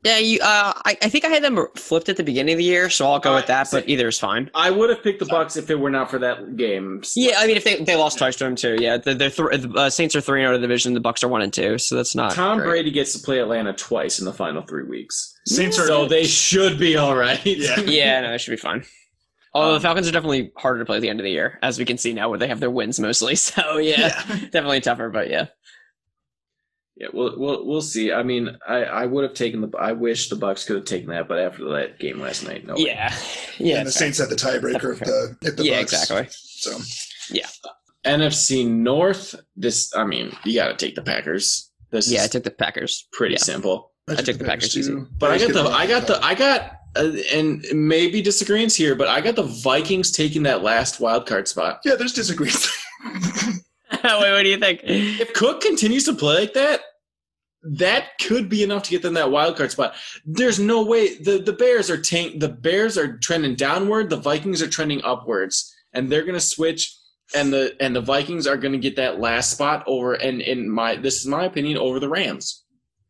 Yeah, you. Uh, I, I think I had them flipped at the beginning of the year, so I'll go Uh, with that. But either is fine. I would have picked the Bucks if it were not for that game. Yeah, I mean, if they they lost twice to him too, yeah, the the th- the uh, Saints are three and out of the division. The Bucks are one and two, so that's not Tom great. Brady gets to play Atlanta twice in the final three weeks, Saints are so they should be all right. Yeah. Yeah, no, that should be fine. Although Um, the Falcons are definitely harder to play at the end of the year, as we can see now, where they have their wins mostly. So yeah, yeah. definitely tougher. But yeah, Yeah, we'll we'll we'll see. I mean, I I would have taken the. I wish the Bucks could have taken that, but after that game last night, no. way. yeah, yeah. and the fair. Saints had the tiebreaker if the if the yeah, Bucks. exactly. So yeah, NFC North. This, I mean, you got to take the Packers. This Yeah, I took the Packers. pretty yeah. simple. I took the Packers easy. But I got Bears the, I got the, I got, uh, and maybe disagreements here, but I got the Vikings taking that last wild card spot. Yeah, there's disagreements. Wait, what do you think? If Cook continues to play like that, that could be enough to get them that wild card spot. There's no way the the Bears are tank. The Bears are trending downward. The Vikings are trending upwards, and they're gonna switch. And the and the Vikings are gonna get that last spot over. And in my this is my opinion over the Rams.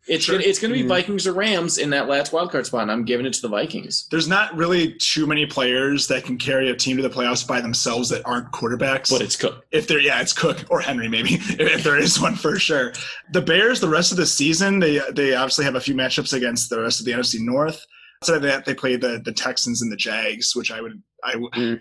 It's Sure. gonna it's gonna be Mhm. Vikings or Rams in that last wild card spot. And I'm giving it to the Vikings. There's not really too many players that can carry a team to the playoffs by themselves that aren't quarterbacks. But it's Cook. if there, yeah, it's Cook or Henry, maybe if there is one for sure. The Bears, the rest of the season, they they obviously have a few matchups against the rest of the NFC North. So that they play the the Texans and the Jags, which I would I, would- Mm.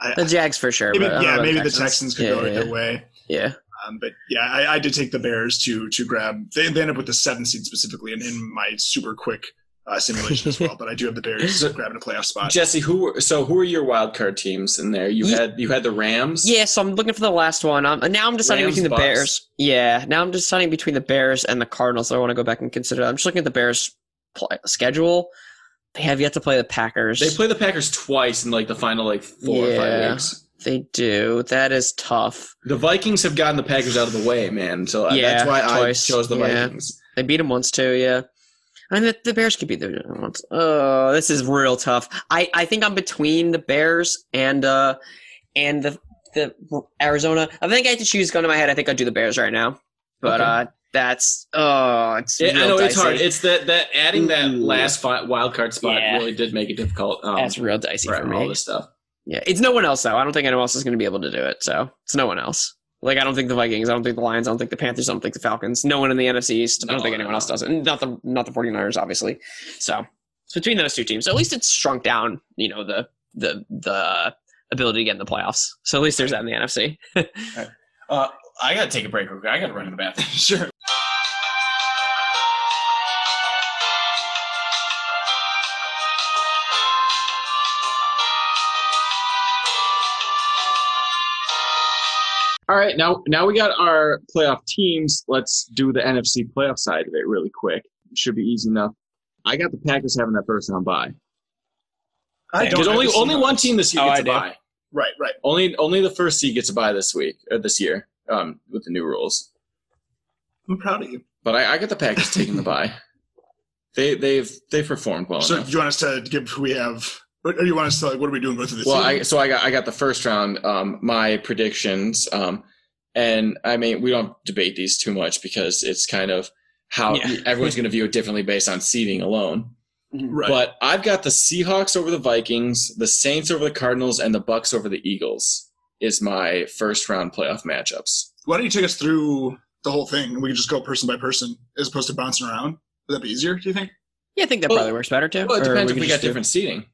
I The Jags for sure. maybe, but I don't yeah know about maybe the Texans could yeah, go yeah, either way. Yeah. Um, but yeah, I, I did take the Bears to to grab. They, they end up with the seventh seed specifically, in, in my super quick uh, simulation as well. But I do have the Bears So- grabbing a playoff spot. Jesse, who were, so who are your wild card teams in there? You Ye- had you had the Rams. Yeah, so I'm looking for the last one. Um, and now I'm deciding Rams, between the Bucks. Bears. Yeah, now I'm deciding between the Bears and the Cardinals. So I want to go back and consider. that. I'm just looking at the Bears' pl- schedule. They have yet to play the Packers. They play the Packers twice in like the final like four or five weeks. They do. That is tough. The Vikings have gotten the Packers out of the way, man. So uh, Yeah, that's why twice. I chose the Yeah. Vikings. They beat them once too. Yeah. I mean, the, the Bears could beat them once. Oh, this is real tough. I, I think I'm between the Bears and uh and the the Arizona. I think I have to choose. Gun to my head. I think I'd do the Bears right now. But Okay. uh, that's oh, it's. Yeah, I know it's hard. It's that that adding that Ooh. last wild card spot Yeah. really did make it difficult. Um, That's real dicey for for all me. this stuff. Yeah, it's no one else though. I don't think anyone else is going to be able to do it. So it's no one else. Like I don't think the Vikings, I don't think the Lions, I don't think the Panthers, I don't think the Falcons. No one in the NFC East. I don't think anyone no. else does it. Not the not the 49ers, obviously. So it's between those two teams. So at least it's shrunk down. You know the the the ability to get in the playoffs. So at least there's that in the NFC. Uh, I gotta take a break. real quick. I gotta run to the bathroom. sure. All right, now now we got our playoff teams. Let's do the NFC playoff side of it really quick. Should be easy enough. I got the Packers having that first round bye. I Because have only only one. one team this year Oh, gets I a do. bye. Right, right. Only only the first seed gets a bye this week or this year um, with the new rules. I'm proud of you. But I, I got the Packers taking the bye. They they've they've performed well so enough. you want us to give who we have, or do you want us to like, what are we doing? Go through the Well, I, so I got I got the first round. Um, my predictions. Um, and I mean we don't debate these too much because it's kind of how Yeah. everyone's going to view it differently based on seeding alone. right. But I've got the Seahawks over the Vikings, the Saints over the Cardinals, and the Bucks over the Eagles. Is my first round playoff matchups. Why don't you take us through the whole thing and we can just go person by person as opposed to bouncing around? Would that be easier? Do you think? Yeah, I think that Well- probably works better too. Well, it depends could if we just got do- different seeding.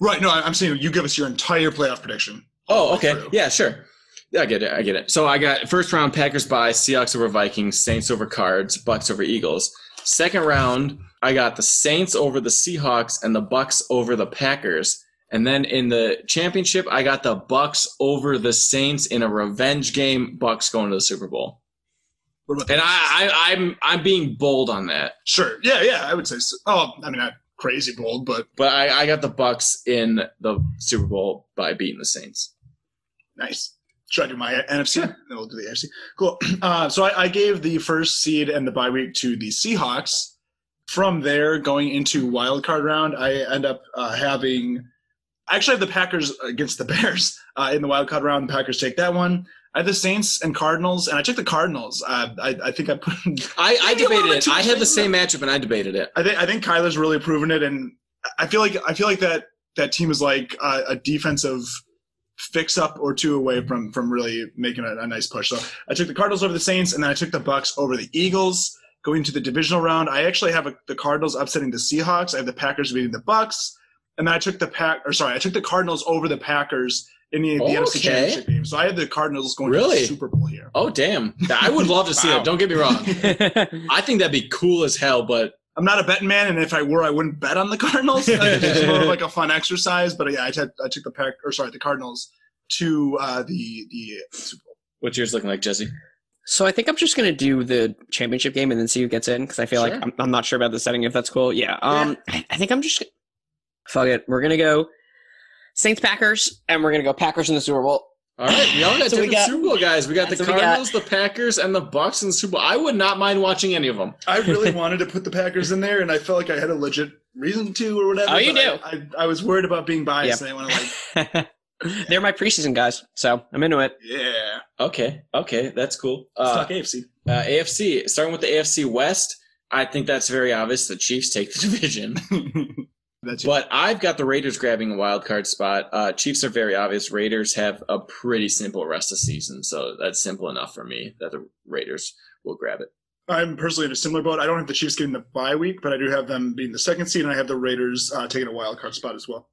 Right. No, I- I'm saying you give us your entire playoff prediction. Oh, okay. True. Yeah, sure. Yeah, I get it. I get it. So I got first round Packers by Seahawks over Vikings, Saints over Cards, Bucks over Eagles. Second round, I got the Saints over the Seahawks and the Bucks over the Packers. And then in the championship, I got the Bucks over the Saints in a revenge game. Bucks going to the Super Bowl. What about the And I, I I'm I'm being bold on that. Sure. Yeah, yeah, I would say so. Oh, I mean, not crazy bold, but But I, I got the Bucks in the Super Bowl by beating the Saints. nice. Should I do my NFC? Then we'll do the AFC. Cool. Uh, so I, I gave the first seed and the bye week to the Seahawks. From there, going into wild card round, I end up uh, having. I actually have the Packers against the Bears uh, in the wild card round. The Packers take that one. I have the Saints and Cardinals, and I took the Cardinals. Uh, I, I think I put. I, I Maybe a little debated it. I had the same matchup and I debated it. I think I think Kyler's really proven it, and I feel like I feel like that that team is like a, a defensive fix up or two away from from really making a, a nice push. So I took the Cardinals over the Saints, and then I took the Bucks over the Eagles. Going to the divisional round, I actually have a, the Cardinals upsetting the Seahawks. I have the Packers beating the Bucks, and then I took the pack or sorry, I took the Cardinals over the Packers in the, the NFC Championship game. So I had the Cardinals going to the Super Bowl here. Oh damn! I would love to see Wow. that. Don't get me wrong. I think that'd be cool as hell. But I'm not a betting man, and if I were, I wouldn't bet on the Cardinals. it's just more of like a fun exercise. But yeah, I took the pack or sorry, the Cardinals to uh, the the Super Bowl. what's yours looking like, Jesse? So I think I'm just gonna do the championship game and then see who gets in because I feel Sure. like I'm, I'm not sure about the setting if that's cool. Yeah. Um, I I think I'm just fuck it. We're gonna go Saints Packers and we're gonna go Packers in the Super Bowl. All right, we all got So we different got- Super Bowl guys. We got the so we got- Cardinals, the Packers, and the Bucks in the Super Bowl. I would not mind watching any of them. I really wanted to put the Packers in there, and I felt like I had a legit reason to or whatever. Oh, you do. I, I, I was worried about being biased, and I want to like, They're my preseason guys, so I'm into it. yeah. Okay, okay, that's cool. Let's Uh, talk AFC. uh, AFC, starting with the AFC West, I think that's very obvious. The Chiefs take the division. That's it. But I've got the Raiders grabbing a wild card spot. Uh, Chiefs are very obvious. Raiders have a pretty simple rest of season, so that's simple enough for me that the Raiders will grab it. I'm personally in a similar boat. I don't have the Chiefs getting the bye week, but I do have them being the second seed, and I have the Raiders uh, taking a wild card spot as well.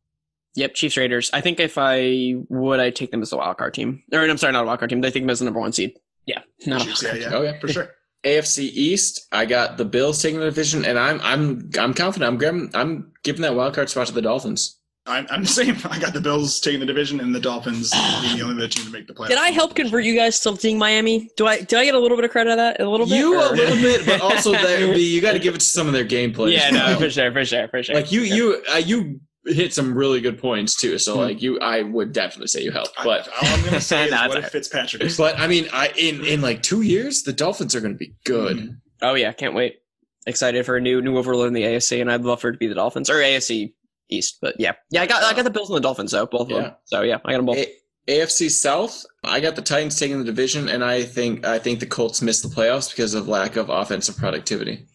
Yep, Chiefs Raiders. I think if I would, I'd take them as a wild card team. Or I'm sorry, not a wild card team. I take them as the number one seed. Yeah, not a Chiefs, wild yeah, card yeah, Okay. for sure. AFC East, I got the Bills taking the division, and I'm I'm I'm confident. I'm grabbing, I'm giving that wild card spot to the Dolphins. I'm, I'm the same. I got the Bills taking the division, and the Dolphins being the only other team to make the playoffs. Did I help convert you guys to seeing Miami? Do I do I get a little bit of credit of that? A little bit. You a little bit, but also that would be you got to give it to some of their gameplay. yeah, no, for sure, for sure, for sure. like you you uh, you hit some really good points too. So Hmm. like you, I would definitely say you helped. I- But all I'm going to say is Nah, it's what if. Fitzpatrick is but I mean, I in in like two years, the Dolphins are going to be good. Oh yeah, can't wait. Excited for a new new overload in the AFC, and I'd love for it to be the Dolphins or AFC East. But yeah, yeah, I got I got the Bills and the Dolphins though, both of Yeah. them. So yeah, I got them both. A- AFC South, I got the Titans taking the division, and I think I think the Colts missed the playoffs because of lack of offensive productivity.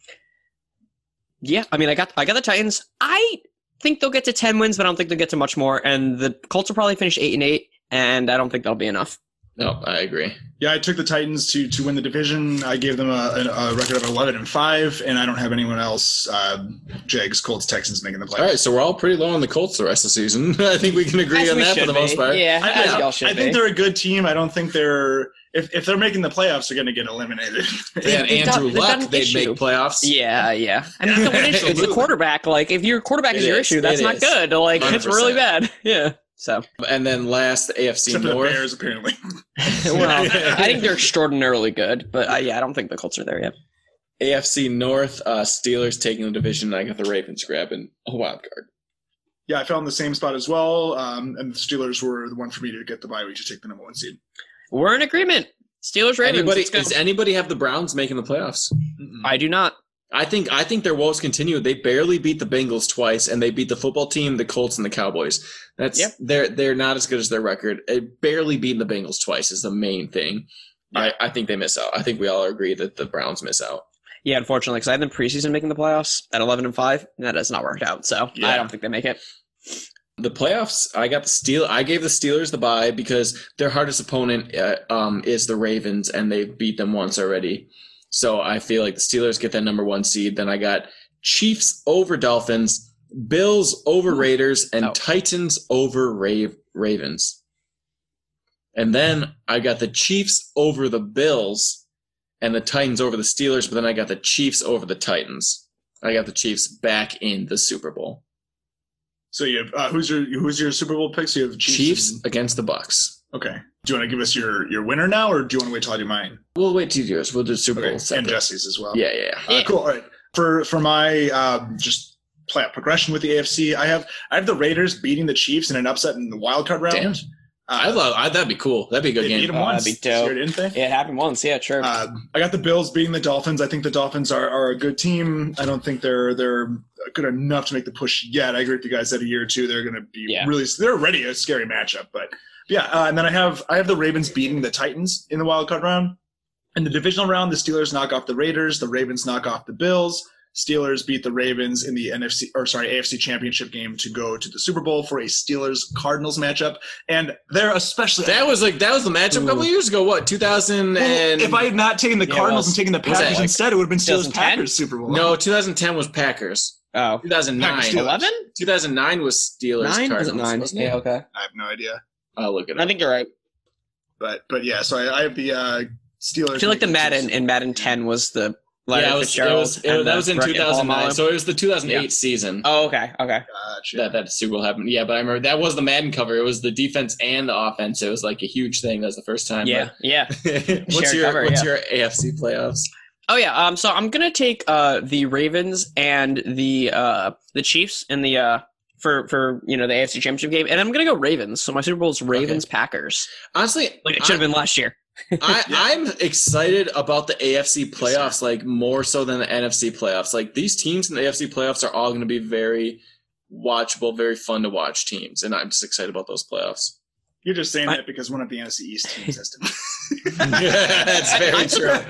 yeah, I mean, I got I got the Titans. I think they'll get to ten wins, but I don't think they'll get to much more. And the Colts will probably finish eight and eight, and I don't think that'll be enough. No, I agree. Yeah, I took the Titans to to win the division. I gave them a, a, a record of eleven and five, and I don't have anyone else. Uh, Jags, Colts, Texans making the playoffs. All right, so we're all pretty low on the Colts the rest of the season. I think we can agree As on that for should the most part. Yeah, I, as I- y'all should I think be. they're a good team. I don't think they're if, if they're making the playoffs, they're going to get eliminated. They They've Andrew they've got Luck, they'd issue. make playoffs. Yeah, yeah. I mean, the one issue, it's the quarterback. Like, if your quarterback is It your issue, that's It not good. Like, it's really bad. Yeah. So, And then last, AFC Except for the North. Bears, apparently. well, I think they're extraordinarily good, but uh, yeah, I don't think the Colts are there yet. AFC North, uh, Steelers taking the division. I got the Ravens grabbing a wild card. yeah, I fell in the same spot as well. Um, and the Steelers were the one for me to get the bye week to take the number one seed. We're in agreement. Steelers, Ravens. Anybody, let's go. does anybody have the Browns making the playoffs? I do not. I think I think their woes continue. They barely beat the Bengals twice, and they beat the football team, the Colts, and the Cowboys. That's Yep. they're they're not as good as their record. Uh, barely beating the Bengals twice is the main thing. I, I think they miss out. I think we all agree that the Browns miss out. Yeah, unfortunately, because I had them preseason making the playoffs at 11 and 5, and that has not worked out. So Yeah. I don't think they make it. The playoffs, I got the Steel. I gave the Steelers the bye because their hardest opponent uh, um, is the Ravens, and they've beat them once already. So I feel like the Steelers get that number one seed. Then I got Chiefs over Dolphins, Bills over Raiders, and Oh. Titans over Ra- Ravens. And then I got the Chiefs over the Bills, and the Titans over the Steelers. But then I got the Chiefs over the Titans. I got the Chiefs back in the Super Bowl. So you have uh, who's your who's your Super Bowl picks? You have Chiefs. Chiefs and- against the Bucks. okay. Do you want to give us your your winner now, or do you want to wait till I do mine? We'll wait two years. We'll do Super Okay. Bowl And. Jesse's as well. Yeah, yeah. yeah. Uh, cool. All right. For for my um, just playoff progression with the AFC, I have I have the Raiders beating the Chiefs in an upset in the wild card round. Damn. I Uh, love. I, that'd be cool. That'd be a good they beat game. them Oh, once. that'd be this dope. year, didn't they? It happened once. Yeah, sure. Uh, I got the Bills beating the Dolphins. I think the Dolphins are, are a good team. I don't think they're they're good enough to make the push yet. I agree with you guys that a year or two they're going to be Yeah. really they're already a scary matchup. But yeah, uh, and then I have I have the Ravens beating the Titans in the wild card round. In the divisional round, the Steelers knock off the Raiders. The Ravens knock off the Bills. Steelers beat the Ravens in the NFC or sorry AFC Championship game to go to the Super Bowl for a Steelers Cardinals matchup, and they're especially That was like that was the matchup a couple Ooh. years ago. What 2000 Well, and if I had not taken the Yeah, Cardinals was. and taken the Was that Packers like instead, it would have been Steelers 2010? Packers Super Bowl. no 2010 was Packers. oh. 2009 Packers, 11? 2009 was Steelers. Nine? Cardinals, Was nine? Wasn't it? Yeah, okay. I have no idea. I'll look at it I think you're right. But but yeah, so I, I have the uh, Steelers. I feel like the making Madden Super in Madden 10 was the Larry yeah, it was, it was, it- and that was in Brett 2009. So it was the 2008 Yeah. season oh, okay, okay. Gotcha. that that Super Bowl happened. Yeah, but I remember that was the Madden cover. It was the defense and the offense. It was like a huge thing. That was the first time. Yeah, yeah. what's Shared your cover, what's yeah. your AFC playoffs? Oh yeah. Um. So I'm gonna take uh the Ravens and the uh the Chiefs in the uh for for you know the AFC Championship game, and I'm gonna go Ravens. So my Super Bowl is Ravens Packers. Honestly, Like it should have been last year. I, I'm excited about the AFC playoffs, like more so than the NFC playoffs. Like these teams in the AFC playoffs are all going to be very watchable, very fun to watch teams, and I'm just excited about those playoffs. You're just saying I- that because one of the NFC East teams has to. That's very I'm true. surprised-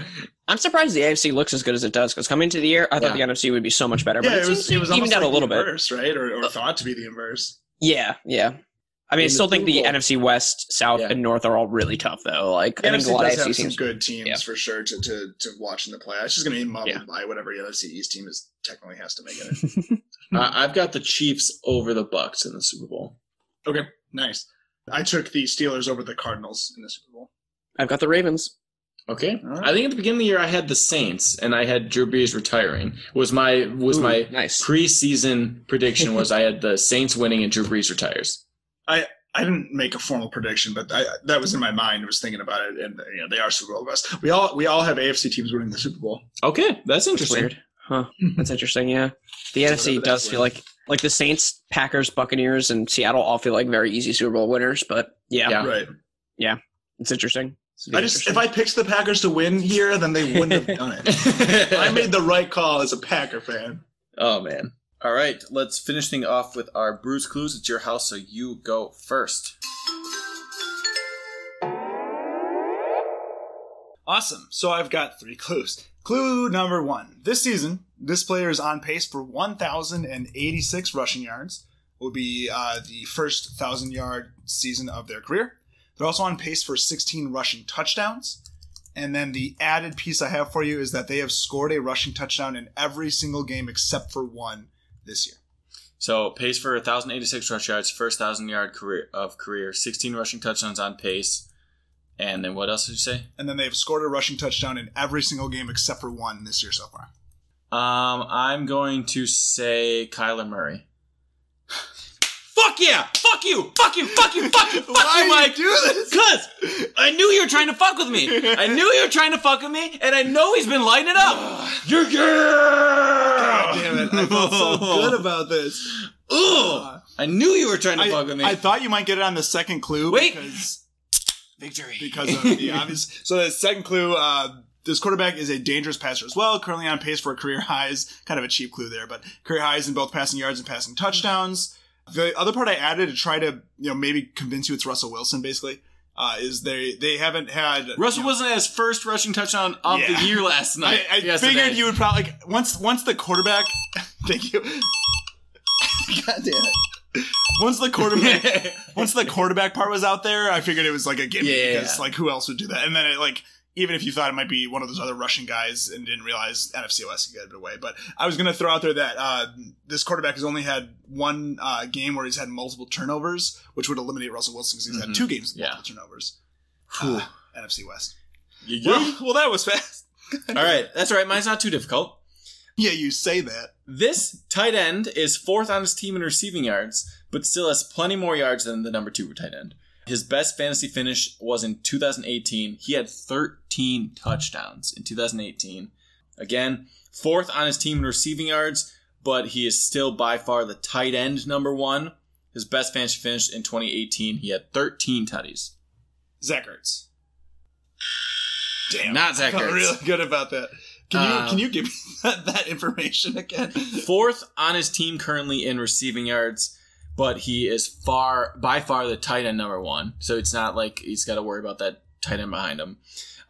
I'm surprised the AFC looks as good as it does because coming into the year, I thought Yeah. the NFC would be so much better. yeah, but it it, was seems it was even almost down like a little the bit. inverse, right? Or, or uh, thought to be the inverse. Yeah, yeah. I mean, I still the think the Bowl. NFC West, South, Yeah. and North are all really tough though. Like I think NFC a lot of does have some good teams Yeah. for sure to, to to watch in the playoffs. It's just going to be muddled Yeah. by whatever the NFC East team is technically has to make it. Uh, I've got the Chiefs over the Bucks in the Super Bowl. okay, nice. I took the Steelers over the Cardinals in the Super Bowl. I've got the Ravens. Okay, All right. I think at the beginning of the year I had the Saints, and I had Drew Brees retiring. Was my was Ooh, my nice. preseason prediction was I had the Saints winning and Drew Brees retires. I I didn't make a formal prediction, but I, that was in my mind. I was thinking about it, and you know they are Super Bowl best. We all we all have AFC teams winning the Super Bowl. Okay, that's That's interesting. weird. Huh. That's interesting. Yeah. The So NFC does feel worth. like like the Saints, Packers, Buccaneers, and Seattle all feel like very easy Super Bowl winners. But yeah, Yeah. Right. Yeah, it's interesting. I just if I picked the Packers to win here, then they wouldn't have done it. I made the right call as a Packer fan. oh man. All right, let's finish thing off with our Brews Clues. It's your house, so you go first. Awesome. So I've got three clues. Clue number one. This season, this player is on pace for 1,086 rushing yards. Will be uh, the first 1,000 yard season of their career. They're also on pace for 16 rushing touchdowns. And then the added piece I have for you is that they have scored a rushing touchdown in every single game except for one this year. So pace for 1,086 rush yards, first 1,000 yard career of career, 16 rushing touchdowns on pace, and then what else did you say? And then they've scored a rushing touchdown in every single game except for one this year so far. Um, I'm going to say Kyler Murray. Fuck yeah! Fuck you! Fuck you! Fuck you! Fuck you! Fuck Why you, Mike! do this? Cause I knew you were trying to fuck with me. I knew you were trying to fuck with me, and I know he's been lighting it up. You're God good. damn it! I felt so good about this. Ugh. I knew you were trying to I, fuck with me. I thought you might get it on the second clue. Wait. because Victory. because of the obvious. So the second clue, uh, this quarterback is a dangerous passer as well. Currently on pace for career highs. Kind of a cheap clue there, but career highs in both passing yards and passing touchdowns. The other part I added to try to you know maybe convince you it's Russell Wilson basically uh, is they they haven't had Russell you know, Wilson had his first rushing touchdown of Yeah. the year last night. I, I yesterday. figured you would probably like, once once the quarterback. thank you. God damn it. Once the quarterback once the quarterback part was out there, I figured it was like a gimme Yeah. because like who else would do that? And then it like even if you thought it might be one of those other Russian guys and didn't realize NFC West could get it away, but I was gonna throw out there that uh, this quarterback has only had one uh, game where he's had multiple turnovers, which would eliminate Russell Wilson because he's Mhm. had two games with Yeah. multiple turnovers. Uh, NFC West. You Well, well, that was fast. All right, that's all right. Mine's not too difficult. Yeah, you say that. This tight end is fourth on his team in receiving yards, but still has plenty more yards than the number two tight end. His best fantasy finish was in 2018. He had 13 touchdowns in 2018. Again, fourth on his team in receiving yards, but he is still by far the tight end number one. His best fantasy finish in 2018, he had 13 tutties. Zach Ertz. Damn, Not Zach I felt Ertz. really good about that. Can you Uh, can you give me that, that information again? Fourth on his team currently in receiving yards, but he is far by far the tight end number one. So it's not like he's got to worry about that tight end behind him.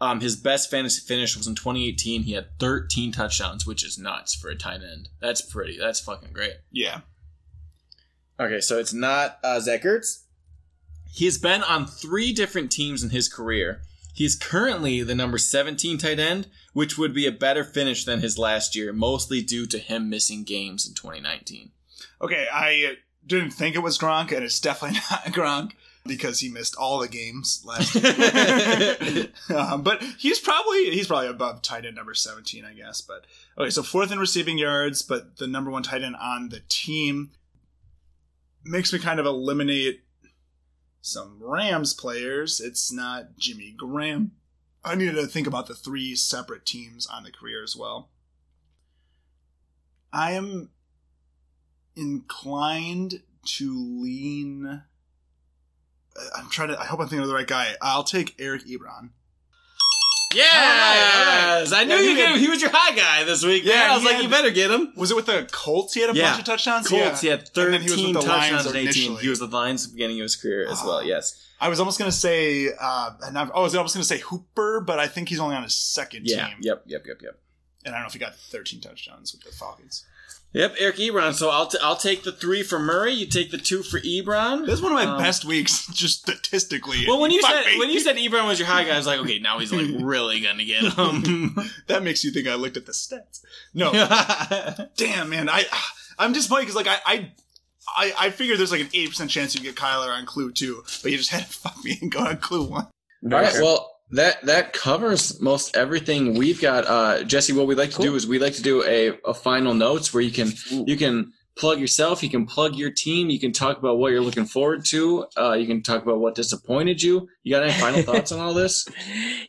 Um, his best fantasy finish was in 2018. He had 13 touchdowns, which is nuts for a tight end. That's pretty. That's fucking great. Yeah, Okay, so it's not uh, Zach Ertz. He's been on three different teams in his career. He's currently the number 17 tight end, which would be a better finish than his last year, mostly due to him missing games in 2019. okay. I didn't think it was Gronk, and it's definitely not Gronk because he missed all the games last year. um, but he's probably he's probably above tight end number seventeen, I guess. But okay, so fourth in receiving yards, but the number one tight end on the team makes me kind of eliminate some Rams players. It's not Jimmy Graham. I needed to think about the three separate teams on the career as well. I am inclined to lean. uh, I'm trying to. I hope I'm thinking of the right guy. I'll take Eric Ebron. Yes, All right, all right. I knew Yeah, you he get him. He was your high guy this week. Yeah, Yeah, I was like, had- you better get him. Was it with the Colts? He had a Yeah. bunch of touchdowns. Colts, Yeah. he had And then 13 he was with the Lions in 18. initially. He was with the Lions beginning of his career as well. Oh. Yes. I was almost gonna say. Uh, and I, I was almost gonna say Hooper, but I think he's only on his second Yeah. team. Yep. Yep. Yep. Yep. And I don't know if he got 13 touchdowns with the Falcons. Yep. Eric Ebron. So I'll t- I'll take the three for Murray. You take the two for Ebron. This is one of my Um, best weeks, just statistically. Well, when you Fuck said me. when you said Ebron was your high guy, I was like, okay, now he's like really gonna get him. that makes you think I looked at the stats. No, damn man, I I'm disappointed because like I I. I, I figured there's like an 80% chance you get Kyler on clue two, but you just had to fuck me and go on clue one. All right. Well, that that covers most everything we've got. Uh, Jesse, what we like to do is we like to do a, a final notes where you can you can plug yourself, you can plug your team, you can talk about what you're looking forward to, uh, you can talk about what disappointed you. You got any final thoughts on all this?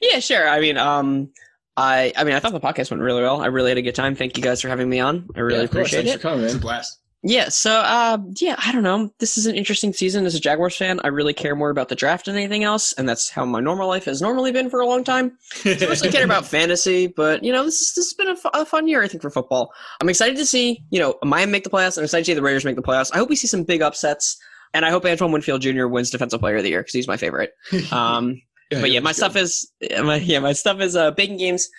Yeah, sure. I mean, um, I I mean, I thought the podcast went really well. I really had a good time. Thank you guys for having me on. I really Yeah, of course. appreciate Thanks it. for coming, man. blast. Yeah, so uh, yeah, I don't know. This is an interesting season as a Jaguars fan. I really care more about the draft than anything else, and that's how my normal life has normally been for a long time. I mostly care about fantasy, but you know, this is, this has been a, fun year, I think, for football. I'm excited to see you know Miami make the playoffs. I'm excited to see the Raiders make the playoffs. I hope we see some big upsets, and I hope Antoine Winfield Jr. wins Defensive Player of the Year because he's my favorite. Um, but yeah, my stuff is my yeah, my stuff is uh Big Games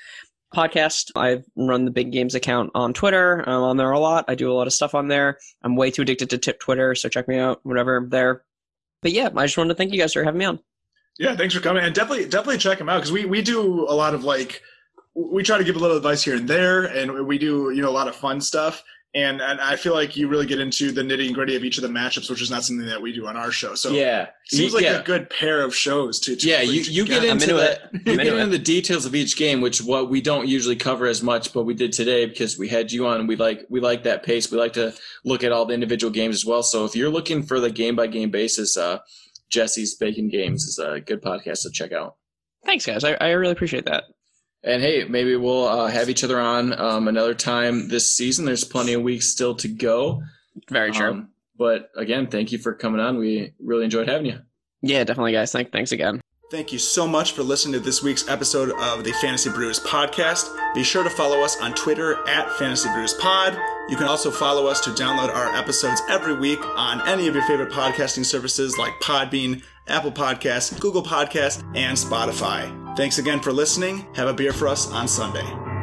podcast. I run the Big Games account on Twitter. I'm on there a lot. I do a lot of stuff on there. I'm way too addicted to tip Twitter, so check me out, whatever there. But yeah, I just wanted to thank you guys for having me on. Yeah, thanks for coming, and definitely definitely check him out because we we do a lot of like we try to give a little advice here and there, and we do you know a lot of fun stuff. And, and I feel like you really get into the nitty and gritty of each of the matchups, which is not something that we do on our show. So yeah, seems like yeah. a good pair of shows to. to yeah, you, you get into into that. it. You get into into the details of each game, which what we don't usually cover as much, but we did today because we had you on. and We like we like that pace. We like to look at all the individual games as well. So if you're looking for the game by game basis, uh, Jesse's Bacon Games is a good podcast to check out. Thanks, guys. I, I really appreciate that. And hey, maybe we'll uh, have each other on um, another time this season. There's plenty of weeks still to go. Very true. Um, but again, thank you for coming on. We really enjoyed having you. yeah, definitely, guys. Thank, thanks again. Thank you so much for listening to this week's episode of the Fantasy Brews podcast. Be sure to follow us on Twitter at Fantasy Brews Pod. You can also follow us to download our episodes every week on any of your favorite podcasting services like Podbean, Apple Podcasts, Google Podcasts, and Spotify. Thanks again for listening. Have a beer for us on Sunday.